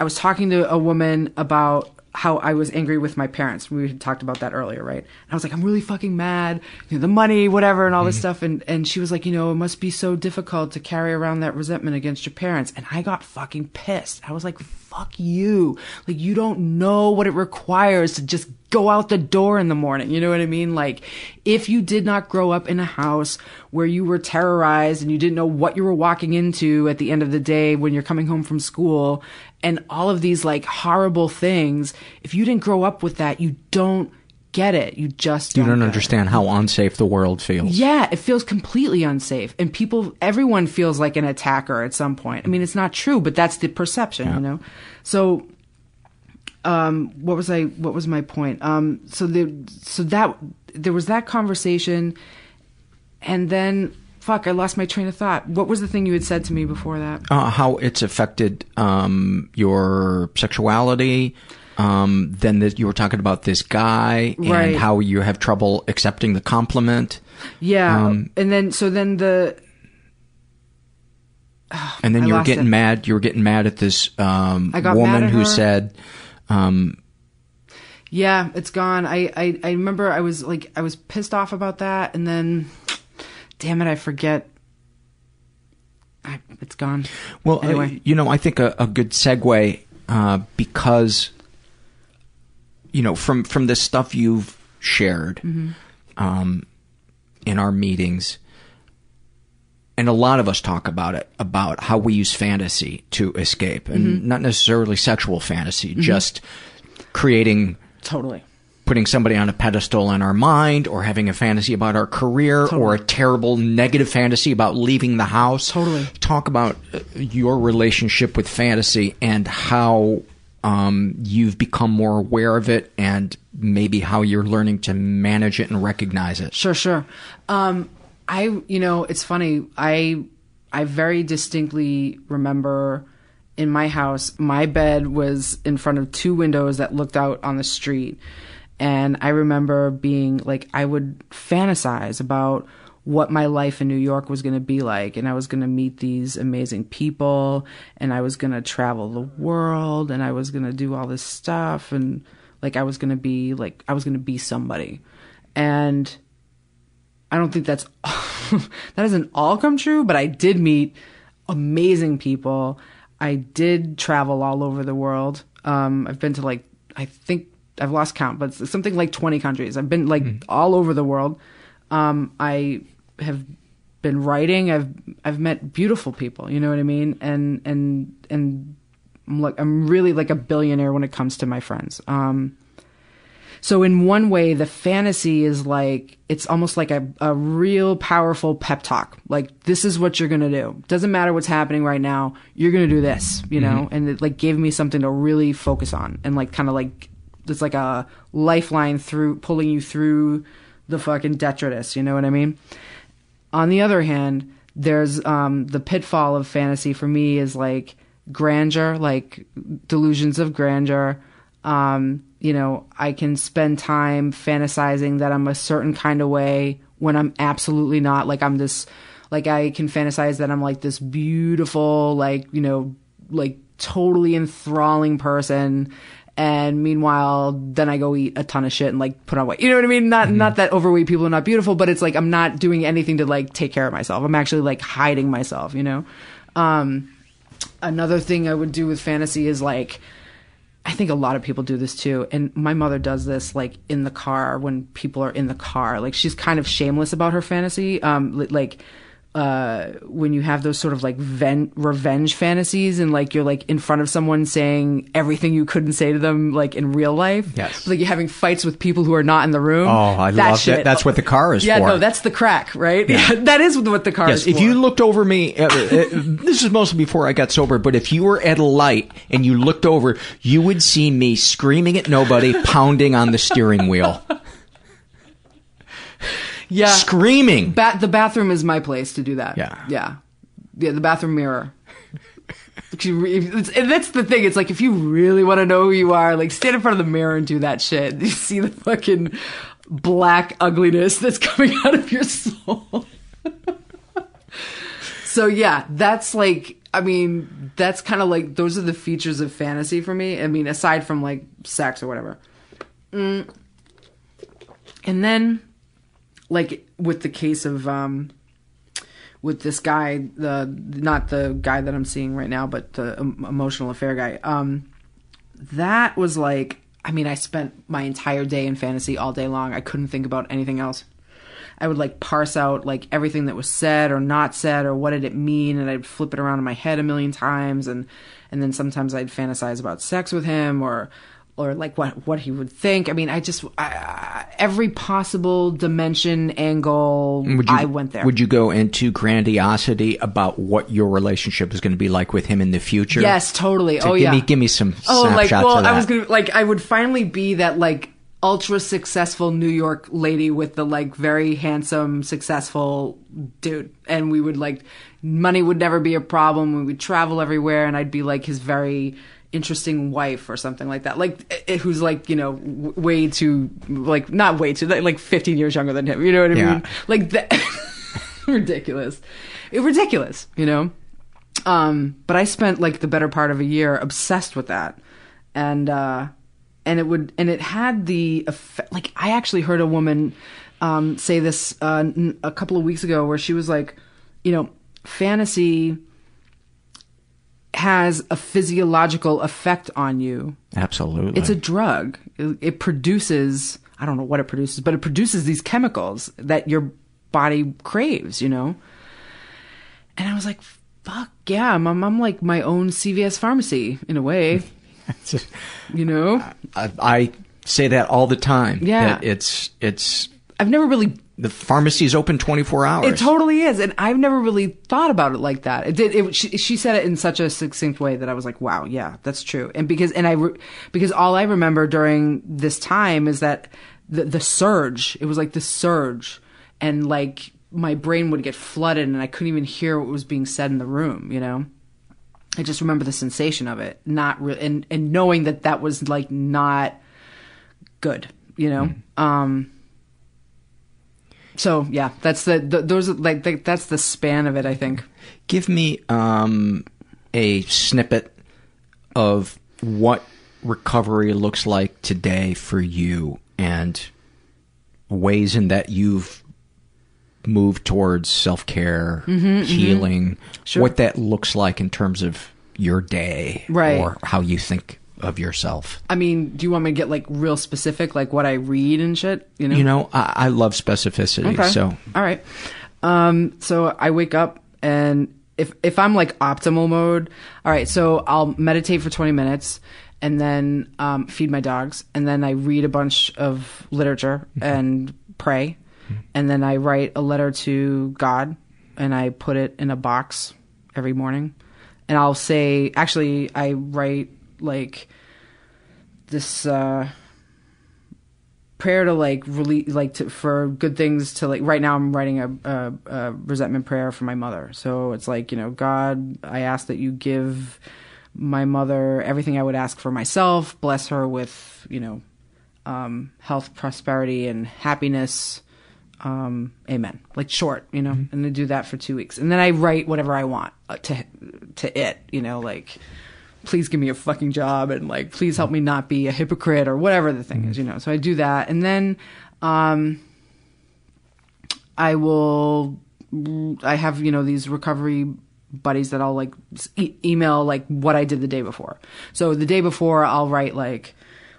I was talking to a woman about how I was angry with my parents. We had talked about that earlier, right? And I was like, I'm really fucking mad. You know, the money, whatever, and all this mm-hmm. stuff. And and she was like, you know, it must be so difficult to carry around that resentment against your parents. And I got fucking pissed. I was like, fuck you. Like you don't know what it requires to just go out the door in the morning. You know what I mean? Like, if you did not grow up in a house where you were terrorized and you didn't know what you were walking into at the end of the day when you're coming home from school and all of these like horrible things, if you didn't grow up with that, you don't get it. You just You don't, don't get it. understand how unsafe the world feels. Yeah, it feels completely unsafe. And people, everyone feels like an attacker at some point. I mean, it's not true, but that's the perception, you know? So, um, what was I, what was my point? Um, so the, so that, there was that conversation and then, fuck, I lost my train of thought. What was the thing you had said to me before that? Uh, how it's affected um, your sexuality. Um, then the, you were talking about this guy and Right. how you have trouble accepting the compliment. Yeah, Um, and then so then the And then I you were getting it. mad. You were getting mad at this um, I got mad woman who said, um, Yeah, it's gone. I, I I remember I was like I was pissed off about that, and then, damn it, I forget. I, it's gone. Well, uh, anyway, you know, I think a, a good segue uh, because you know from from the stuff you've shared Mhm. um, in our meetings, and a lot of us talk about it about how we use fantasy to escape, and Mhm. not necessarily sexual fantasy, Mhm. just creating totally. putting somebody on a pedestal in our mind or having a fantasy about our career or a terrible negative fantasy about leaving the house. Totally. Talk about uh, your relationship with fantasy and how um, you've become more aware of it and maybe how you're learning to manage it and recognize it. Sure, sure. Um, I, you know, it's funny. I, I very distinctly remember in my house, my bed was in front of two windows that looked out on the street. And I remember being like, I would fantasize about what my life in New York was going to be like. And I was going to meet these amazing people and I was going to travel the world and I was going to do all this stuff. And like, I was going to be like, I was going to be somebody. And I don't think that's that doesn't all come true, but I did meet amazing people. I did travel all over the world. Um, I've been to like I think I've lost count, but something like twenty countries. I've been like all over the world. Um, I have been writing. I've I've met beautiful people. You know what I mean? And and and I'm like I'm really like a billionaire when it comes to my friends. Um, so in one way, the fantasy is like it's almost like a, a real powerful pep talk. Like this is what you're gonna do. Doesn't matter what's happening right now. You're gonna do this, you know. Mhm. And it like gave me something to really focus on and like kind of like it's like a lifeline through pulling you through the fucking detritus. You know what I mean? On the other hand, there's um, the pitfall of fantasy for me is like grandeur, like delusions of grandeur. Um, you know, I can spend time fantasizing that I'm a certain kind of way when I'm absolutely not. Like I'm this, like I can fantasize that I'm like this beautiful, like, you know, like totally enthralling person. And meanwhile, then I go eat a ton of shit and like put on weight. You know what I mean? Not not that overweight people are not beautiful, but it's like I'm not doing anything to like take care of myself. I'm actually like hiding myself. You know. Um, another thing I would do with fantasy is like. I think a lot of people do this too. And my mother does this like in the car when people are in the car. Like she's kind of shameless about her fantasy. Um, li- like, uh, when you have those sort of like ven- revenge fantasies and like you're like in front of someone saying everything you couldn't say to them like in real life. Yes. Like you're having fights with people who are not in the room. Oh, I That love shit. that. That's what the car is yeah, for. no, that's the crack, right? Yeah. that is what the car Yes, is if for. you looked over me, uh, uh, this is mostly before I got sober, but if you were at a light and you looked over, you would see me screaming at nobody, pounding on the steering wheel. Yeah. Screaming. Ba- the bathroom is my place to do that. Yeah. Yeah. Yeah, the bathroom mirror. If you re- it's- and that's the thing. It's like if you really want to know who you are, like stand in front of the mirror and do that shit. You see the fucking black ugliness that's coming out of your soul. so yeah, that's like. I mean, that's kind of like those are the features of fantasy for me. I mean, aside from like sex or whatever. Mm. And then, like with the case of um, with this guy, the not the guy that I'm seeing right now, but the emotional affair guy. Um, that was like, I mean, I spent my entire day in fantasy all day long. I couldn't think about anything else. I would like parse out like everything that was said or not said or what did it mean, and I'd flip it around in my head a million times, and and then sometimes I'd fantasize about sex with him or or like what what he would think. I mean, I just I, every possible dimension angle. Would you, I went there. Would you go into grandiosity about what your relationship is going to be like with him in the future? Yes, totally. So oh give yeah. me give me some Oh, like well. I was gonna like I would finally be that like ultra successful New York lady with the like very handsome, successful dude, and we would like money would never be a problem. We would travel everywhere, and I'd be like his very interesting wife or something like that. Like eh, who's like you know w- way too like not way too like, like 15 years younger than him. You know what I Yeah. mean? Like that ridiculous, It- ridiculous. You know. Um, but I spent like the better part of a year obsessed with that, and uh, and it would and it had the effect. Like I actually heard a woman um, say this uh, n- a couple of weeks ago, where she was like, you know, fantasy has a physiological effect on you. Absolutely. It's a drug. It, it produces, I don't know what it produces, but it produces these chemicals that your body craves, you know? And I was like, fuck yeah, I'm, I'm, like my own CVS pharmacy in a way. you know? I, I say that all the time. Yeah. that it's it's. I've never really. The pharmacy is open twenty four hours. It totally is, and I've never really thought about it like that. It did. It, she, she said it in such a succinct way that I was like, "Wow, yeah, that's true." And because and I re, because all I remember during this time is that the the surge. It was like the surge, and like my brain would get flooded, and I couldn't even hear what was being said in the room. You know. I just remember the sensation of it, not re- and and knowing that that was like not good, you know. Um. So yeah, that's the, the those are like the, that's the span of it. I think. Give me um, a snippet of what recovery looks like today for you, and ways in that you've moved towards self care, Mhm, mhm. healing. Sure. What that looks like in terms of your day, Right. or how you think of yourself. I mean, do you want me to get like real specific, like what I read and shit? You know. You know, I, I love specificity, Okay. so all right. Um, so I wake up and if if I'm like optimal mode, all right. So I'll meditate for 20 minutes and then um, feed my dogs and then I read a bunch of literature and pray and then I write a letter to God and I put it in a box every morning and I'll say actually I write like this uh prayer to like really like to, for good things to like right now i'm writing a, a, a resentment prayer for my mother. So it's like you know god i ask that you give my mother everything i would ask for myself bless her with you know um, health prosperity and happiness um, amen. Like short you know and to do that for two weeks. And then i write whatever i want uh, to to it you know like please give me a fucking job and like please help me not be a hypocrite or whatever the thing is you know. So i do that. And then um i will i have you know these recovery buddies that i'll like e- email like what i did the day before. So the day before i'll write like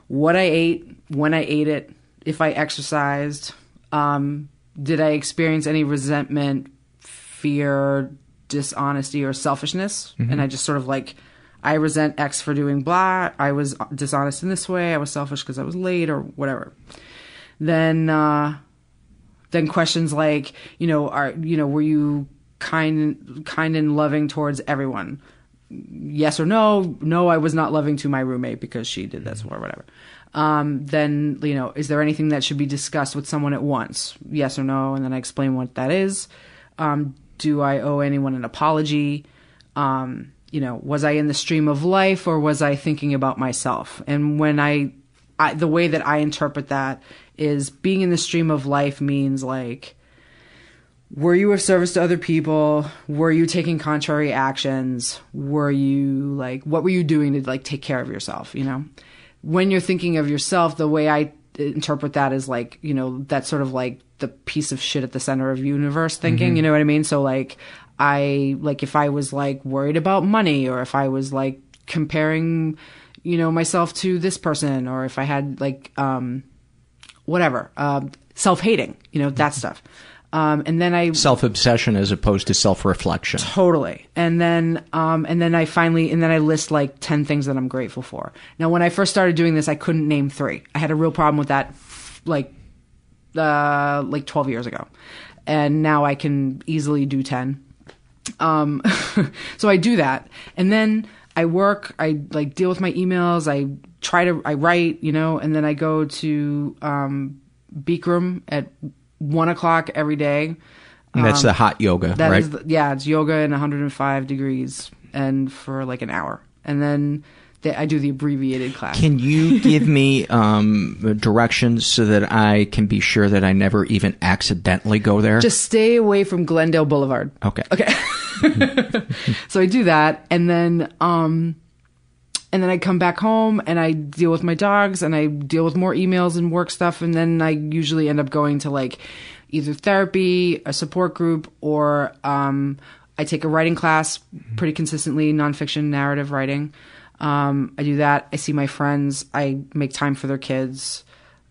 what i ate when i ate it if i exercised um did i experience any resentment fear dishonesty or selfishness? Mhm. and i just sort of like I resent X for doing blah. I was dishonest in this way. I was selfish because I was late or whatever. Then, uh, then questions like, you know, are you know, were you kind, kind and loving towards everyone? Yes or no? No, I was not loving to my roommate because she did this or whatever. Um, then, you know, is there anything that should be discussed with someone at once? Yes or no? And then I explain what that is. Um, do I owe anyone an apology? Um, you know, was I in the stream of life or was I thinking about myself? And when I, I, the way that I interpret that is being in the stream of life means like, were you of service to other people? Were you taking contrary actions? Were you like, what were you doing to like take care of yourself? You know, when you're thinking of yourself, the way I interpret that is like, you know, that's sort of like the piece of shit at the center of universe thinking. Mhm. You know what I mean? So like, I like if I was like worried about money or if I was like comparing, you know, myself to this person or if I had like, um, whatever, um, self hating, you know, that stuff. Um, and then I self obsession as opposed to self reflection. Totally. And then um and then I finally and then I list like 10 things that I'm grateful for. Now when I first started doing this I couldn't name 3. I had a real problem with that like uh like 12 years ago. And now I can easily do 10. Um so I do that. And then I work, I like deal with my emails, I try to I write, you know, and then I go to um Bikram at one o'clock every day. And that's Um, the hot yoga, that right? is the- yeah, it's yoga in 105 degrees and for like an hour. And then They, I do the abbreviated class. Can you give me um, directions so that I can be sure that I never even accidentally go there? Just stay away from Glendale Boulevard. okay. Okay. so I do that and then um and then I come back home and I deal with my dogs and I deal with more emails and work stuff and then I usually end up going to like either therapy, a support group or um I take a writing class pretty consistently, nonfiction narrative writing. Um I do that. I see my friends, I make time for their kids.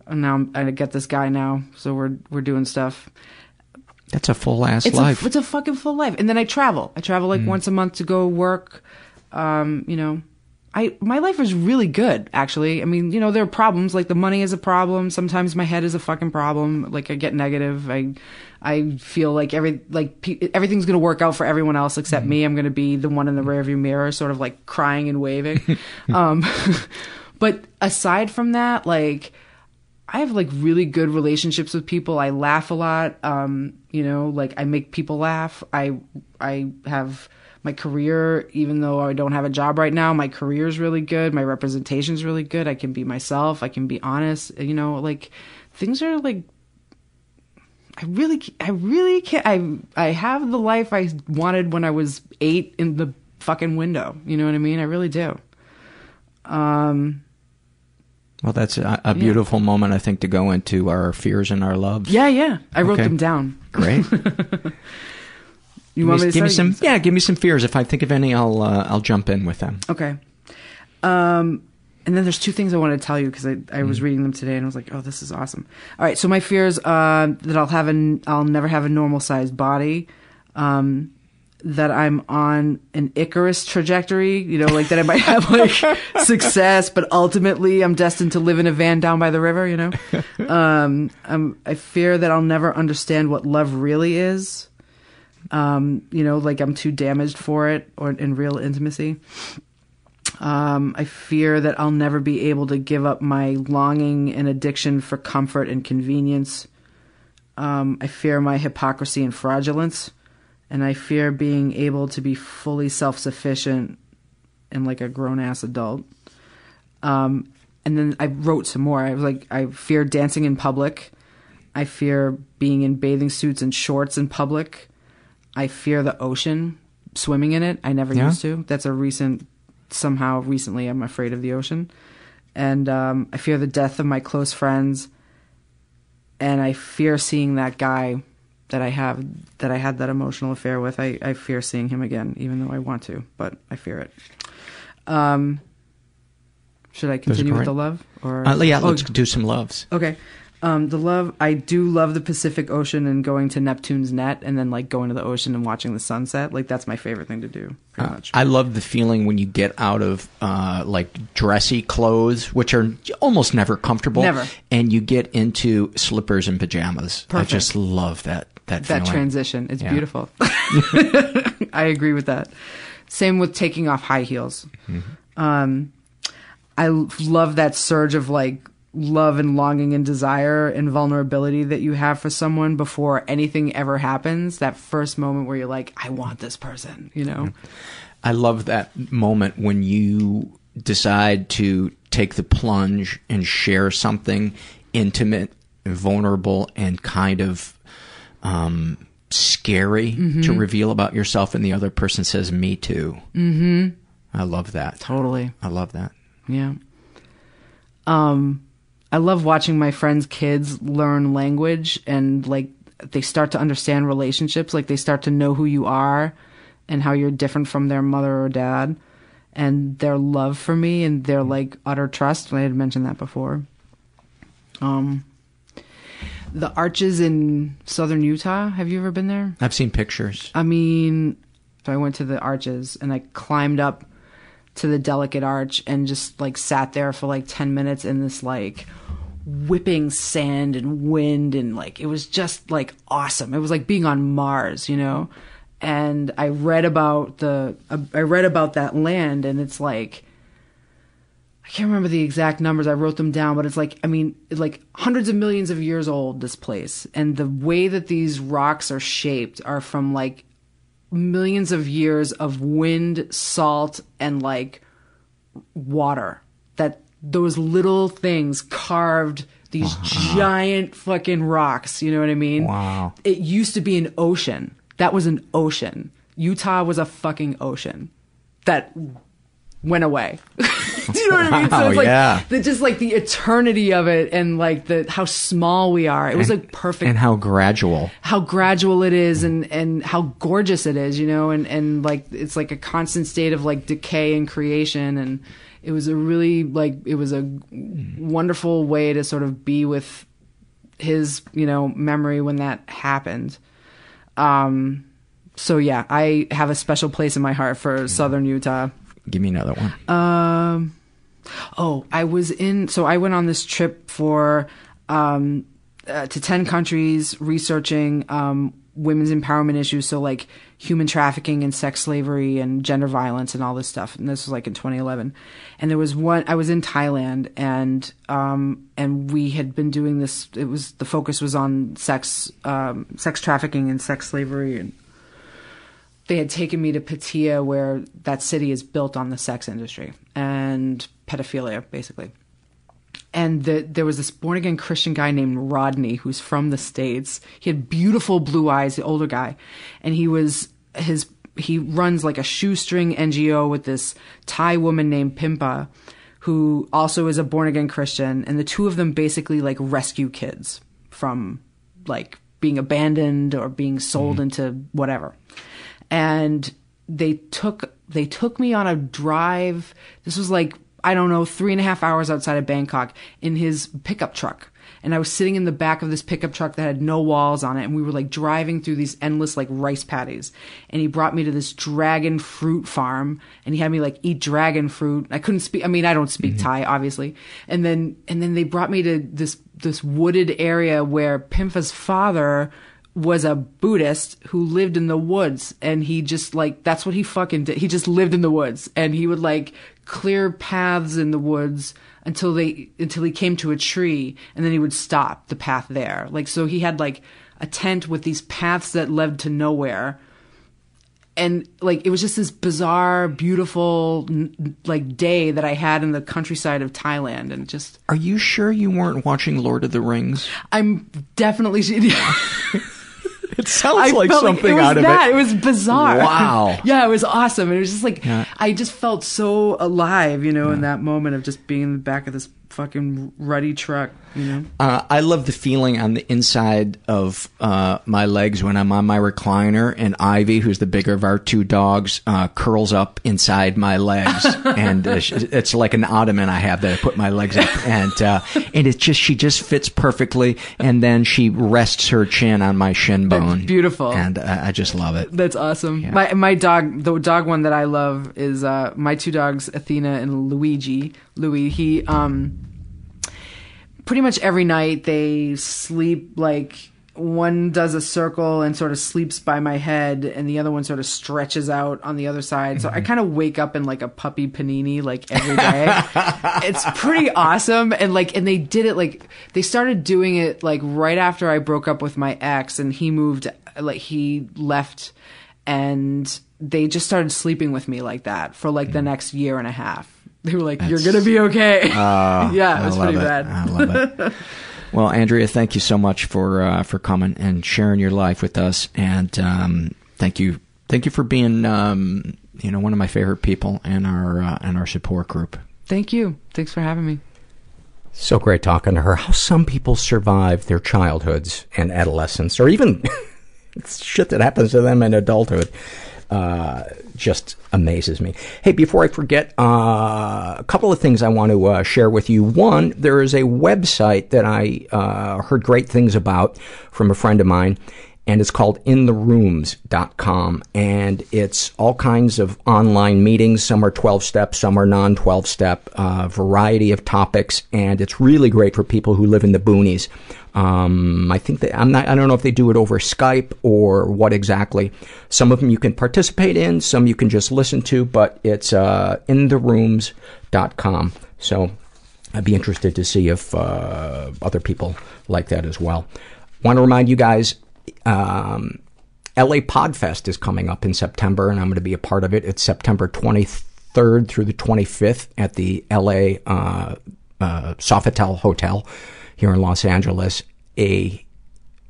And now I'm, I get this guy now, so we're we're doing stuff That's a full ass it's life. A, it's a fucking full life. And then I travel. I travel like Mm. once a month to go work. Um, you know, I my life is really good actually. I mean, you know, there are problems like the money is a problem. Sometimes my head is a fucking problem. Like I get negative. I I feel like every like pe- everything's gonna work out for everyone else except Mm. me. I'm gonna be the one in the rearview mirror, sort of like crying and waving. um, but aside from that, like. I have like really good relationships with people. I laugh a lot. Um, you know, like I make people laugh. I I have my career, even though I don't have a job right now, my career is really good. My representation is really good. I can be myself. I can be honest. You know, like things are like. I really, I really can't. I I have the life I wanted when I was eight in the fucking window. You know what I mean? I really do. Um. Well, that's a, a beautiful moment, I think, to go into our fears and our loves. Yeah, yeah. I wrote Okay. them down. Great. You want me, me to give me some? Yeah, give me some fears. If I think of any, I'll uh, I'll jump in with them. Okay. Um, and then there's two things I want to tell you because I, I Mm. was reading them today and I was like, oh, this is awesome. All right. So my fears, uh, that I'll have an, I'll never have a normal sized body. Um, that I'm on an Icarus trajectory, you know, like that I might have like success, but ultimately I'm destined to live in a van down by the river, you know? Um, I'm, I fear that I'll never understand what love really is. Um, you know, like I'm too damaged for it or in real intimacy. Um, I fear that I'll never be able to give up my longing and addiction for comfort and convenience. Um, I fear my hypocrisy and fraudulence. And I fear being able to be fully self sufficient and like a grown ass adult. Um, and then I wrote some more. I was like, I fear dancing in public. I fear being in bathing suits and shorts in public. I fear the ocean, swimming in it. I never Yeah. used to. That's a recent, somehow recently, I'm afraid of the ocean. And um, I fear the death of my close friends. And I fear seeing that guy that I have, that I had that emotional affair with. I, I fear seeing him again, even though I want to, but I fear it. Um, should I continue with the love? Or Uh, yeah, Oh, let's do some loves. Okay. Um, the love, I do love the Pacific Ocean and going to Neptune's net and then like going to the ocean and watching the sunset. Like that's my favorite thing to do, pretty Uh, much. I love the feeling when you get out of uh, like dressy clothes, which are almost never comfortable, Never. and you get into slippers and pajamas. Perfect. I just love that that, that feeling. transition. It's Yeah. beautiful. I agree with that. Same with taking off high heels. Mm-hmm. Um, I love that surge of like love and longing and desire and vulnerability that you have for someone before anything ever happens. That first moment where you're like, I want this person, you know? I love that moment when you decide to take the plunge and share something intimate, and vulnerable, and kind of um, scary to Mhm. reveal about yourself, and the other person says, "Me too." Mm-hmm. I love that. Totally. I love that. Yeah. Um, I love watching my friends' kids learn language and like they start to understand relationships. Like they start to know who you are and how you're different from their mother or dad and their love for me and their like utter trust. I had mentioned that before. Um, the arches in southern Utah. Have you ever been there? I've seen pictures. I mean, so I went to the arches and I climbed up to the delicate arch and just like sat there for like 10 minutes in this like whipping sand and wind and like it was just like awesome. It was like being on Mars, you know? And I read about the uh, I read about that land and it's like I can't remember the exact numbers. I wrote them down, but it's like I mean, like hundreds of millions of years old. This place and the way that these rocks are shaped are from like millions of years of wind, salt, and like water. Those little things carved these uh-huh. giant fucking rocks. You know what I mean? Wow. It used to be an ocean. That was an ocean. Utah was a fucking ocean that went away. Do you know what I mean? So it's like yeah. the, just like the eternity of it and like the how small we are. It was like perfect And how gradual. how gradual it is and and how gorgeous it is you know and and like it's like a constant state of like decay and creation and it was a really like it was a wonderful way to sort of be with his you know memory when that happened um so yeah i have a special place in my heart for southern utah Give me another one. um, oh, I was in. So I went on this trip for um, uh, to ten countries researching um, women's empowerment issues. So like human trafficking and sex slavery and gender violence and all this stuff. And this was like in 2011. And there was one. I was in Thailand and um, and we had been doing this. It was the focus was on sex um, sex trafficking and sex slavery and they had taken me to Pattaya, where that city is built on the sex industry and pedophilia, basically. And the, there was this born again Christian guy named Rodney who's from the States. He had beautiful blue eyes, the older guy. And he was, his, he runs like a shoestring NGO with this Thai woman named Pimpa, who also is a born again Christian. And the two of them basically like rescue kids from like being abandoned or being sold mm-hmm. into whatever and they took they took me on a drive. This was like I don't know three and a half hours outside of Bangkok in his pickup truck, and I was sitting in the back of this pickup truck that had no walls on it, and we were like driving through these endless like rice paddies, and he brought me to this dragon fruit farm, and he had me like eat dragon fruit. I couldn't speak. I mean, I don't speak mm-hmm. Thai, obviously, and then and then they brought me to this this wooded area where Pimpha's father was a Buddhist who lived in the woods and he just like that's what he fucking did. He just lived in the woods and he would like clear paths in the woods until they until he came to a tree and then he would stop the path there. Like so he had like a tent with these paths that led to nowhere. And like it was just this bizarre, beautiful like day that I had in the countryside of Thailand and just Are you sure you weren't watching Lord of the Rings? I'm definitely It sounds I like something it was out of that. it. It was bizarre. Wow. yeah, it was awesome. It was just like Yeah. I just felt so alive, you know, in that moment of just being in the back of this fucking ruddy truck, you know. Uh, I love the feeling on the inside of uh, my legs when I'm on my recliner, and Ivy, who's the bigger of our two dogs, uh, curls up inside my legs, and uh, it's like an ottoman I have that I put my legs up, and uh, and it's just she just fits perfectly, and then she rests her chin on my shin bone. beautiful. and uh, I just love it. That's awesome. My my dog, the dog one that I love is uh, my two dogs, Athena and Luigi. Louis, he um, pretty much every night they sleep like one does a circle and sort of sleeps by my head, and the other one sort of stretches out on the other side. So I kind of wake up in like a puppy panini like every day. it's pretty awesome, and like, and they did it like they started doing it like right after I broke up with my ex, and he moved, like he left, and they just started sleeping with me like that for like the next year and a half. They were like, "You're gonna be okay." Oh, yeah, it was pretty it. bad. I love it. Well, Andrea, thank you so much for uh, for coming and sharing your life with us, and um, thank you, thank you for being, um, you know, one of my favorite people in our uh, in our support group. Thank you. Thanks for having me. So great talking to her. How some people survive their childhoods and adolescence, or even shit that happens to them in adulthood, uh, just amazes me. Hey, before I forget, uh, a couple of things I want to uh, share with you. One, there is a website that I uh, heard great things about from a friend of mine, and it's called intherooms.com and it's all kinds of online meetings some are 12 step some are non 12 step uh, variety of topics and it's really great for people who live in the boonies um, i think that i'm not i don't know if they do it over skype or what exactly. Some of them you can participate in some you can just listen to but it's uh, intherooms.com so i'd be interested to see if uh, other people like that as well. Want to remind you guys um, LA Podfest is coming up in September, and I'm going to be a part of it. It's September 23rd 23rd through the 25th at the LA uh, uh, Sofitel Hotel here in Los Angeles. A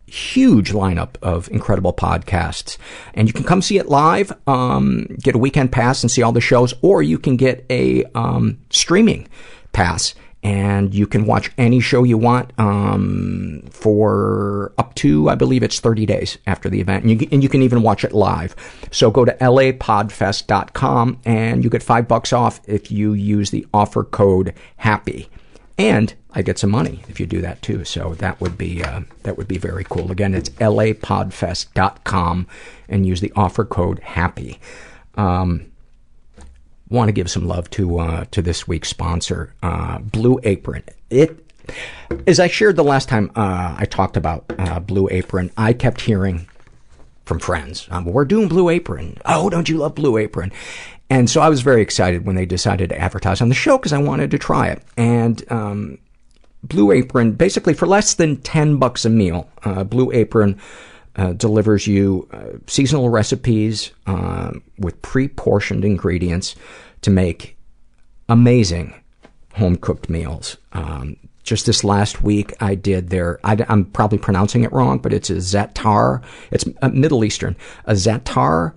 huge lineup of incredible podcasts. And you can come see it live, um, get a weekend pass and see all the shows, or you can get a um, streaming pass and you can watch any show you want um, for up to, I believe it's 30 days after the event. And you, and you can even watch it live. So go to lapodfest.com and you get five bucks off if you use the offer code HAPPY. And I get some money if you do that too. So that would be, uh, that would be very cool. Again, it's lapodfest.com and use the offer code HAPPY. Um, want to give some love to uh, to this week's sponsor, uh, Blue Apron. It, as I shared the last time uh, I talked about uh, Blue Apron, I kept hearing from friends, um, "We're doing Blue Apron. Oh, don't you love Blue Apron?" And so I was very excited when they decided to advertise on the show because I wanted to try it. And um, Blue Apron, basically for less than ten bucks a meal, uh, Blue Apron. Uh, delivers you uh, seasonal recipes uh, with pre-portioned ingredients to make amazing home-cooked meals. Um, just this last week, I did their, I, am probably pronouncing it wrong, but it's a zatar, it's a Middle Eastern, a zatar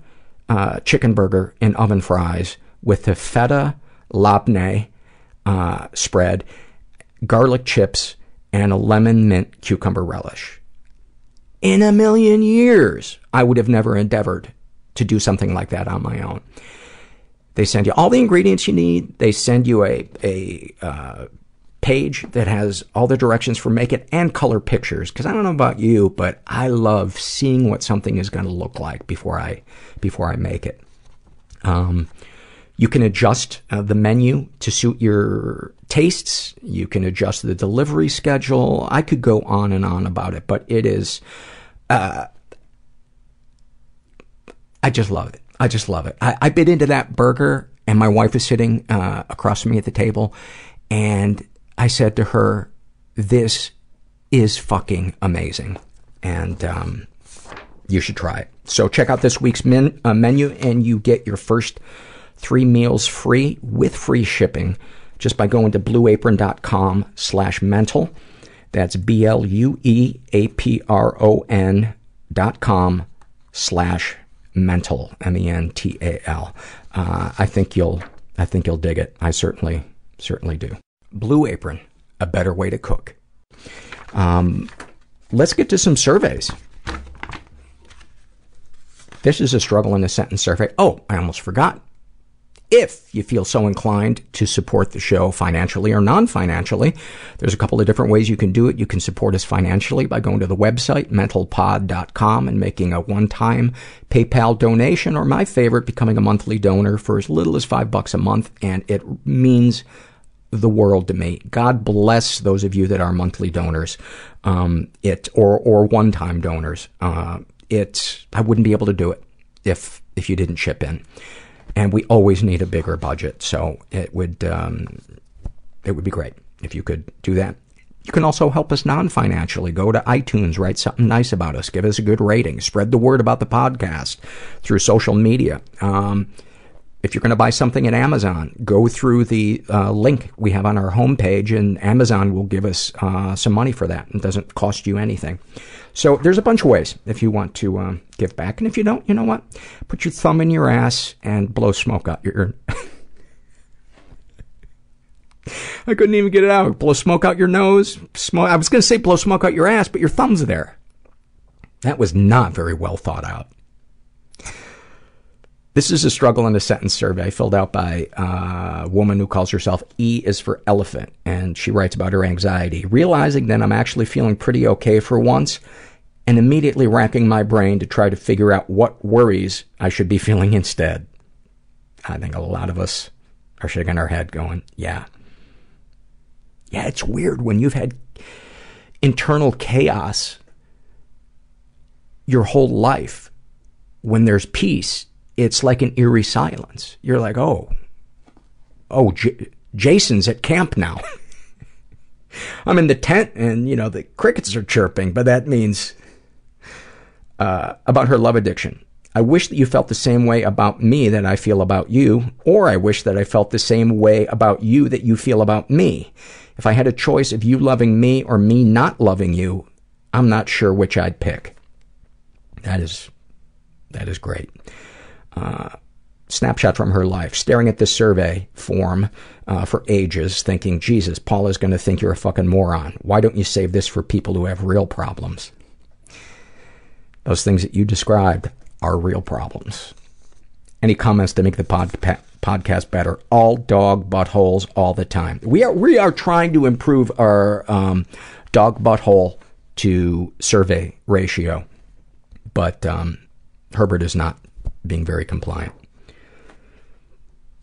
uh, chicken burger in oven fries with the feta labneh uh, spread, garlic chips, and a lemon mint cucumber relish in a million years, I would have never endeavored to do something like that on my own. They send you all the ingredients you need. They send you a, a, uh, page that has all the directions for make it and color pictures. Cause I don't know about you, but I love seeing what something is going to look like before I, before I make it. Um, you can adjust uh, the menu to suit your tastes. You can adjust the delivery schedule. I could go on and on about it, but it is, uh, I just love it. I just love it. I, I bit into that burger and my wife is sitting, uh, across from me at the table and I said to her, this is fucking amazing. And, um, you should try it. So check out this week's men, uh, menu and you get your first three meals free with free shipping just by going to blueapron.com slash mental. That's B-L-U-E-A-P-R-O-N dot com slash mental, M-E-N-T-A-L. Uh, I think you'll, I think you'll dig it. I certainly, certainly do. Blue Apron, a better way to cook. Um, let's get to some surveys. This is a struggle in a sentence survey. Oh, I almost forgot. If you feel so inclined to support the show financially or non-financially, there's a couple of different ways you can do it. You can support us financially by going to the website, mentalpod.com, and making a one-time PayPal donation, or my favorite, becoming a monthly donor for as little as five bucks a month, and it means the world to me. God bless those of you that are monthly donors, um, it or or one-time donors. Uh, it I wouldn't be able to do it if if you didn't chip in, and we always need a bigger budget. So it would um, it would be great if you could do that. You can also help us non-financially. Go to iTunes, write something nice about us, give us a good rating, spread the word about the podcast through social media. Um, if you're going to buy something at Amazon, go through the uh, link we have on our homepage, and Amazon will give us uh, some money for that. It doesn't cost you anything. So there's a bunch of ways if you want to um, give back, and if you don't, you know what? Put your thumb in your ass and blow smoke out your. I couldn't even get it out. Blow smoke out your nose. Smoke. I was going to say blow smoke out your ass, but your thumb's there. That was not very well thought out. This is a struggle in a sentence survey filled out by a woman who calls herself E is for elephant. And she writes about her anxiety. Realizing that I'm actually feeling pretty okay for once and immediately racking my brain to try to figure out what worries I should be feeling instead. I think a lot of us are shaking our head going, yeah. Yeah, it's weird when you've had internal chaos your whole life. When there's peace, it's like an eerie silence. You're like, oh, oh, J- Jason's at camp now. I'm in the tent and, you know, the crickets are chirping, but that means, uh, about her love addiction. I wish that you felt the same way about me that I feel about you, or I wish that I felt the same way about you that you feel about me. If I had a choice of you loving me or me not loving you, I'm not sure which I'd pick. That is, that is great. Uh, snapshot from her life, staring at this survey form uh, for ages, thinking, Jesus, Paula's going to think you're a fucking moron. Why don't you save this for people who have real problems? Those things that you described are real problems. Any comments to make the pod- podcast better? All dog buttholes all the time. We are we are trying to improve our um, dog butthole to survey ratio, but um, Herbert is not being very compliant.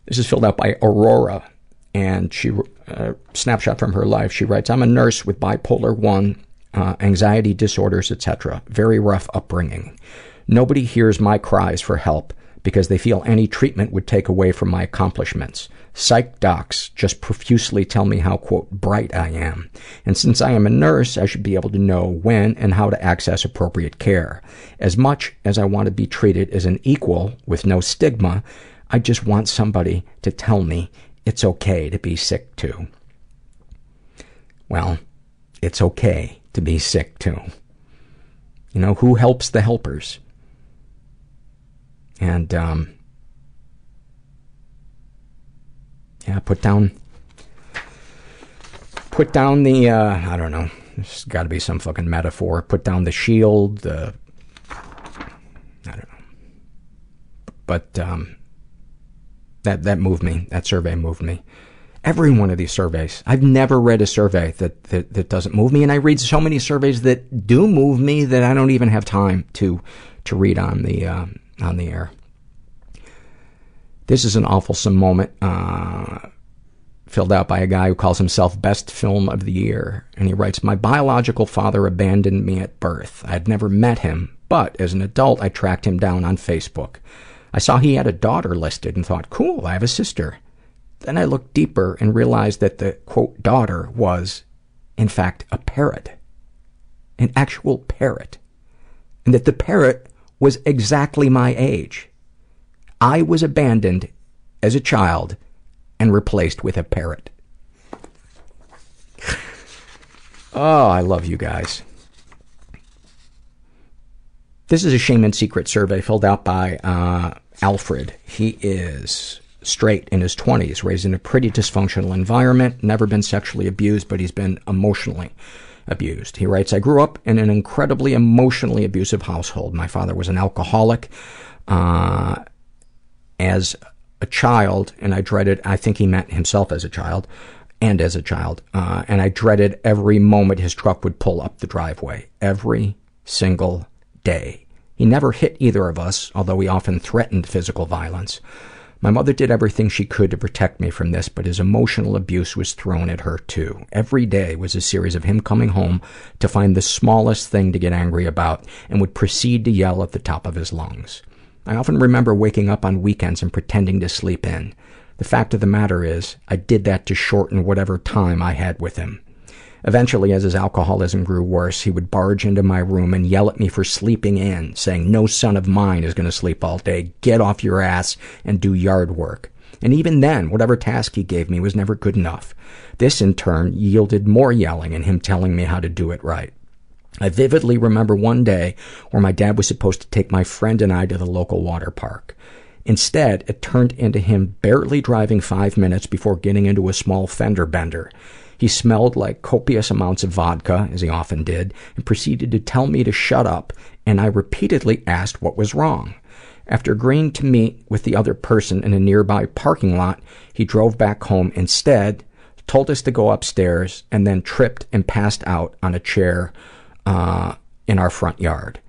This is filled out by Aurora, and she uh, snapshot from her life. She writes, "I'm a nurse with bipolar one, uh, anxiety disorders, etc. Very rough upbringing. Nobody hears my cries for help because they feel any treatment would take away from my accomplishments. Psych docs just profusely tell me how, quote, bright I am. And since I am a nurse, I should be able to know when and how to access appropriate care. As much as I want to be treated as an equal with no stigma, I just want somebody to tell me it's okay to be sick too. Well, it's okay to be sick too. You know, who helps the helpers? And, um, yeah, put down, put down the, uh, I don't know, there's gotta be some fucking metaphor. Put down the shield, the, I don't know. But, um, that, that moved me. That survey moved me. Every one of these surveys. I've never read a survey that, that, that doesn't move me, and I read so many surveys that do move me that I don't even have time to, to read on the, um, on the air. This is an awfulsome moment, uh, filled out by a guy who calls himself Best Film of the Year. And he writes, My biological father abandoned me at birth. I had never met him, but as an adult, I tracked him down on Facebook. I saw he had a daughter listed and thought, cool, I have a sister. Then I looked deeper and realized that the, quote, daughter was, in fact, a parrot. An actual parrot. And that the parrot was exactly my age. I was abandoned as a child and replaced with a parrot. Oh, I love you guys. This is a shame and secret survey filled out by uh, Alfred. He is straight in his 20s, raised in a pretty dysfunctional environment, never been sexually abused, but he's been emotionally abused. He writes, I grew up in an incredibly emotionally abusive household. My father was an alcoholic. Uh, as a child, and I dreaded, I think he meant himself as a child, and as a child, uh, and I dreaded every moment his truck would pull up the driveway. Every single day. He never hit either of us, although he often threatened physical violence. My mother did everything she could to protect me from this, but his emotional abuse was thrown at her too. Every day was a series of him coming home to find the smallest thing to get angry about and would proceed to yell at the top of his lungs. I often remember waking up on weekends and pretending to sleep in. The fact of the matter is, I did that to shorten whatever time I had with him. Eventually, as his alcoholism grew worse, he would barge into my room and yell at me for sleeping in, saying, no son of mine is going to sleep all day. Get off your ass and do yard work. And even then, whatever task he gave me was never good enough. This, in turn, yielded more yelling and him telling me how to do it right. I vividly remember one day where my dad was supposed to take my friend and I to the local water park. Instead, it turned into him barely driving five minutes before getting into a small fender bender. He smelled like copious amounts of vodka, as he often did, and proceeded to tell me to shut up, and I repeatedly asked what was wrong. After agreeing to meet with the other person in a nearby parking lot, he drove back home instead, told us to go upstairs, and then tripped and passed out on a chair Uh, in our front yard.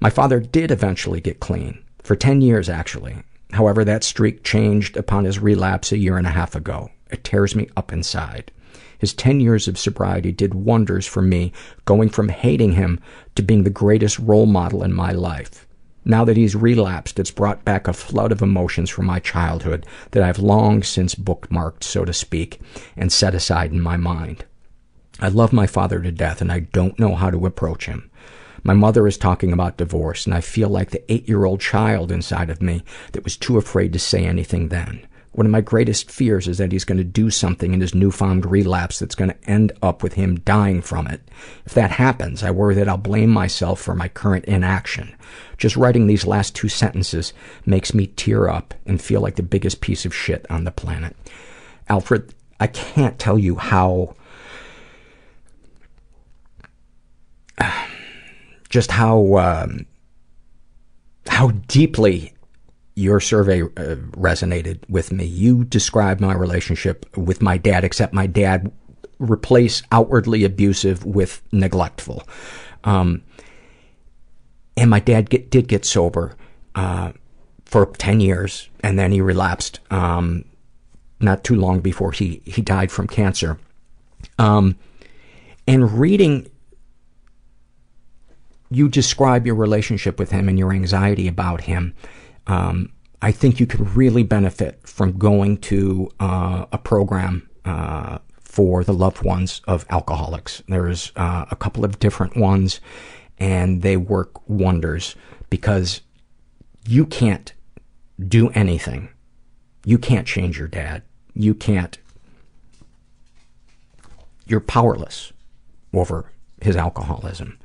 My father did eventually get clean, for 10 years actually. However, that streak changed upon his relapse a year and a half ago. It tears me up inside. His 10 years of sobriety did wonders for me, going from hating him to being the greatest role model in my life. Now that he's relapsed, it's brought back a flood of emotions from my childhood that I've long since bookmarked, so to speak, and set aside in my mind. I love my father to death, and I don't know how to approach him. My mother is talking about divorce, and I feel like the eight year old child inside of me that was too afraid to say anything then. One of my greatest fears is that he's going to do something in his newfound relapse that's going to end up with him dying from it. If that happens, I worry that I'll blame myself for my current inaction. Just writing these last two sentences makes me tear up and feel like the biggest piece of shit on the planet. Alfred, I can't tell you how just how um, how deeply your survey uh, resonated with me. You described my relationship with my dad, except my dad replaced outwardly abusive with neglectful. Um, and my dad get, did get sober uh, for 10 years, and then he relapsed um, not too long before he, he died from cancer. Um, and reading you describe your relationship with him and your anxiety about him, um, I think you could really benefit from going to uh, a program uh, for the loved ones of alcoholics. There's uh, a couple of different ones, and they work wonders because you can't do anything. You can't change your dad. You can't. You're powerless over his alcoholism.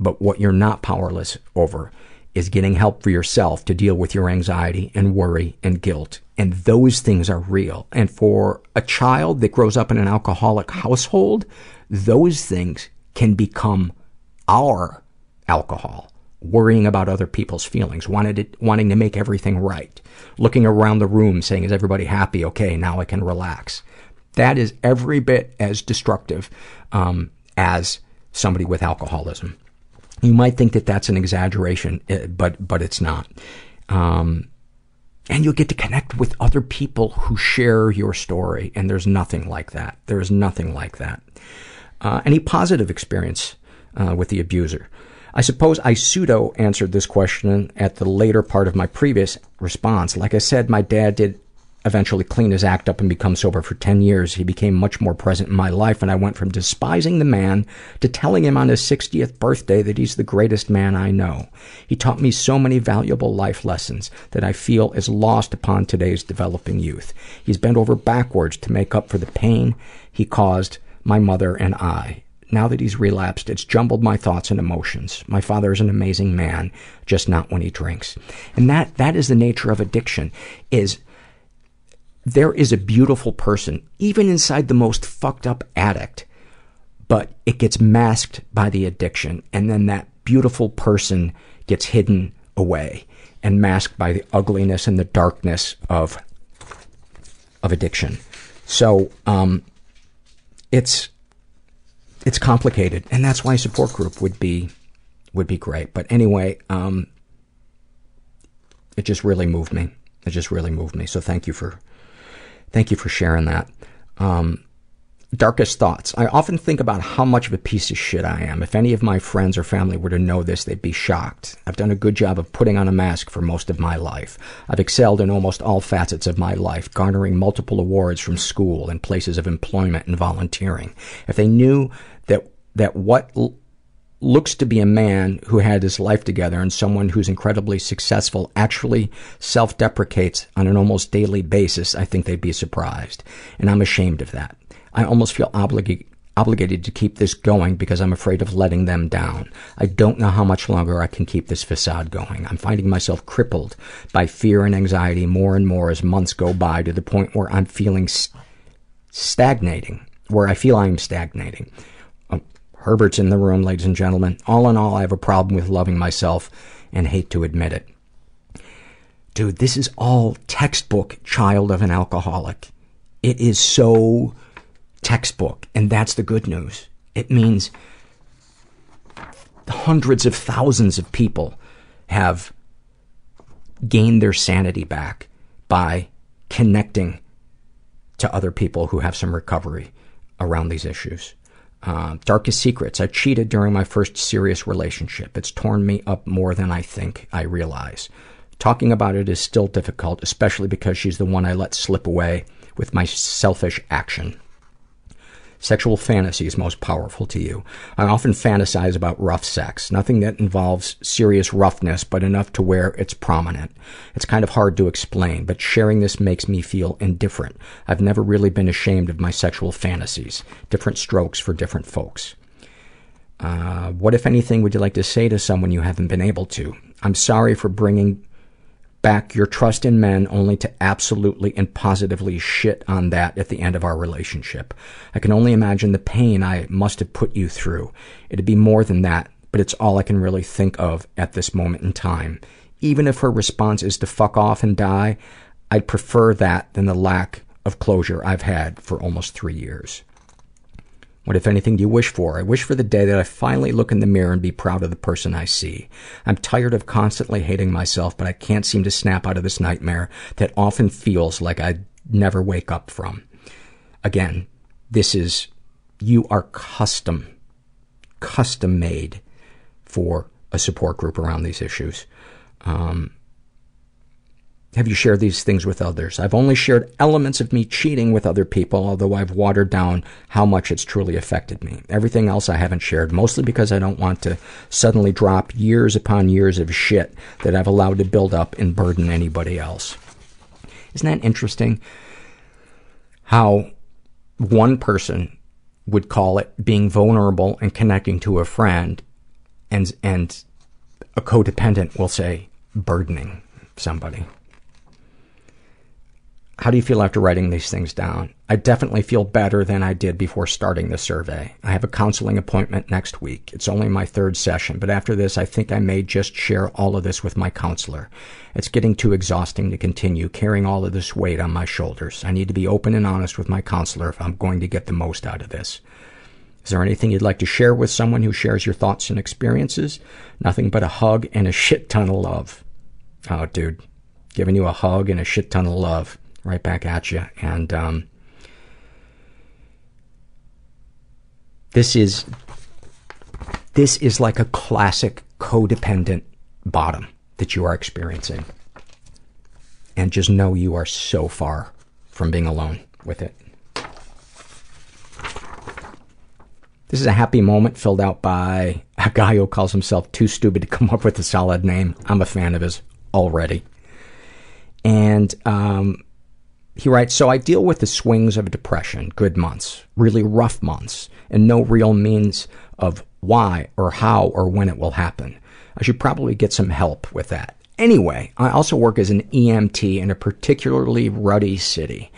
But what you're not powerless over is getting help for yourself to deal with your anxiety and worry and guilt. And those things are real. And for a child that grows up in an alcoholic household, those things can become our alcohol. Worrying about other people's feelings, wanted it, wanting to make everything right, looking around the room saying, is everybody happy? Okay, now I can relax. That is every bit as destructive um, as somebody with alcoholism. You might think that that's an exaggeration, eh, but, but it's not. Um, and you'll get to connect with other people who share your story, and there's nothing like that. There is nothing like that. Uh, any positive experience uh, with the abuser? I suppose I pseudo answered this question at the later part of my previous response. Like I said, my dad did eventually clean his act up and become sober for 10 years, he became much more present in my life and I went from despising the man to telling him on his 60th birthday that he's the greatest man I know. He taught me so many valuable life lessons that I feel is lost upon today's developing youth. He's bent over backwards to make up for the pain he caused my mother and I. Now that he's relapsed, it's jumbled my thoughts and emotions. My father is an amazing man, just not when he drinks. And that, that is the nature of addiction, is there is a beautiful person, even inside the most fucked up addict, but it gets masked by the addiction, and then that beautiful person gets hidden away and masked by the ugliness and the darkness of of addiction. So um, it's it's complicated, and that's why a support group would be would be great. But anyway, um, it just really moved me. It just really moved me. So thank you for Thank you for sharing that. Um, darkest thoughts. I often think about how much of a piece of shit I am. If any of my friends or family were to know this, they'd be shocked. I've done a good job of putting on a mask for most of my life. I've excelled in almost all facets of my life, garnering multiple awards from school and places of employment and volunteering. If they knew that that what looks to be a man who had his life together and someone who's incredibly successful actually self-deprecates on an almost daily basis, I think they'd be surprised. And I'm ashamed of that. I almost feel obligated obligated to keep this going because I'm afraid of letting them down. I don't know how much longer I can keep this facade going. I'm finding myself crippled by fear and anxiety more and more as months go by to the point where I'm feeling st- stagnating, where I feel I'm stagnating. Herbert's in the room, ladies and gentlemen. All in all, I have a problem with loving myself and hate to admit it. Dude, this is all textbook child of an alcoholic. It is so textbook, and that's the good news. It means hundreds of thousands of people have gained their sanity back by connecting to other people who have some recovery around these issues. Uh, darkest secrets. I cheated during my first serious relationship. It's torn me up more than I think I realize. Talking about it is still difficult, especially because she's the one I let slip away with my selfish action. Sexual fantasies most powerful to you. I often fantasize about rough sex. Nothing that involves serious roughness, but enough to where it's prominent. It's kind of hard to explain, but sharing this makes me feel indifferent. I've never really been ashamed of my sexual fantasies. Different strokes for different folks. Uh, what, if anything, would you like to say to someone you haven't been able to? I'm sorry for bringing back your trust in men only to absolutely and positively shit on that at the end of our relationship. I can only imagine the pain I must have put you through. It'd be more than that, but it's all I can really think of at this moment in time. Even if her response is to fuck off and die, I'd prefer that than the lack of closure I've had for almost three years. What, if anything, do you wish for? I wish for the day that I finally look in the mirror and be proud of the person I see. I'm tired of constantly hating myself, but I can't seem to snap out of this nightmare that often feels like I never wake up from. Again, this is, you are custom, custom made for a support group around these issues. Um, have you shared these things with others? I've only shared elements of me cheating with other people, although I've watered down how much it's truly affected me. Everything else I haven't shared, mostly because I don't want to suddenly drop years upon years of shit that I've allowed to build up and burden anybody else. Isn't that interesting? How one person would call it being vulnerable and connecting to a friend, and, and a codependent will say burdening somebody. How do you feel after writing these things down? I definitely feel better than I did before starting the survey. I have a counseling appointment next week. It's only my third session, but after this, I think I may just share all of this with my counselor. It's getting too exhausting to continue carrying all of this weight on my shoulders. I need to be open and honest with my counselor if I'm going to get the most out of this. Is there anything you'd like to share with someone who shares your thoughts and experiences? Nothing but a hug and a shit ton of love. Oh, dude. Giving you a hug and a shit ton of love right back at you. And um, this is this is like a classic codependent bottom that you are experiencing. And just know you are so far from being alone with it. This is a happy moment filled out by a guy who calls himself too stupid to come up with a solid name. I'm a fan of his already. And um, he writes, So I deal with the swings of depression, good months, really rough months, and no real means of why or how or when it will happen. I should probably get some help with that. Anyway, I also work as an EMT in a particularly ruddy city.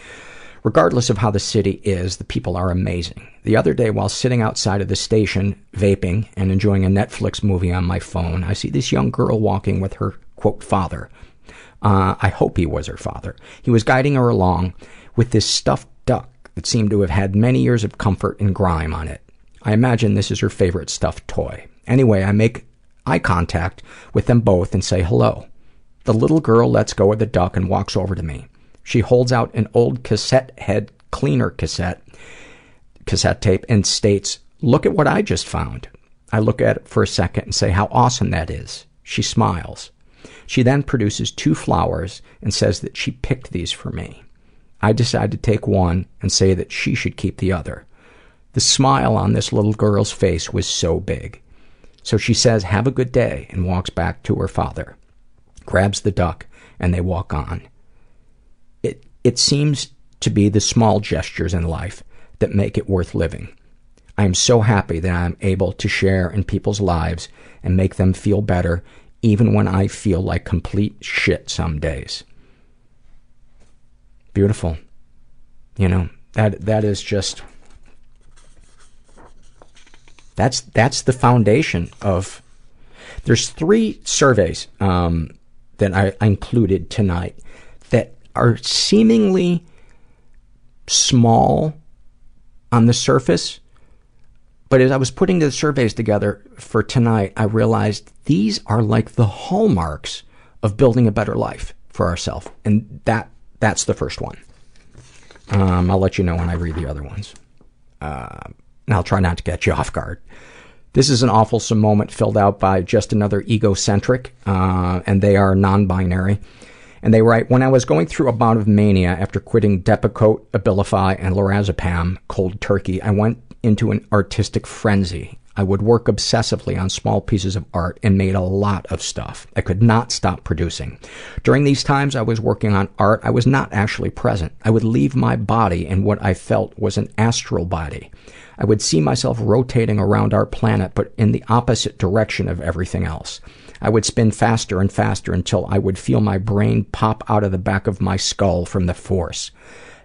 Regardless of how the city is, the people are amazing. The other day, while sitting outside of the station, vaping and enjoying a Netflix movie on my phone, I see this young girl walking with her, quote, father. Uh, I hope he was her father. He was guiding her along with this stuffed duck that seemed to have had many years of comfort and grime on it. I imagine this is her favorite stuffed toy. Anyway, I make eye contact with them both and say hello. The little girl lets go of the duck and walks over to me. She holds out an old cassette head cleaner cassette, cassette tape and states, look at what I just found. I look at it for a second and say how awesome that is. She smiles. She then produces two flowers and says that she picked these for me. I decide to take one and say that she should keep the other. The smile on this little girl's face was so big. So she says, have a good day, and walks back to her father, grabs the duck, and they walk on. It, it seems to be the small gestures in life that make it worth living. I am so happy that I am able to share in people's lives and make them feel better even when I feel like complete shit some days. Beautiful. You know, that that is just that's that's the foundation of there's three surveys um, that I, I included tonight that are seemingly small on the surface but as I was putting the surveys together for tonight, I realized these are like the hallmarks of building a better life for ourselves. And that, that's the first one. Um, I'll let you know when I read the other ones. Uh, and I'll try not to get you off guard. This is an awful moment filled out by just another egocentric, uh, and they are non-binary. And they write, when I was going through a bout of mania after quitting Depakote, Abilify, and Lorazepam cold turkey, I went into an artistic frenzy. I would work obsessively on small pieces of art and made a lot of stuff. I could not stop producing. During these times I was working on art, I was not actually present. I would leave my body in what I felt was an astral body. I would see myself rotating around our planet, but in the opposite direction of everything else. I would spin faster and faster until I would feel my brain pop out of the back of my skull from the force.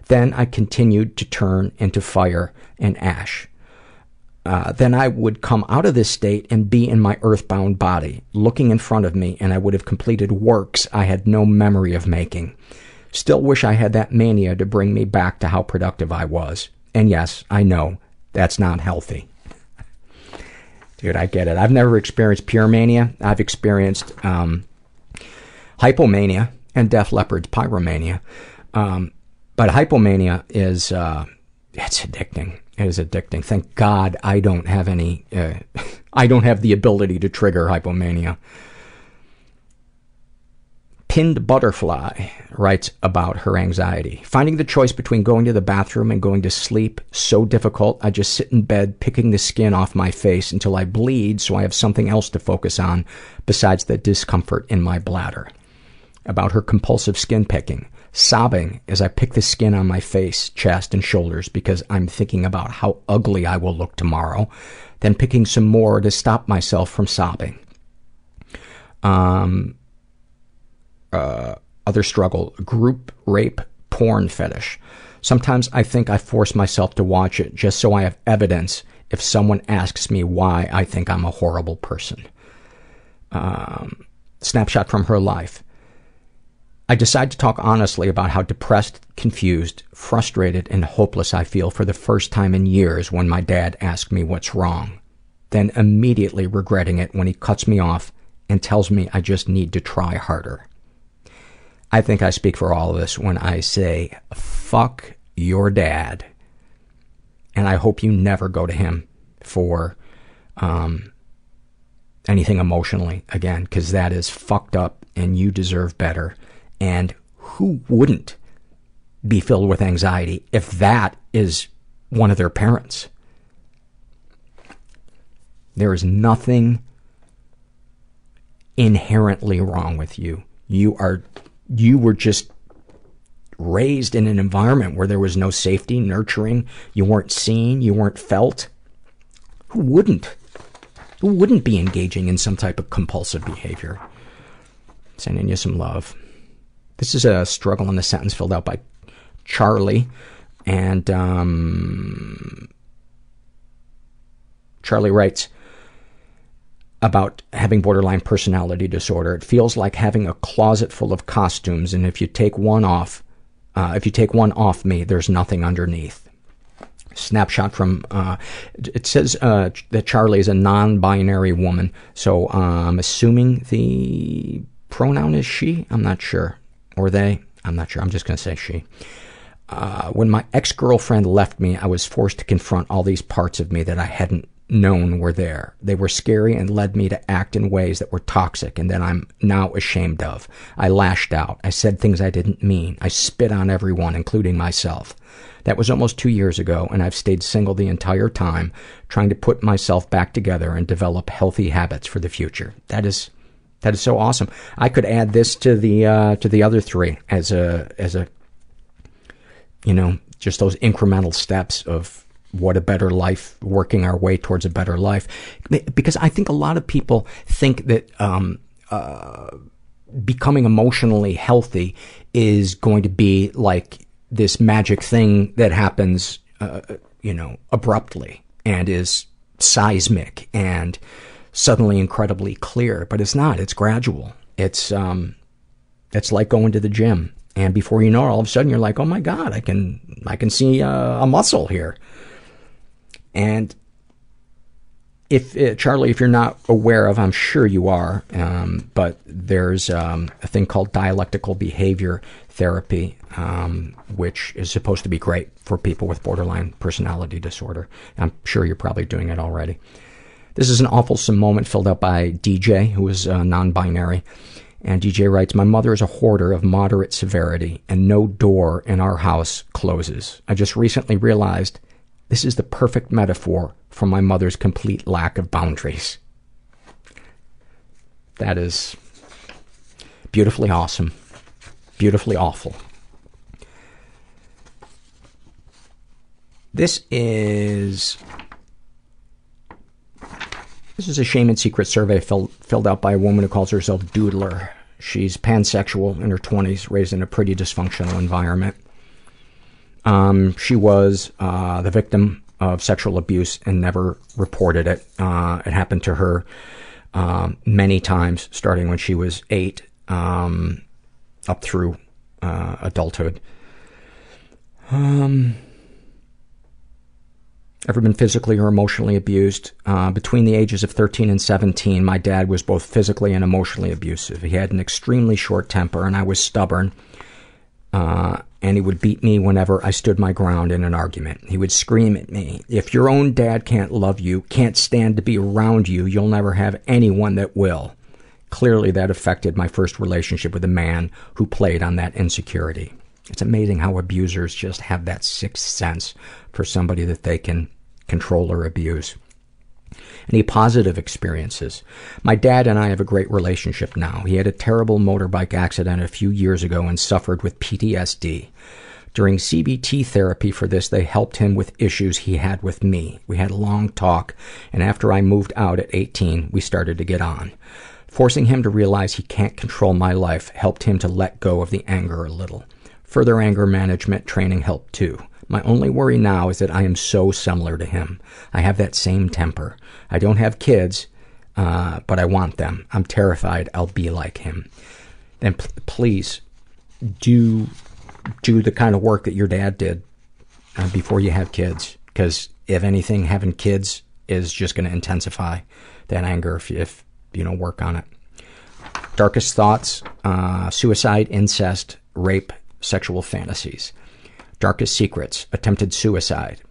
Then I continued to turn into fire and ash. Uh, then I would come out of this state and be in my earthbound body, looking in front of me, and I would have completed works I had no memory of making. Still wish I had that mania to bring me back to how productive I was. And yes, I know, that's not healthy. Dude, I get it. I've never experienced pure mania. I've experienced um, hypomania and Def Leppard's pyromania. Um, but hypomania is, uh, it's addicting. It is addicting. Thank God I don't have any, uh, I don't have the ability to trigger hypomania. Pinned Butterfly writes about her anxiety. Finding the choice between going to the bathroom and going to sleep so difficult, I just sit in bed picking the skin off my face until I bleed so I have something else to focus on besides the discomfort in my bladder. About her compulsive skin picking. Sobbing as I pick the skin on my face, chest, and shoulders because I'm thinking about how ugly I will look tomorrow, then picking some more to stop myself from sobbing. Um, uh, other struggle, group rape porn fetish. Sometimes I think I force myself to watch it just so I have evidence if someone asks me why I think I'm a horrible person. Um, snapshot from her life. I decide to talk honestly about how depressed, confused, frustrated, and hopeless I feel for the first time in years when my dad asked me what's wrong. Then immediately regretting it when he cuts me off and tells me I just need to try harder. I think I speak for all of us when I say, fuck your dad. And I hope you never go to him for um, anything emotionally again, because that is fucked up and you deserve better. And who wouldn't be filled with anxiety if that is one of their parents? There is nothing inherently wrong with you. You are, you were just raised in an environment where there was no safety, nurturing, you weren't seen, you weren't felt. Who wouldn't? Who wouldn't be engaging in some type of compulsive behavior? Sending you some love. This is a struggle in the sentence filled out by Charlie. And um, Charlie writes about having borderline personality disorder. It feels like having a closet full of costumes, and if you take one off, uh, if you take one off me, there's nothing underneath. Snapshot from, uh, it says uh, that Charlie is a non-binary woman, so uh, I'm assuming the pronoun is she. I'm not sure or they. I'm not sure. I'm just going to say she. Uh, when my ex-girlfriend left me, I was forced to confront all these parts of me that I hadn't known were there. They were scary and led me to act in ways that were toxic and that I'm now ashamed of. I lashed out. I said things I didn't mean. I spit on everyone, including myself. That was almost two years ago, and I've stayed single the entire time, trying to put myself back together and develop healthy habits for the future. That is that is so awesome. I could add this to the uh, to the other three as a as a you know just those incremental steps of what a better life, working our way towards a better life. Because I think a lot of people think that um, uh, becoming emotionally healthy is going to be like this magic thing that happens, uh, you know, abruptly and is seismic and suddenly incredibly clear, but it's not. It's gradual. It's um, it's like going to the gym, and before you know it, all of a sudden you're like, oh my god, I can I can see uh, a muscle here. And if uh, Charlie, if you're not aware of, I'm sure you are, um, but there's um, a thing called dialectical behavior therapy, um, which is supposed to be great for people with borderline personality disorder. I'm sure you're probably doing it already. This is an awful moment filled out by DJ, who is uh, non-binary. And DJ writes, My mother is a hoarder of moderate severity, and no door in our house closes. I just recently realized this is the perfect metaphor for my mother's complete lack of boundaries. That is beautifully awesome, beautifully awful. This is this is a shame and secret survey filled, filled out by a woman who calls herself Doodler. She's pansexual in her 20s, raised in a pretty dysfunctional environment. Um, she was uh, the victim of sexual abuse and never reported it. Uh, it happened to her um, many times, starting when she was eight, um, up through uh, adulthood. Um, ever been physically or emotionally abused? Uh, between the ages of 13 and 17, my dad was both physically and emotionally abusive. He had an extremely short temper, and I was stubborn. Uh, and he would beat me whenever I stood my ground in an argument. He would scream at me, If your own dad can't love you, can't stand to be around you, you'll never have anyone that will. Clearly, that affected my first relationship with a man who played on that insecurity. It's amazing how abusers just have that sixth sense for somebody that they can control or abuse. Any positive experiences? My dad and I have a great relationship now. He had a terrible motorbike accident a few years ago and suffered with PTSD. During CBT therapy for this, they helped him with issues he had with me. We had a long talk, and after I moved out at 18, we started to get on. Forcing him to realize he can't control my life helped him to let go of the anger a little. Further anger management training helped too. My only worry now is that I am so similar to him. I have that same temper. I don't have kids, uh, but I want them. I'm terrified I'll be like him. Then p- please do do the kind of work that your dad did uh, before you have kids, because if anything, having kids is just going to intensify that anger if, if you don't work on it. Darkest thoughts: uh, suicide, incest, rape, sexual fantasies. Darkest secrets, attempted suicide.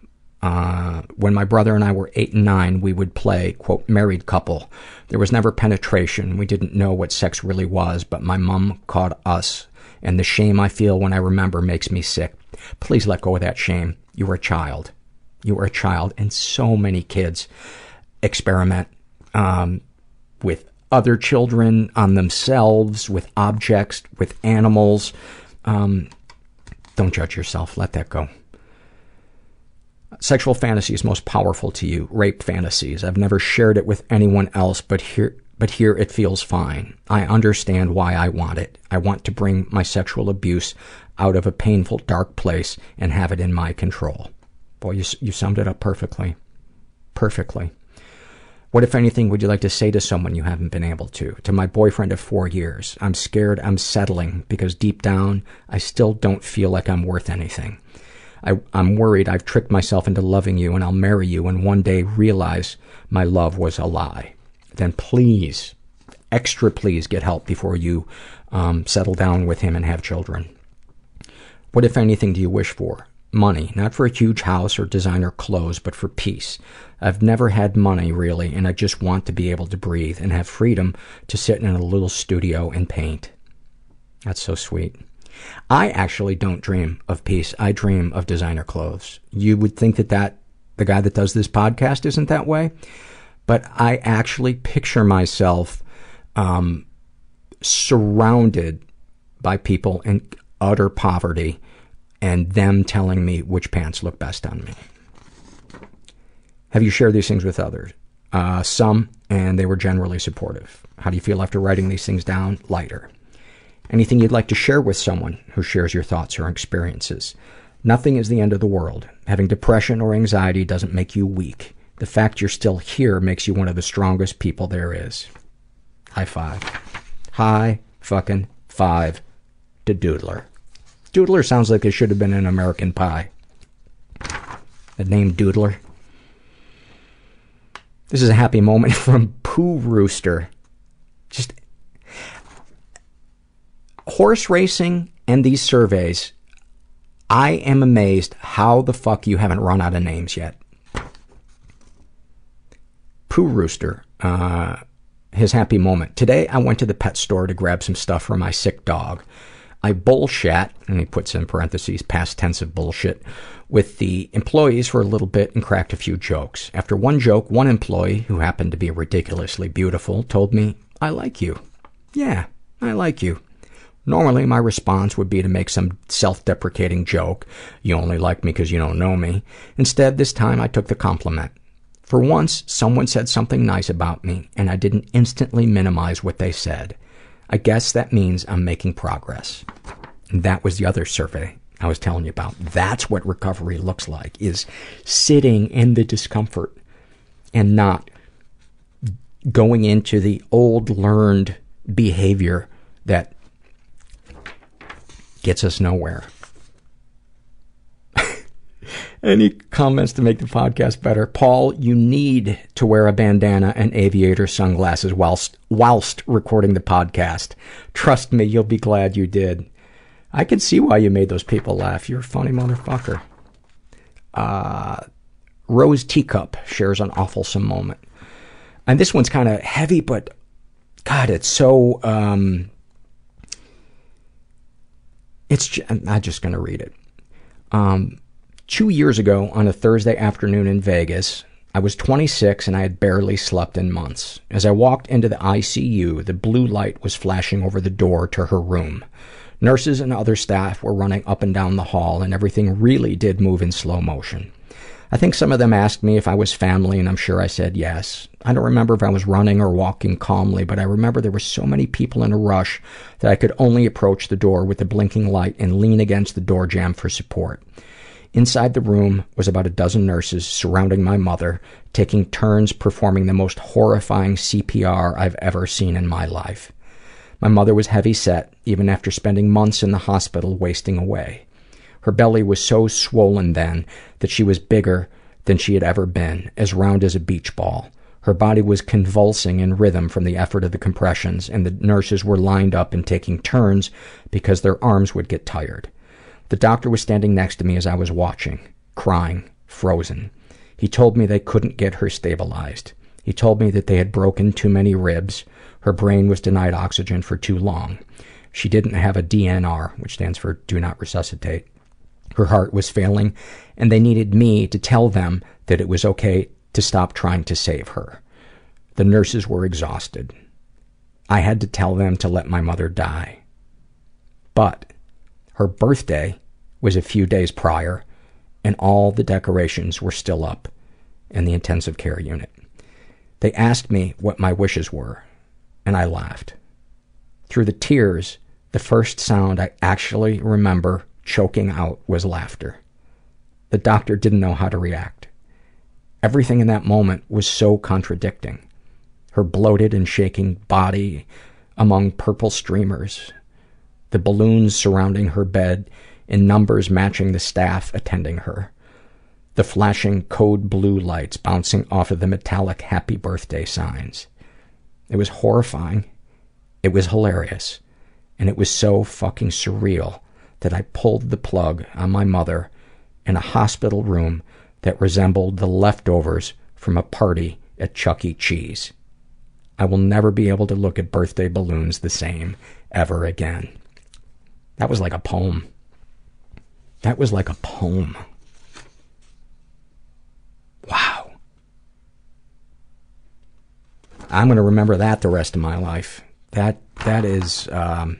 Uh, when my brother and I were eight and nine, we would play, quote, married couple. There was never penetration. We didn't know what sex really was, but my mom caught us, and the shame I feel when I remember makes me sick. Please let go of that shame. You were a child. You were a child, and so many kids experiment um, with other children, on themselves, with objects, with animals. Um, don't judge yourself. Let that go. Sexual fantasies most powerful to you. Rape fantasies. I've never shared it with anyone else, but here, but here it feels fine. I understand why I want it. I want to bring my sexual abuse out of a painful, dark place and have it in my control. Boy, you, you summed it up perfectly. Perfectly. What, if anything, would you like to say to someone you haven't been able to? To my boyfriend of four years. I'm scared I'm settling because deep down, I still don't feel like I'm worth anything. I, I'm worried I've tricked myself into loving you and I'll marry you and one day realize my love was a lie. Then please, extra please get help before you um, settle down with him and have children. What, if anything, do you wish for? Money. Not for a huge house or designer clothes, but for peace. I've never had money, really, and I just want to be able to breathe and have freedom to sit in a little studio and paint. That's so sweet. I actually don't dream of peace. I dream of designer clothes. You would think that that the guy that does this podcast isn't that way, but I actually picture myself um, surrounded by people in utter poverty and them telling me which pants look best on me. Have you shared these things with others? Uh, some, and they were generally supportive. How do you feel after writing these things down? Lighter. Anything you'd like to share with someone who shares your thoughts or experiences? Nothing is the end of the world. Having depression or anxiety doesn't make you weak. The fact you're still here makes you one of the strongest people there is. High five. High fucking five to Doodler. Doodler sounds like it should have been an American Pie. The name Doodler. This is a happy moment from Pooh Rooster. Just horse racing and these surveys, I am amazed how the fuck you haven't run out of names yet. Pooh Rooster. Uh, his happy moment. Today I went to the pet store to grab some stuff for my sick dog. I bullshat, and he puts in parentheses, past tense of bullshit, with the employees for a little bit and cracked a few jokes. After one joke, one employee, who happened to be ridiculously beautiful, told me, I like you. Yeah, I like you. Normally, my response would be to make some self-deprecating joke. You only like me because you don't know me. Instead, this time I took the compliment. For once, someone said something nice about me, and I didn't instantly minimize what they said. I guess that means I'm making progress. And that was the other survey I was telling you about. That's what recovery looks like, is sitting in the discomfort and not going into the old learned behavior that gets us nowhere. Any comments to make the podcast better? Paul, you need to wear a bandana and aviator sunglasses whilst, whilst recording the podcast. Trust me, you'll be glad you did. I can see why you made those people laugh. You're a funny motherfucker. Uh, Rose Teacup shares an awfulsome moment. And this one's kind of heavy, but God, it's so, um, it's, I'm not just gonna read it. Um, two years ago on a Thursday afternoon in Vegas, I was 26 and I had barely slept in months. As I walked into the ICU, the blue light was flashing over the door to her room. Nurses and other staff were running up and down the hall and everything really did move in slow motion. I think some of them asked me if I was family and I'm sure I said yes. I don't remember if I was running or walking calmly, but I remember there were so many people in a rush that I could only approach the door with the blinking light and lean against the door jamb for support. Inside the room was about a dozen nurses surrounding my mother, taking turns performing the most horrifying CPR I've ever seen in my life. My mother was heavy set, even after spending months in the hospital wasting away. Her belly was so swollen then that she was bigger than she had ever been, as round as a beach ball. Her body was convulsing in rhythm from the effort of the compressions, and the nurses were lined up and taking turns because their arms would get tired. The doctor was standing next to me as I was watching, crying, frozen. He told me they couldn't get her stabilized. He told me that they had broken too many ribs. Her brain was denied oxygen for too long. She didn't have a DNR, which stands for do not resuscitate. Her heart was failing, and they needed me to tell them that it was okay to stop trying to save her. The nurses were exhausted. I had to tell them to let my mother die. But her birthday was a few days prior, and all the decorations were still up in the intensive care unit. They asked me what my wishes were, and I laughed. Through the tears, the first sound I actually remember choking out was laughter. The doctor didn't know how to react. Everything in that moment was so contradicting. Her bloated and shaking body among purple streamers, the balloons surrounding her bed in numbers matching the staff attending her, the flashing code blue lights bouncing off of the metallic happy birthday signs. It was horrifying. It was hilarious. And it was so fucking surreal that I pulled the plug on my mother in a hospital room that resembled the leftovers from a party at Chuck E. Cheese. I will never be able to look at birthday balloons the same ever again. That was like a poem. That was like a poem. Wow. I'm going to remember that the rest of my life. That that is um,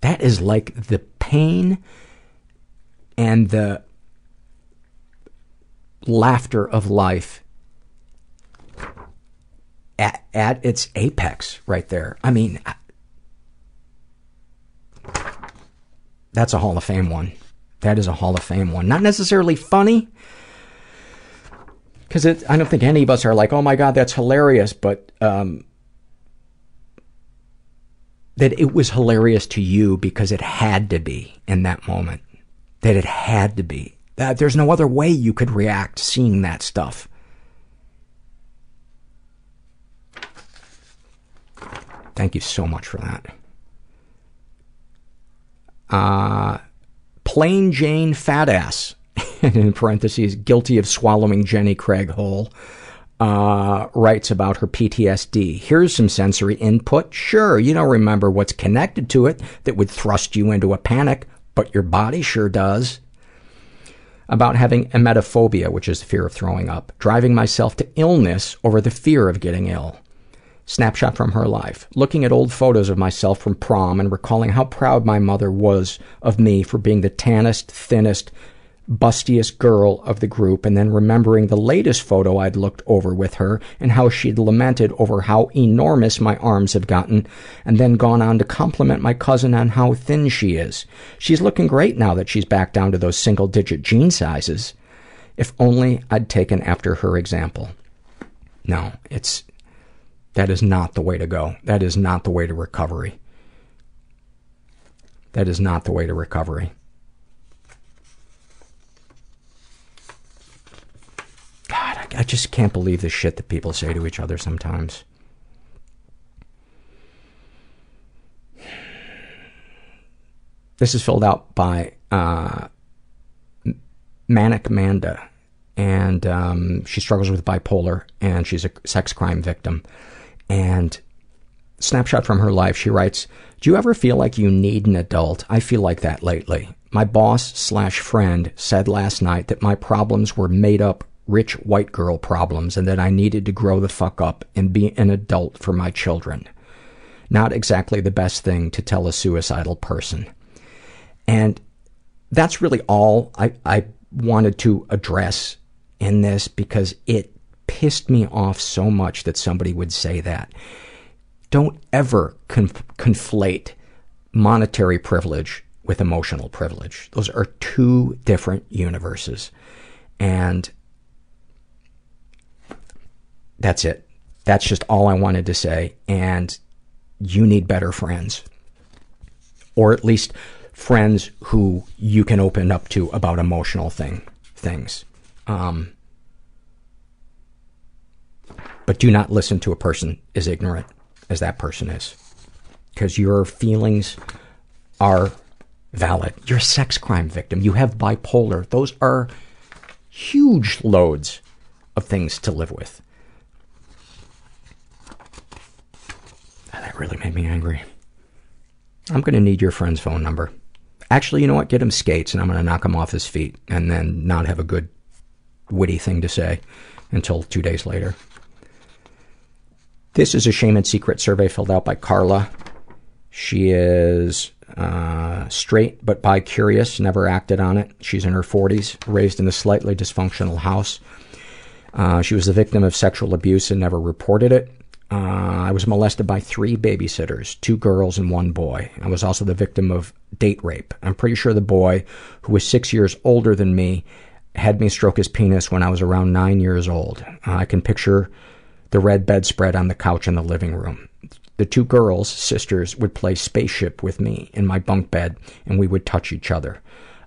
that is like the pain and the laughter of life at, at its apex right there. I mean, that's a Hall of Fame one. That is a Hall of Fame one. Not necessarily funny, because I don't think any of us are like, oh my god, that's hilarious, but um, that it was hilarious to you because it had to be in that moment. That it had to be. That there's no other way you could react seeing that stuff. Thank you so much for that. Uh, plain Jane fat ass, in parentheses, guilty of swallowing Jenny Craig whole. uh, writes about her PTSD. Here's some sensory input. Sure, you don't remember what's connected to it that would thrust you into a panic, but your body sure does. About having emetophobia, which is the fear of throwing up. Driving myself to illness over the fear of getting ill. Snapshot from her life. Looking at old photos of myself from prom and recalling how proud my mother was of me for being the tannest, thinnest, bustiest girl of the group, and then remembering the latest photo I'd looked over with her and how she'd lamented over how enormous my arms have gotten, and then gone on to compliment my cousin on how thin she is. She's looking great now that she's back down to those single digit jean sizes. If only I'd taken after her example. No, it's, that is not the way to go. That is not the way to recovery. That is not the way to recovery. God, I, I just can't believe the shit that people say to each other sometimes. This is filled out by uh, Manic Manda, and um, she struggles with bipolar, and she's a sex crime victim. And snapshot from her life, she writes, Do you ever feel like you need an adult? I feel like that lately. My boss slash friend said last night that my problems were made up rich white girl problems and that I needed to grow the fuck up and be an adult for my children. Not exactly the best thing to tell a suicidal person. And that's really all I, I wanted to address in this because it pissed me off so much that somebody would say that. Don't ever conf- conflate monetary privilege with emotional privilege. Those are two different universes. And that's it. That's just all I wanted to say. And you need better friends. Or at least friends who you can open up to about emotional thing things. Um, but do not listen to a person as ignorant as that person is. Because your feelings are valid. You're a sex crime victim. You have bipolar. Those are huge loads of things to live with. That really made me angry. I'm going to need your friend's phone number. Actually, you know what? Get him skates and I'm going to knock him off his feet and then not have a good witty thing to say until two days later. This is a shame and secret survey filled out by Carla. She is uh, straight but bi curious, never acted on it. She's in her 40s, raised in a slightly dysfunctional house. Uh, she was the victim of sexual abuse and never reported it. Uh, I was molested by three babysitters, two girls and one boy. I was also the victim of date rape. I'm pretty sure the boy, who was six years older than me, had me stroke his penis when I was around nine years old. I can picture the red bedspread on the couch in the living room. The two girls, sisters, would play spaceship with me in my bunk bed, and we would touch each other.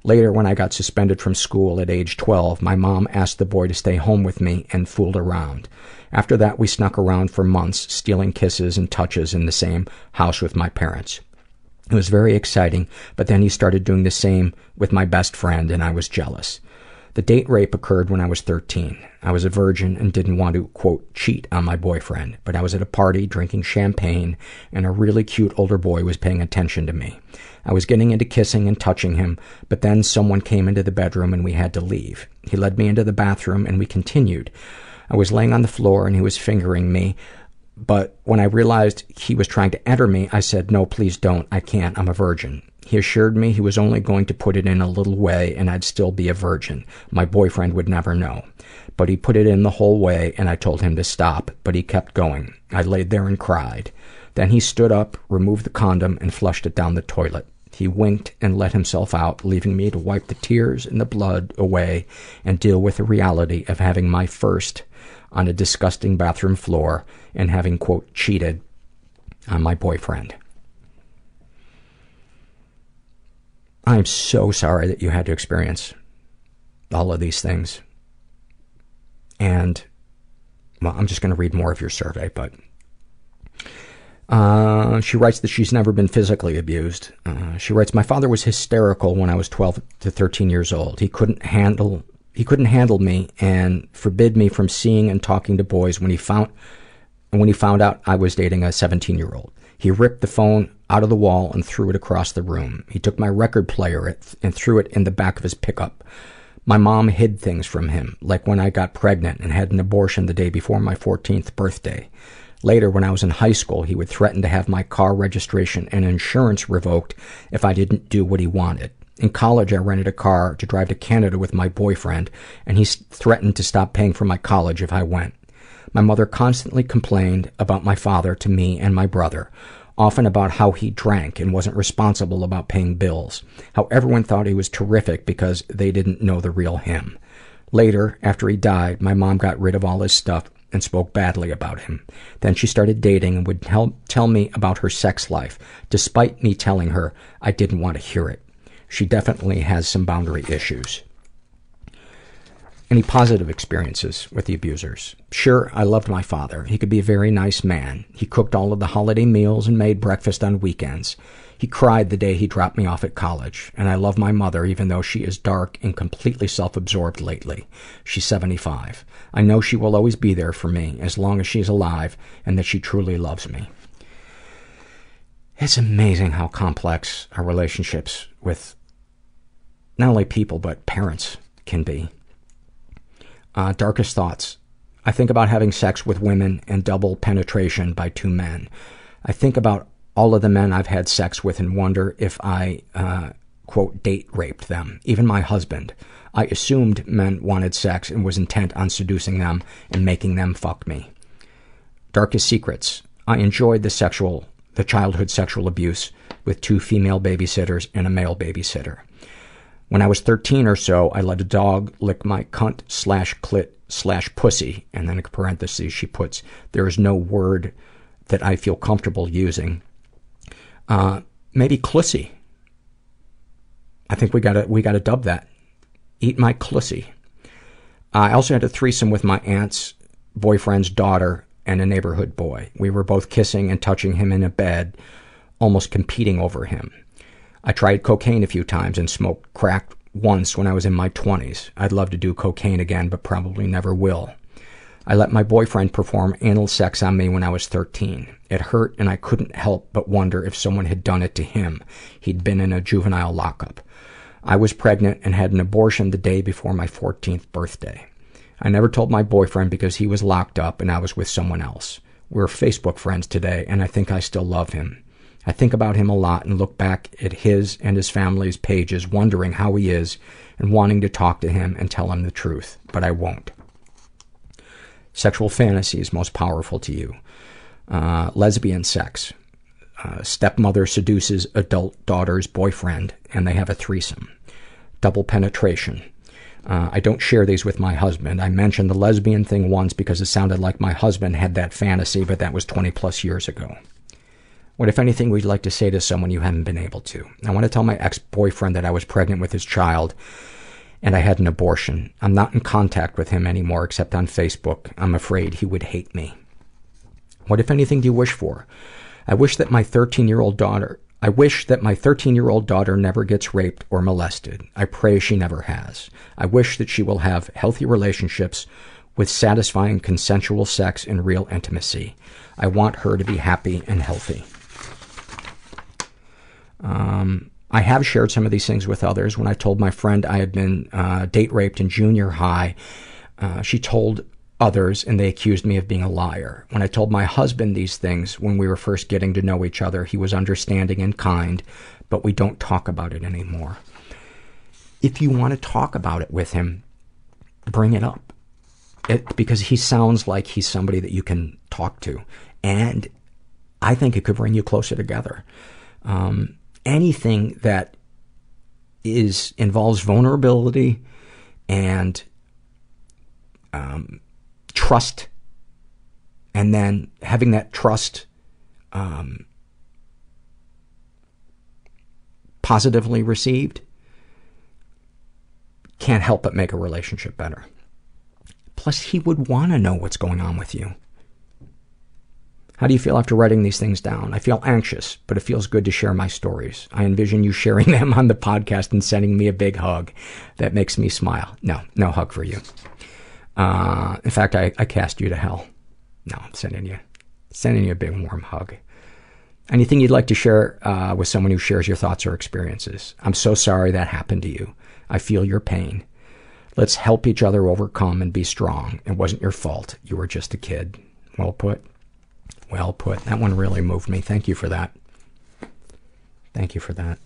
Later, when I got suspended from school at age 12, my mom asked the boy to stay home with me and fooled around. After that, we snuck around for months, stealing kisses and touches in the same house with my parents. It was very exciting, but then he started doing the same with my best friend, and I was jealous. The date rape occurred when I was 13. I was a virgin and didn't want to, quote, cheat on my boyfriend, but I was at a party drinking champagne, and a really cute older boy was paying attention to me. I was getting into kissing and touching him, but then someone came into the bedroom and we had to leave. He led me into the bathroom and we continued. I was laying on the floor and he was fingering me, but when I realized he was trying to enter me, I said, no, please don't. I can't. I'm a virgin. He assured me he was only going to put it in a little way and I'd still be a virgin. My boyfriend would never know. But he put it in the whole way and I told him to stop, but he kept going. I laid there and cried. Then he stood up, removed the condom, and flushed it down the toilet. He winked and let himself out, leaving me to wipe the tears and the blood away and deal with the reality of having my first on a disgusting bathroom floor and having, quote, cheated on my boyfriend. I'm so sorry that you had to experience all of these things. And, well, I'm just going to read more of your survey, but uh, she writes that she's never been physically abused. Uh, she writes, My father was hysterical when I was 12 to 13 years old. He couldn't handle he couldn't handle me and forbid me from seeing and talking to boys when he found when he found out I was dating a 17 year old. He ripped the phone out of the wall and threw it across the room. He took my record player and threw it in the back of his pickup. My mom hid things from him, like when I got pregnant and had an abortion the day before my 14th birthday. Later, when I was in high school, he would threaten to have my car registration and insurance revoked if I didn't do what he wanted. In college, I rented a car to drive to Canada with my boyfriend, and he threatened to stop paying for my college if I went. My mother constantly complained about my father to me and my brother, often about how he drank and wasn't responsible about paying bills, how everyone thought he was terrific because they didn't know the real him. Later, after he died, my mom got rid of all his stuff and spoke badly about him. Then she started dating and would tell, me about her sex life, despite me telling her I didn't want to hear it. She definitely has some boundary issues. Any positive experiences with the abusers? Sure, I loved my father. He could be a very nice man. He cooked all of the holiday meals and made breakfast on weekends. He cried the day he dropped me off at college. And I love my mother, even though she is dark and completely self-absorbed lately. She's 75. I know she will always be there for me as long as she's alive and that she truly loves me. It's amazing how complex our relationships with not only people but parents can be. Uh, darkest thoughts. I think about having sex with women and double penetration by two men. I think about all of the men I've had sex with and wonder if I, uh, quote, date raped them. Even my husband. I assumed men wanted sex and was intent on seducing them and making them fuck me. Darkest secrets. I enjoyed the sexual, the childhood sexual abuse with two female babysitters and a male babysitter. When I was 13 or so, I let a dog lick my cunt slash clit slash pussy, and then in parentheses she puts, there is no word that I feel comfortable using. Uh, maybe clussy. I think we gotta, we gotta dub that. Eat my clussy. I also had a threesome with my aunt's boyfriend's daughter and a neighborhood boy. We were both kissing and touching him in a bed, almost competing over him. I tried cocaine a few times and smoked crack once when I was in my 20s. I'd love to do cocaine again, but probably never will. I let my boyfriend perform anal sex on me when I was 13. It hurt and I couldn't help but wonder if someone had done it to him. He'd been in a juvenile lockup. I was pregnant and had an abortion the day before my 14th birthday. I never told my boyfriend because he was locked up and I was with someone else. We're Facebook friends today and I think I still love him. I think about him a lot and look back at his and his family's pages wondering how he is and wanting to talk to him and tell him the truth, but I won't. Sexual fantasies most powerful to you. Uh, lesbian sex. Uh, stepmother seduces adult daughter's boyfriend and they have a threesome. Double penetration. Uh, I don't share these with my husband. I mentioned the lesbian thing once because it sounded like my husband had that fantasy, but that was 20 plus years ago. What, if anything, would you like to say to someone you haven't been able to? I want to tell my ex-boyfriend that I was pregnant with his child and I had an abortion. I'm not in contact with him anymore except on Facebook. I'm afraid he would hate me. What, if anything, do you wish for? I wish that my 13 year old daughter, I wish that my 13 year old daughter never gets raped or molested. I pray she never has. I wish that she will have healthy relationships with satisfying consensual sex and real intimacy. I want her to be happy and healthy. Um, I have shared some of these things with others. When I told my friend I had been uh, date raped in junior high, uh, she told others and they accused me of being a liar. When I told my husband these things when we were first getting to know each other, he was understanding and kind, but we don't talk about it anymore. If you want to talk about it with him, bring it up. It, because he sounds like he's somebody that you can talk to. And I think it could bring you closer together. Um, anything that is involves vulnerability and um, trust, and then having that trust um, positively received, can't help but make a relationship better. Plus, he would want to know what's going on with you. How do you feel after writing these things down? I feel anxious, but it feels good to share my stories. I envision you sharing them on the podcast and sending me a big hug. That makes me smile. No, no hug for you. Uh, in fact, I, I cast you to hell. No, I'm sending you, sending you a big warm hug. Anything you'd like to share uh, with someone who shares your thoughts or experiences? I'm so sorry that happened to you. I feel your pain. Let's help each other overcome and be strong. It wasn't your fault. You were just a kid. Well put. Well put. That one really moved me. Thank you for that. Thank you for that.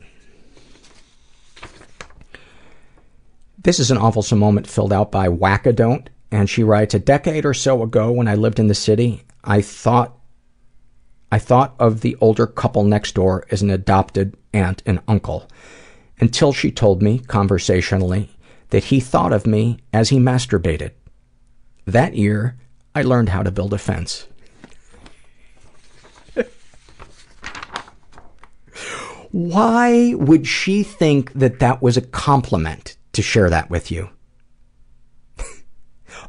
This is an awful moment filled out by Wackadon't, and she writes, A decade or so ago when I lived in the city, I thought I thought of the older couple next door as an adopted aunt and uncle, until she told me, conversationally, that he thought of me as he masturbated. That year, I learned how to build a fence. Why would she think that that was a compliment to share that with you?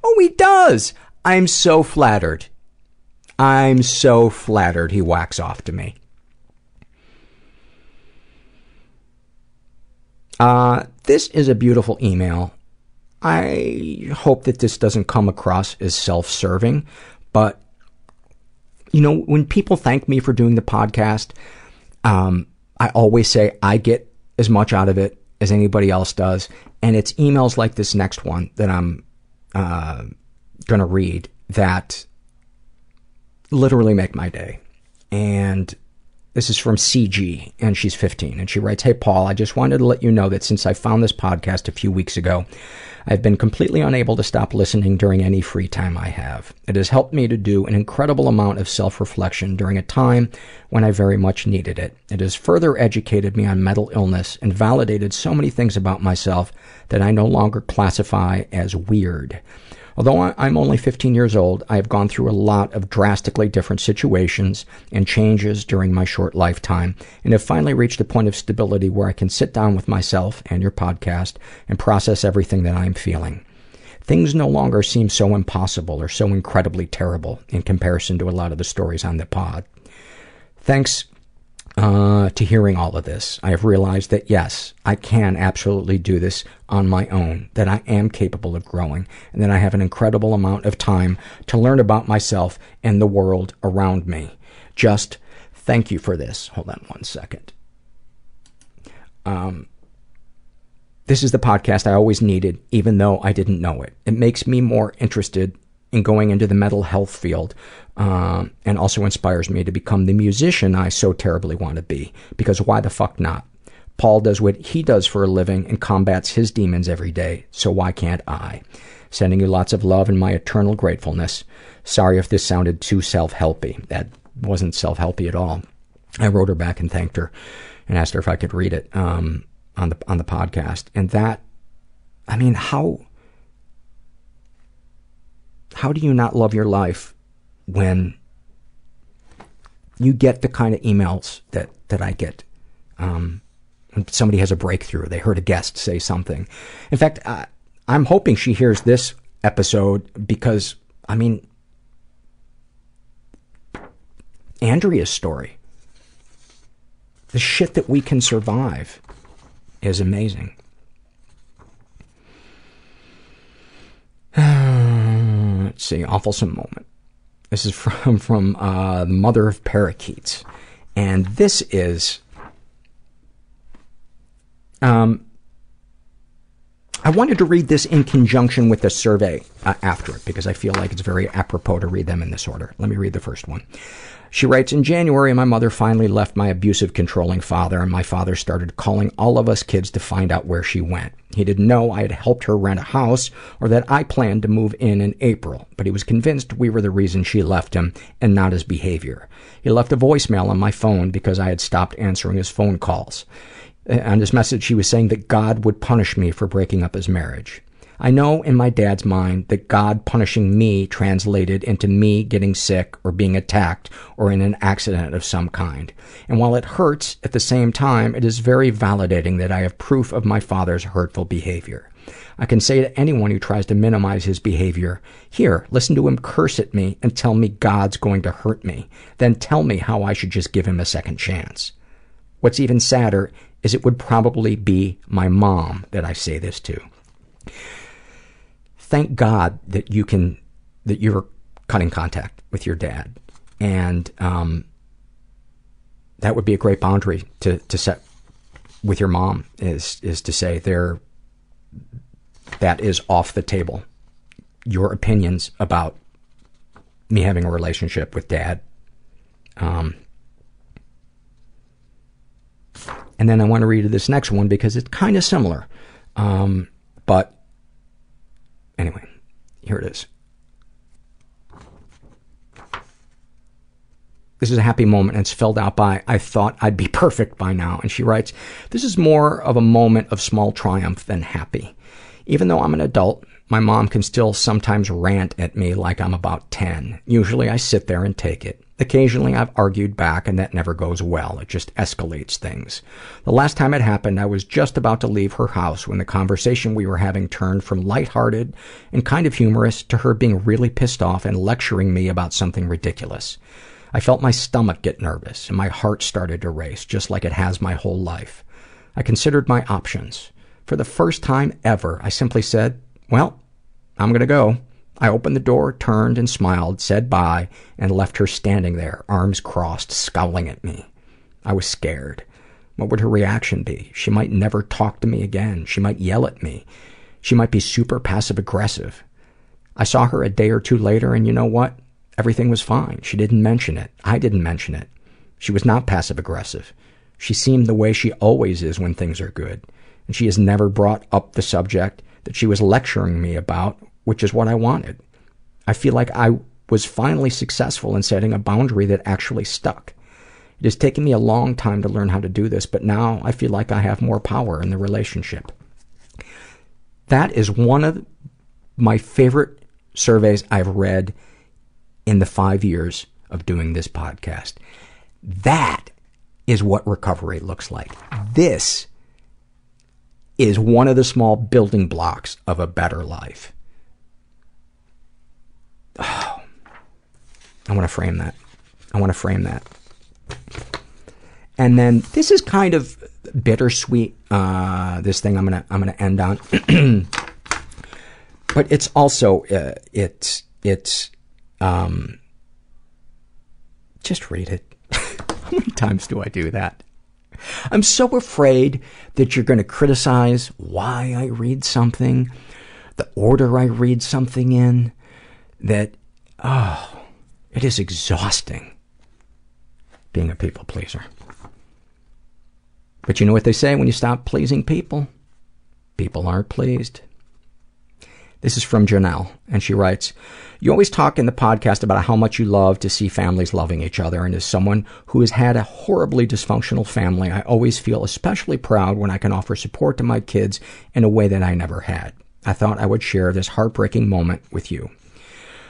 oh, he does! I'm so flattered. I'm so flattered he whacks off to me. Uh, this is a beautiful email. I hope that this doesn't come across as self-serving, but you know, when people thank me for doing the podcast, um, I always say I get as much out of it as anybody else does, and it's emails like this next one that I'm uh, going to read that literally make my day. And this is from CG, and she's 15, and she writes, Hey, Paul, I just wanted to let you know that since I found this podcast a few weeks ago, I've been completely unable to stop listening during any free time I have. It has helped me to do an incredible amount of self-reflection during a time when I very much needed it. It has further educated me on mental illness and validated so many things about myself that I no longer classify as weird. Although I'm only 15 years old, I have gone through a lot of drastically different situations and changes during my short lifetime, and have finally reached a point of stability where I can sit down with myself and your podcast and process everything that I'm feeling. Things no longer seem so impossible or so incredibly terrible in comparison to a lot of the stories on the pod. Thanks uh, to hearing all of this, I have realized that yes, I can absolutely do this on my own, that I am capable of growing, and that I have an incredible amount of time to learn about myself and the world around me. Just thank you for this. Hold on one second. Um, this is the podcast I always needed, even though I didn't know it. It makes me more interested in going into the mental health field, um, and also inspires me to become the musician I so terribly want to be. Because why the fuck not? Paul does what he does for a living and combats his demons every day, so why can't I? Sending you lots of love and my eternal gratefulness. Sorry if this sounded too self-helpy. That wasn't self-helpy at all. I wrote her back and thanked her and asked her if I could read it um, on the on the podcast. And that, I mean, how how do you not love your life when you get the kind of emails that that I get? Um, somebody has a breakthrough, they heard a guest say something. In fact, I, I'm hoping she hears this episode because, I mean, Andrea's story, the shit that we can survive is amazing. Let's see, awful moment. This is from from uh, the mother of parakeets, and this is. Um, I wanted to read this in conjunction with the survey uh, after it because I feel like it's very apropos to read them in this order. Let me read the first one. She writes, In January, my mother finally left my abusive, controlling father, and my father started calling all of us kids to find out where she went. He didn't know I had helped her rent a house or that I planned to move in in April, but he was convinced we were the reason she left him and not his behavior. He left a voicemail on my phone because I had stopped answering his phone calls. On his message, he was saying that God would punish me for breaking up his marriage. I know in my dad's mind that God punishing me translated into me getting sick or being attacked or in an accident of some kind. And while it hurts, at the same time, it is very validating that I have proof of my father's hurtful behavior. I can say to anyone who tries to minimize his behavior, here, listen to him curse at me and tell me God's going to hurt me. Then tell me how I should just give him a second chance. What's even sadder is it would probably be my mom that I say this to. Thank God that you can, that you're cutting contact with your dad. And, um, that would be a great boundary to, to set with your mom is, is to say there, that is off the table. Your opinions about me having a relationship with dad. Um, and then I want to read this next one because it's kind of similar. Um, but anyway, here it is. This is a happy moment and it's filled out by I thought I'd be perfect by now. And she writes, This is more of a moment of small triumph than happy. Even though I'm an adult, my mom can still sometimes rant at me like I'm about 10. Usually I sit there and take it. Occasionally I've argued back and that never goes well. It just escalates things. The last time it happened, I was just about to leave her house when the conversation we were having turned from lighthearted and kind of humorous to her being really pissed off and lecturing me about something ridiculous. I felt my stomach get nervous and my heart started to race, just like it has my whole life. I considered my options. For the first time ever, I simply said, well, I'm gonna go. I opened the door, turned and smiled, said bye, and left her standing there, arms crossed, scowling at me. I was scared. What would her reaction be? She might never talk to me again. She might yell at me. She might be super passive aggressive. I saw her a day or two later, and you know what? Everything was fine. She didn't mention it. I didn't mention it. She was not passive aggressive. She seemed the way she always is when things are good. And she has never brought up the subject that she was lecturing me about, which is what I wanted. I feel like I was finally successful in setting a boundary that actually stuck. It has taken me a long time to learn how to do this, but now I feel like I have more power in the relationship. That is one of my favorite surveys I've read in the five years of doing this podcast. That is what recovery looks like. This is one of the small building blocks of a better life. I want to frame that. I want to frame that. And then this is kind of bittersweet. Uh, this thing I'm gonna I'm gonna end on, but it's also uh, it's it's um, just read it. How many times do I do that? I'm so afraid that you're going to criticize why I read something, the order I read something in, that, oh, it is exhausting being a people pleaser. But you know what they say when you stop pleasing people? People aren't pleased. This is from Janelle, and she writes, You always talk in the podcast about how much you love to see families loving each other, and as someone who has had a horribly dysfunctional family, I always feel especially proud when I can offer support to my kids in a way that I never had. I thought I would share this heartbreaking moment with you.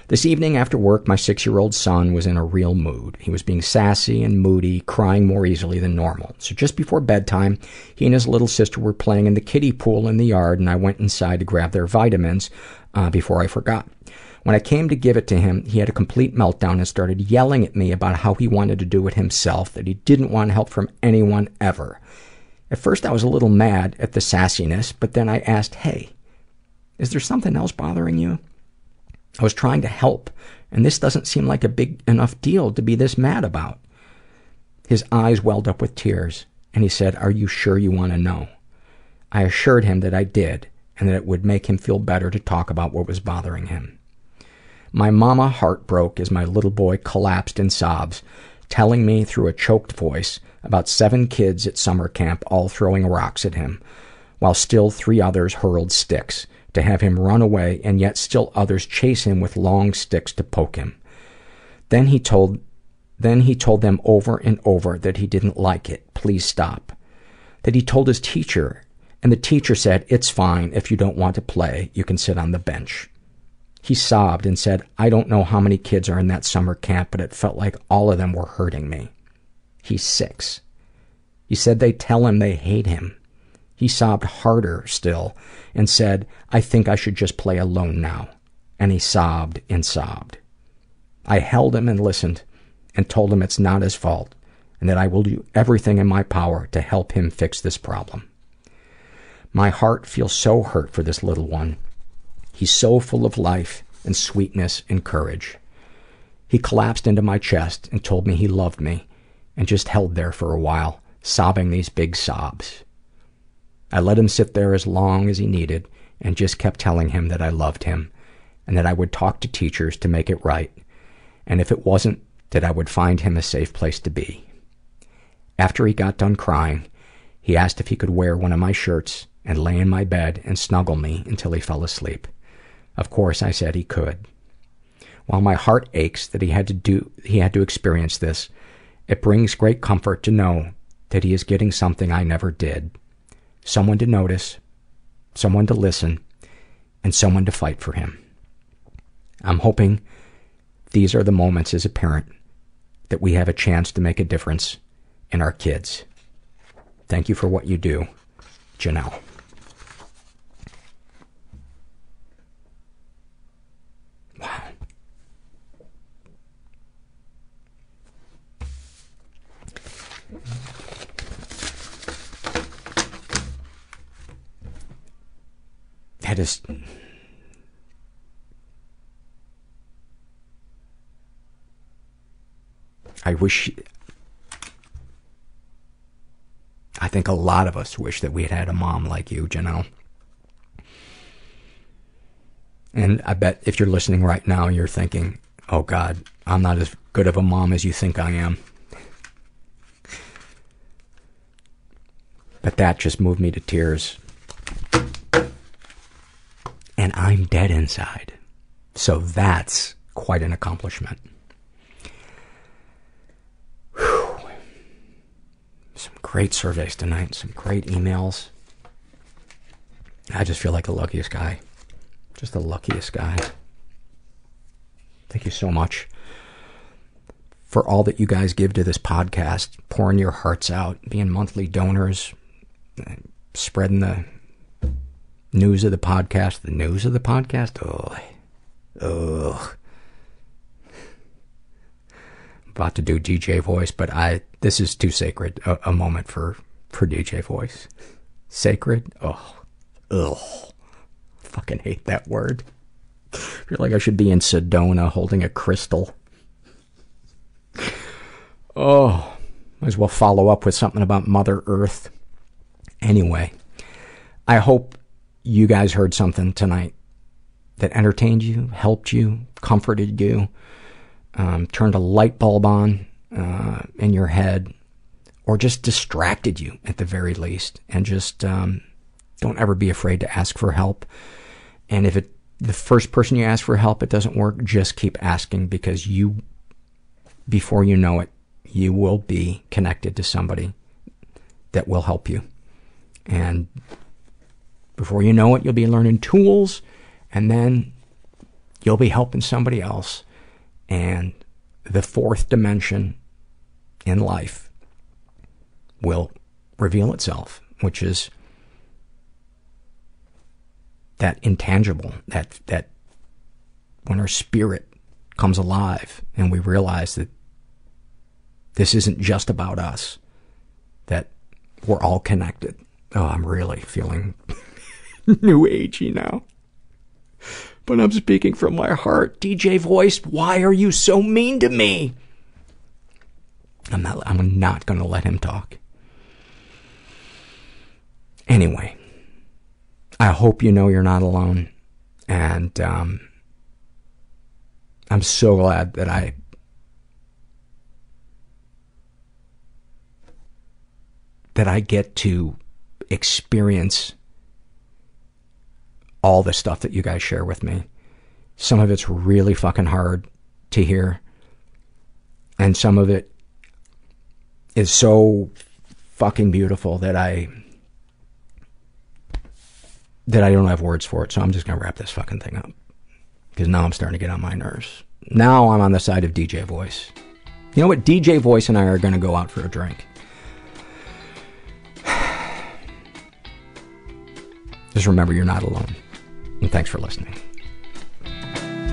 This evening after work, my six-year-old son was in a real mood. He was being sassy and moody, crying more easily than normal. So just before bedtime, he and his little sister were playing in the kiddie pool in the yard, and I went inside to grab their vitamins uh, before I forgot. When I came to give it to him, he had a complete meltdown and started yelling at me about how he wanted to do it himself, that he didn't want help from anyone ever. At first I was a little mad at the sassiness, but then I asked, hey, is there something else bothering you? I was trying to help, and this doesn't seem like a big enough deal to be this mad about. His eyes welled up with tears, and he said, Are you sure you want to know? I assured him that I did, and that it would make him feel better to talk about what was bothering him. My mama heart broke as my little boy collapsed in sobs, telling me through a choked voice about seven kids at summer camp all throwing rocks at him, while still three others hurled sticks to have him run away, and yet still others chase him with long sticks to poke him. Then he told then he told them over and over that he didn't like it. Please stop. That he told his teacher, and the teacher said, It's fine. If you don't want to play, you can sit on the bench. He sobbed and said, I don't know how many kids are in that summer camp, but it felt like all of them were hurting me. He's six. He said they tell him they hate him. He sobbed harder still and said, I think I should just play alone now. And he sobbed and sobbed. I held him and listened and told him it's not his fault and that I will do everything in my power to help him fix this problem. My heart feels so hurt for this little one. He's so full of life and sweetness and courage. He collapsed into my chest and told me he loved me and just held there for a while, sobbing these big sobs. I let him sit there as long as he needed and just kept telling him that I loved him and that I would talk to teachers to make it right, and if it wasn't, that I would find him a safe place to be. After he got done crying, he asked if he could wear one of my shirts and lay in my bed and snuggle me until he fell asleep. Of course, I said he could. While my heart aches that he had to do he had to experience this, it brings great comfort to know that he is getting something I never did. Someone to notice, someone to listen, and someone to fight for him. I'm hoping these are the moments as a parent that we have a chance to make a difference in our kids. Thank you for what you do, Janelle. Wow. Is I wish I think a lot of us wish that we had had a mom like you, Janelle. And I bet if you're listening right now, you're thinking, oh God, I'm not as good of a mom as you think I am. But that just moved me to tears. And I'm dead inside. So that's quite an accomplishment. Whew. Some great surveys tonight, some great emails. I just feel like the luckiest guy. Just the luckiest guy. Thank you so much for all that you guys give to this podcast, pouring your hearts out, being monthly donors, spreading the news of the podcast. The news of the podcast? Ugh. Ugh. About to do DJ voice, but I this is too sacred a, a moment for for DJ voice. Sacred? Oh, ugh. Fucking hate that word. I feel like I should be in Sedona holding a crystal. Oh, might as well follow up with something about Mother Earth. Anyway, I hope you guys heard something tonight that entertained you, helped you, comforted you, um, turned a light bulb on uh, in your head, or just distracted you at the very least. And just um, don't ever be afraid to ask for help. And if it the first person you ask for help it doesn't work, just keep asking because you, before you know it, you will be connected to somebody that will help you. And before you know it, you'll be learning tools, and then you'll be helping somebody else. And the fourth dimension in life will reveal itself, which is that intangible, that, that when our spirit comes alive and we realize that this isn't just about us, that we're all connected. Oh, I'm really feeling new agey now. But I'm speaking from my heart. DJ Voice, why are you so mean to me? I'm not, I'm not gonna let him talk. Anyway, I hope you know you're not alone. And, um, I'm so glad that I that I get to experience all the stuff that you guys share with me. Some of it's really fucking hard to hear. And some of it is so fucking beautiful that I that I don't have words for it. So I'm just gonna wrap this fucking thing up. Because now I'm starting to get on my nerves. Now I'm on the side of DJ Voice. You know what? DJ Voice and I are gonna go out for a drink. Just remember you're not alone. And thanks for listening.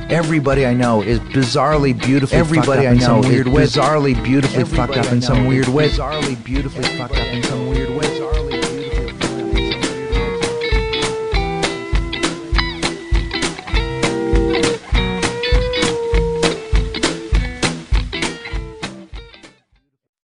Everybody I know is bizarrely beautifully Everybody fucked up I in know some is weird way. bizarrely beautifully Everybody fucked up in some weird way. Bizarrely beautifully fucked up in some weird way.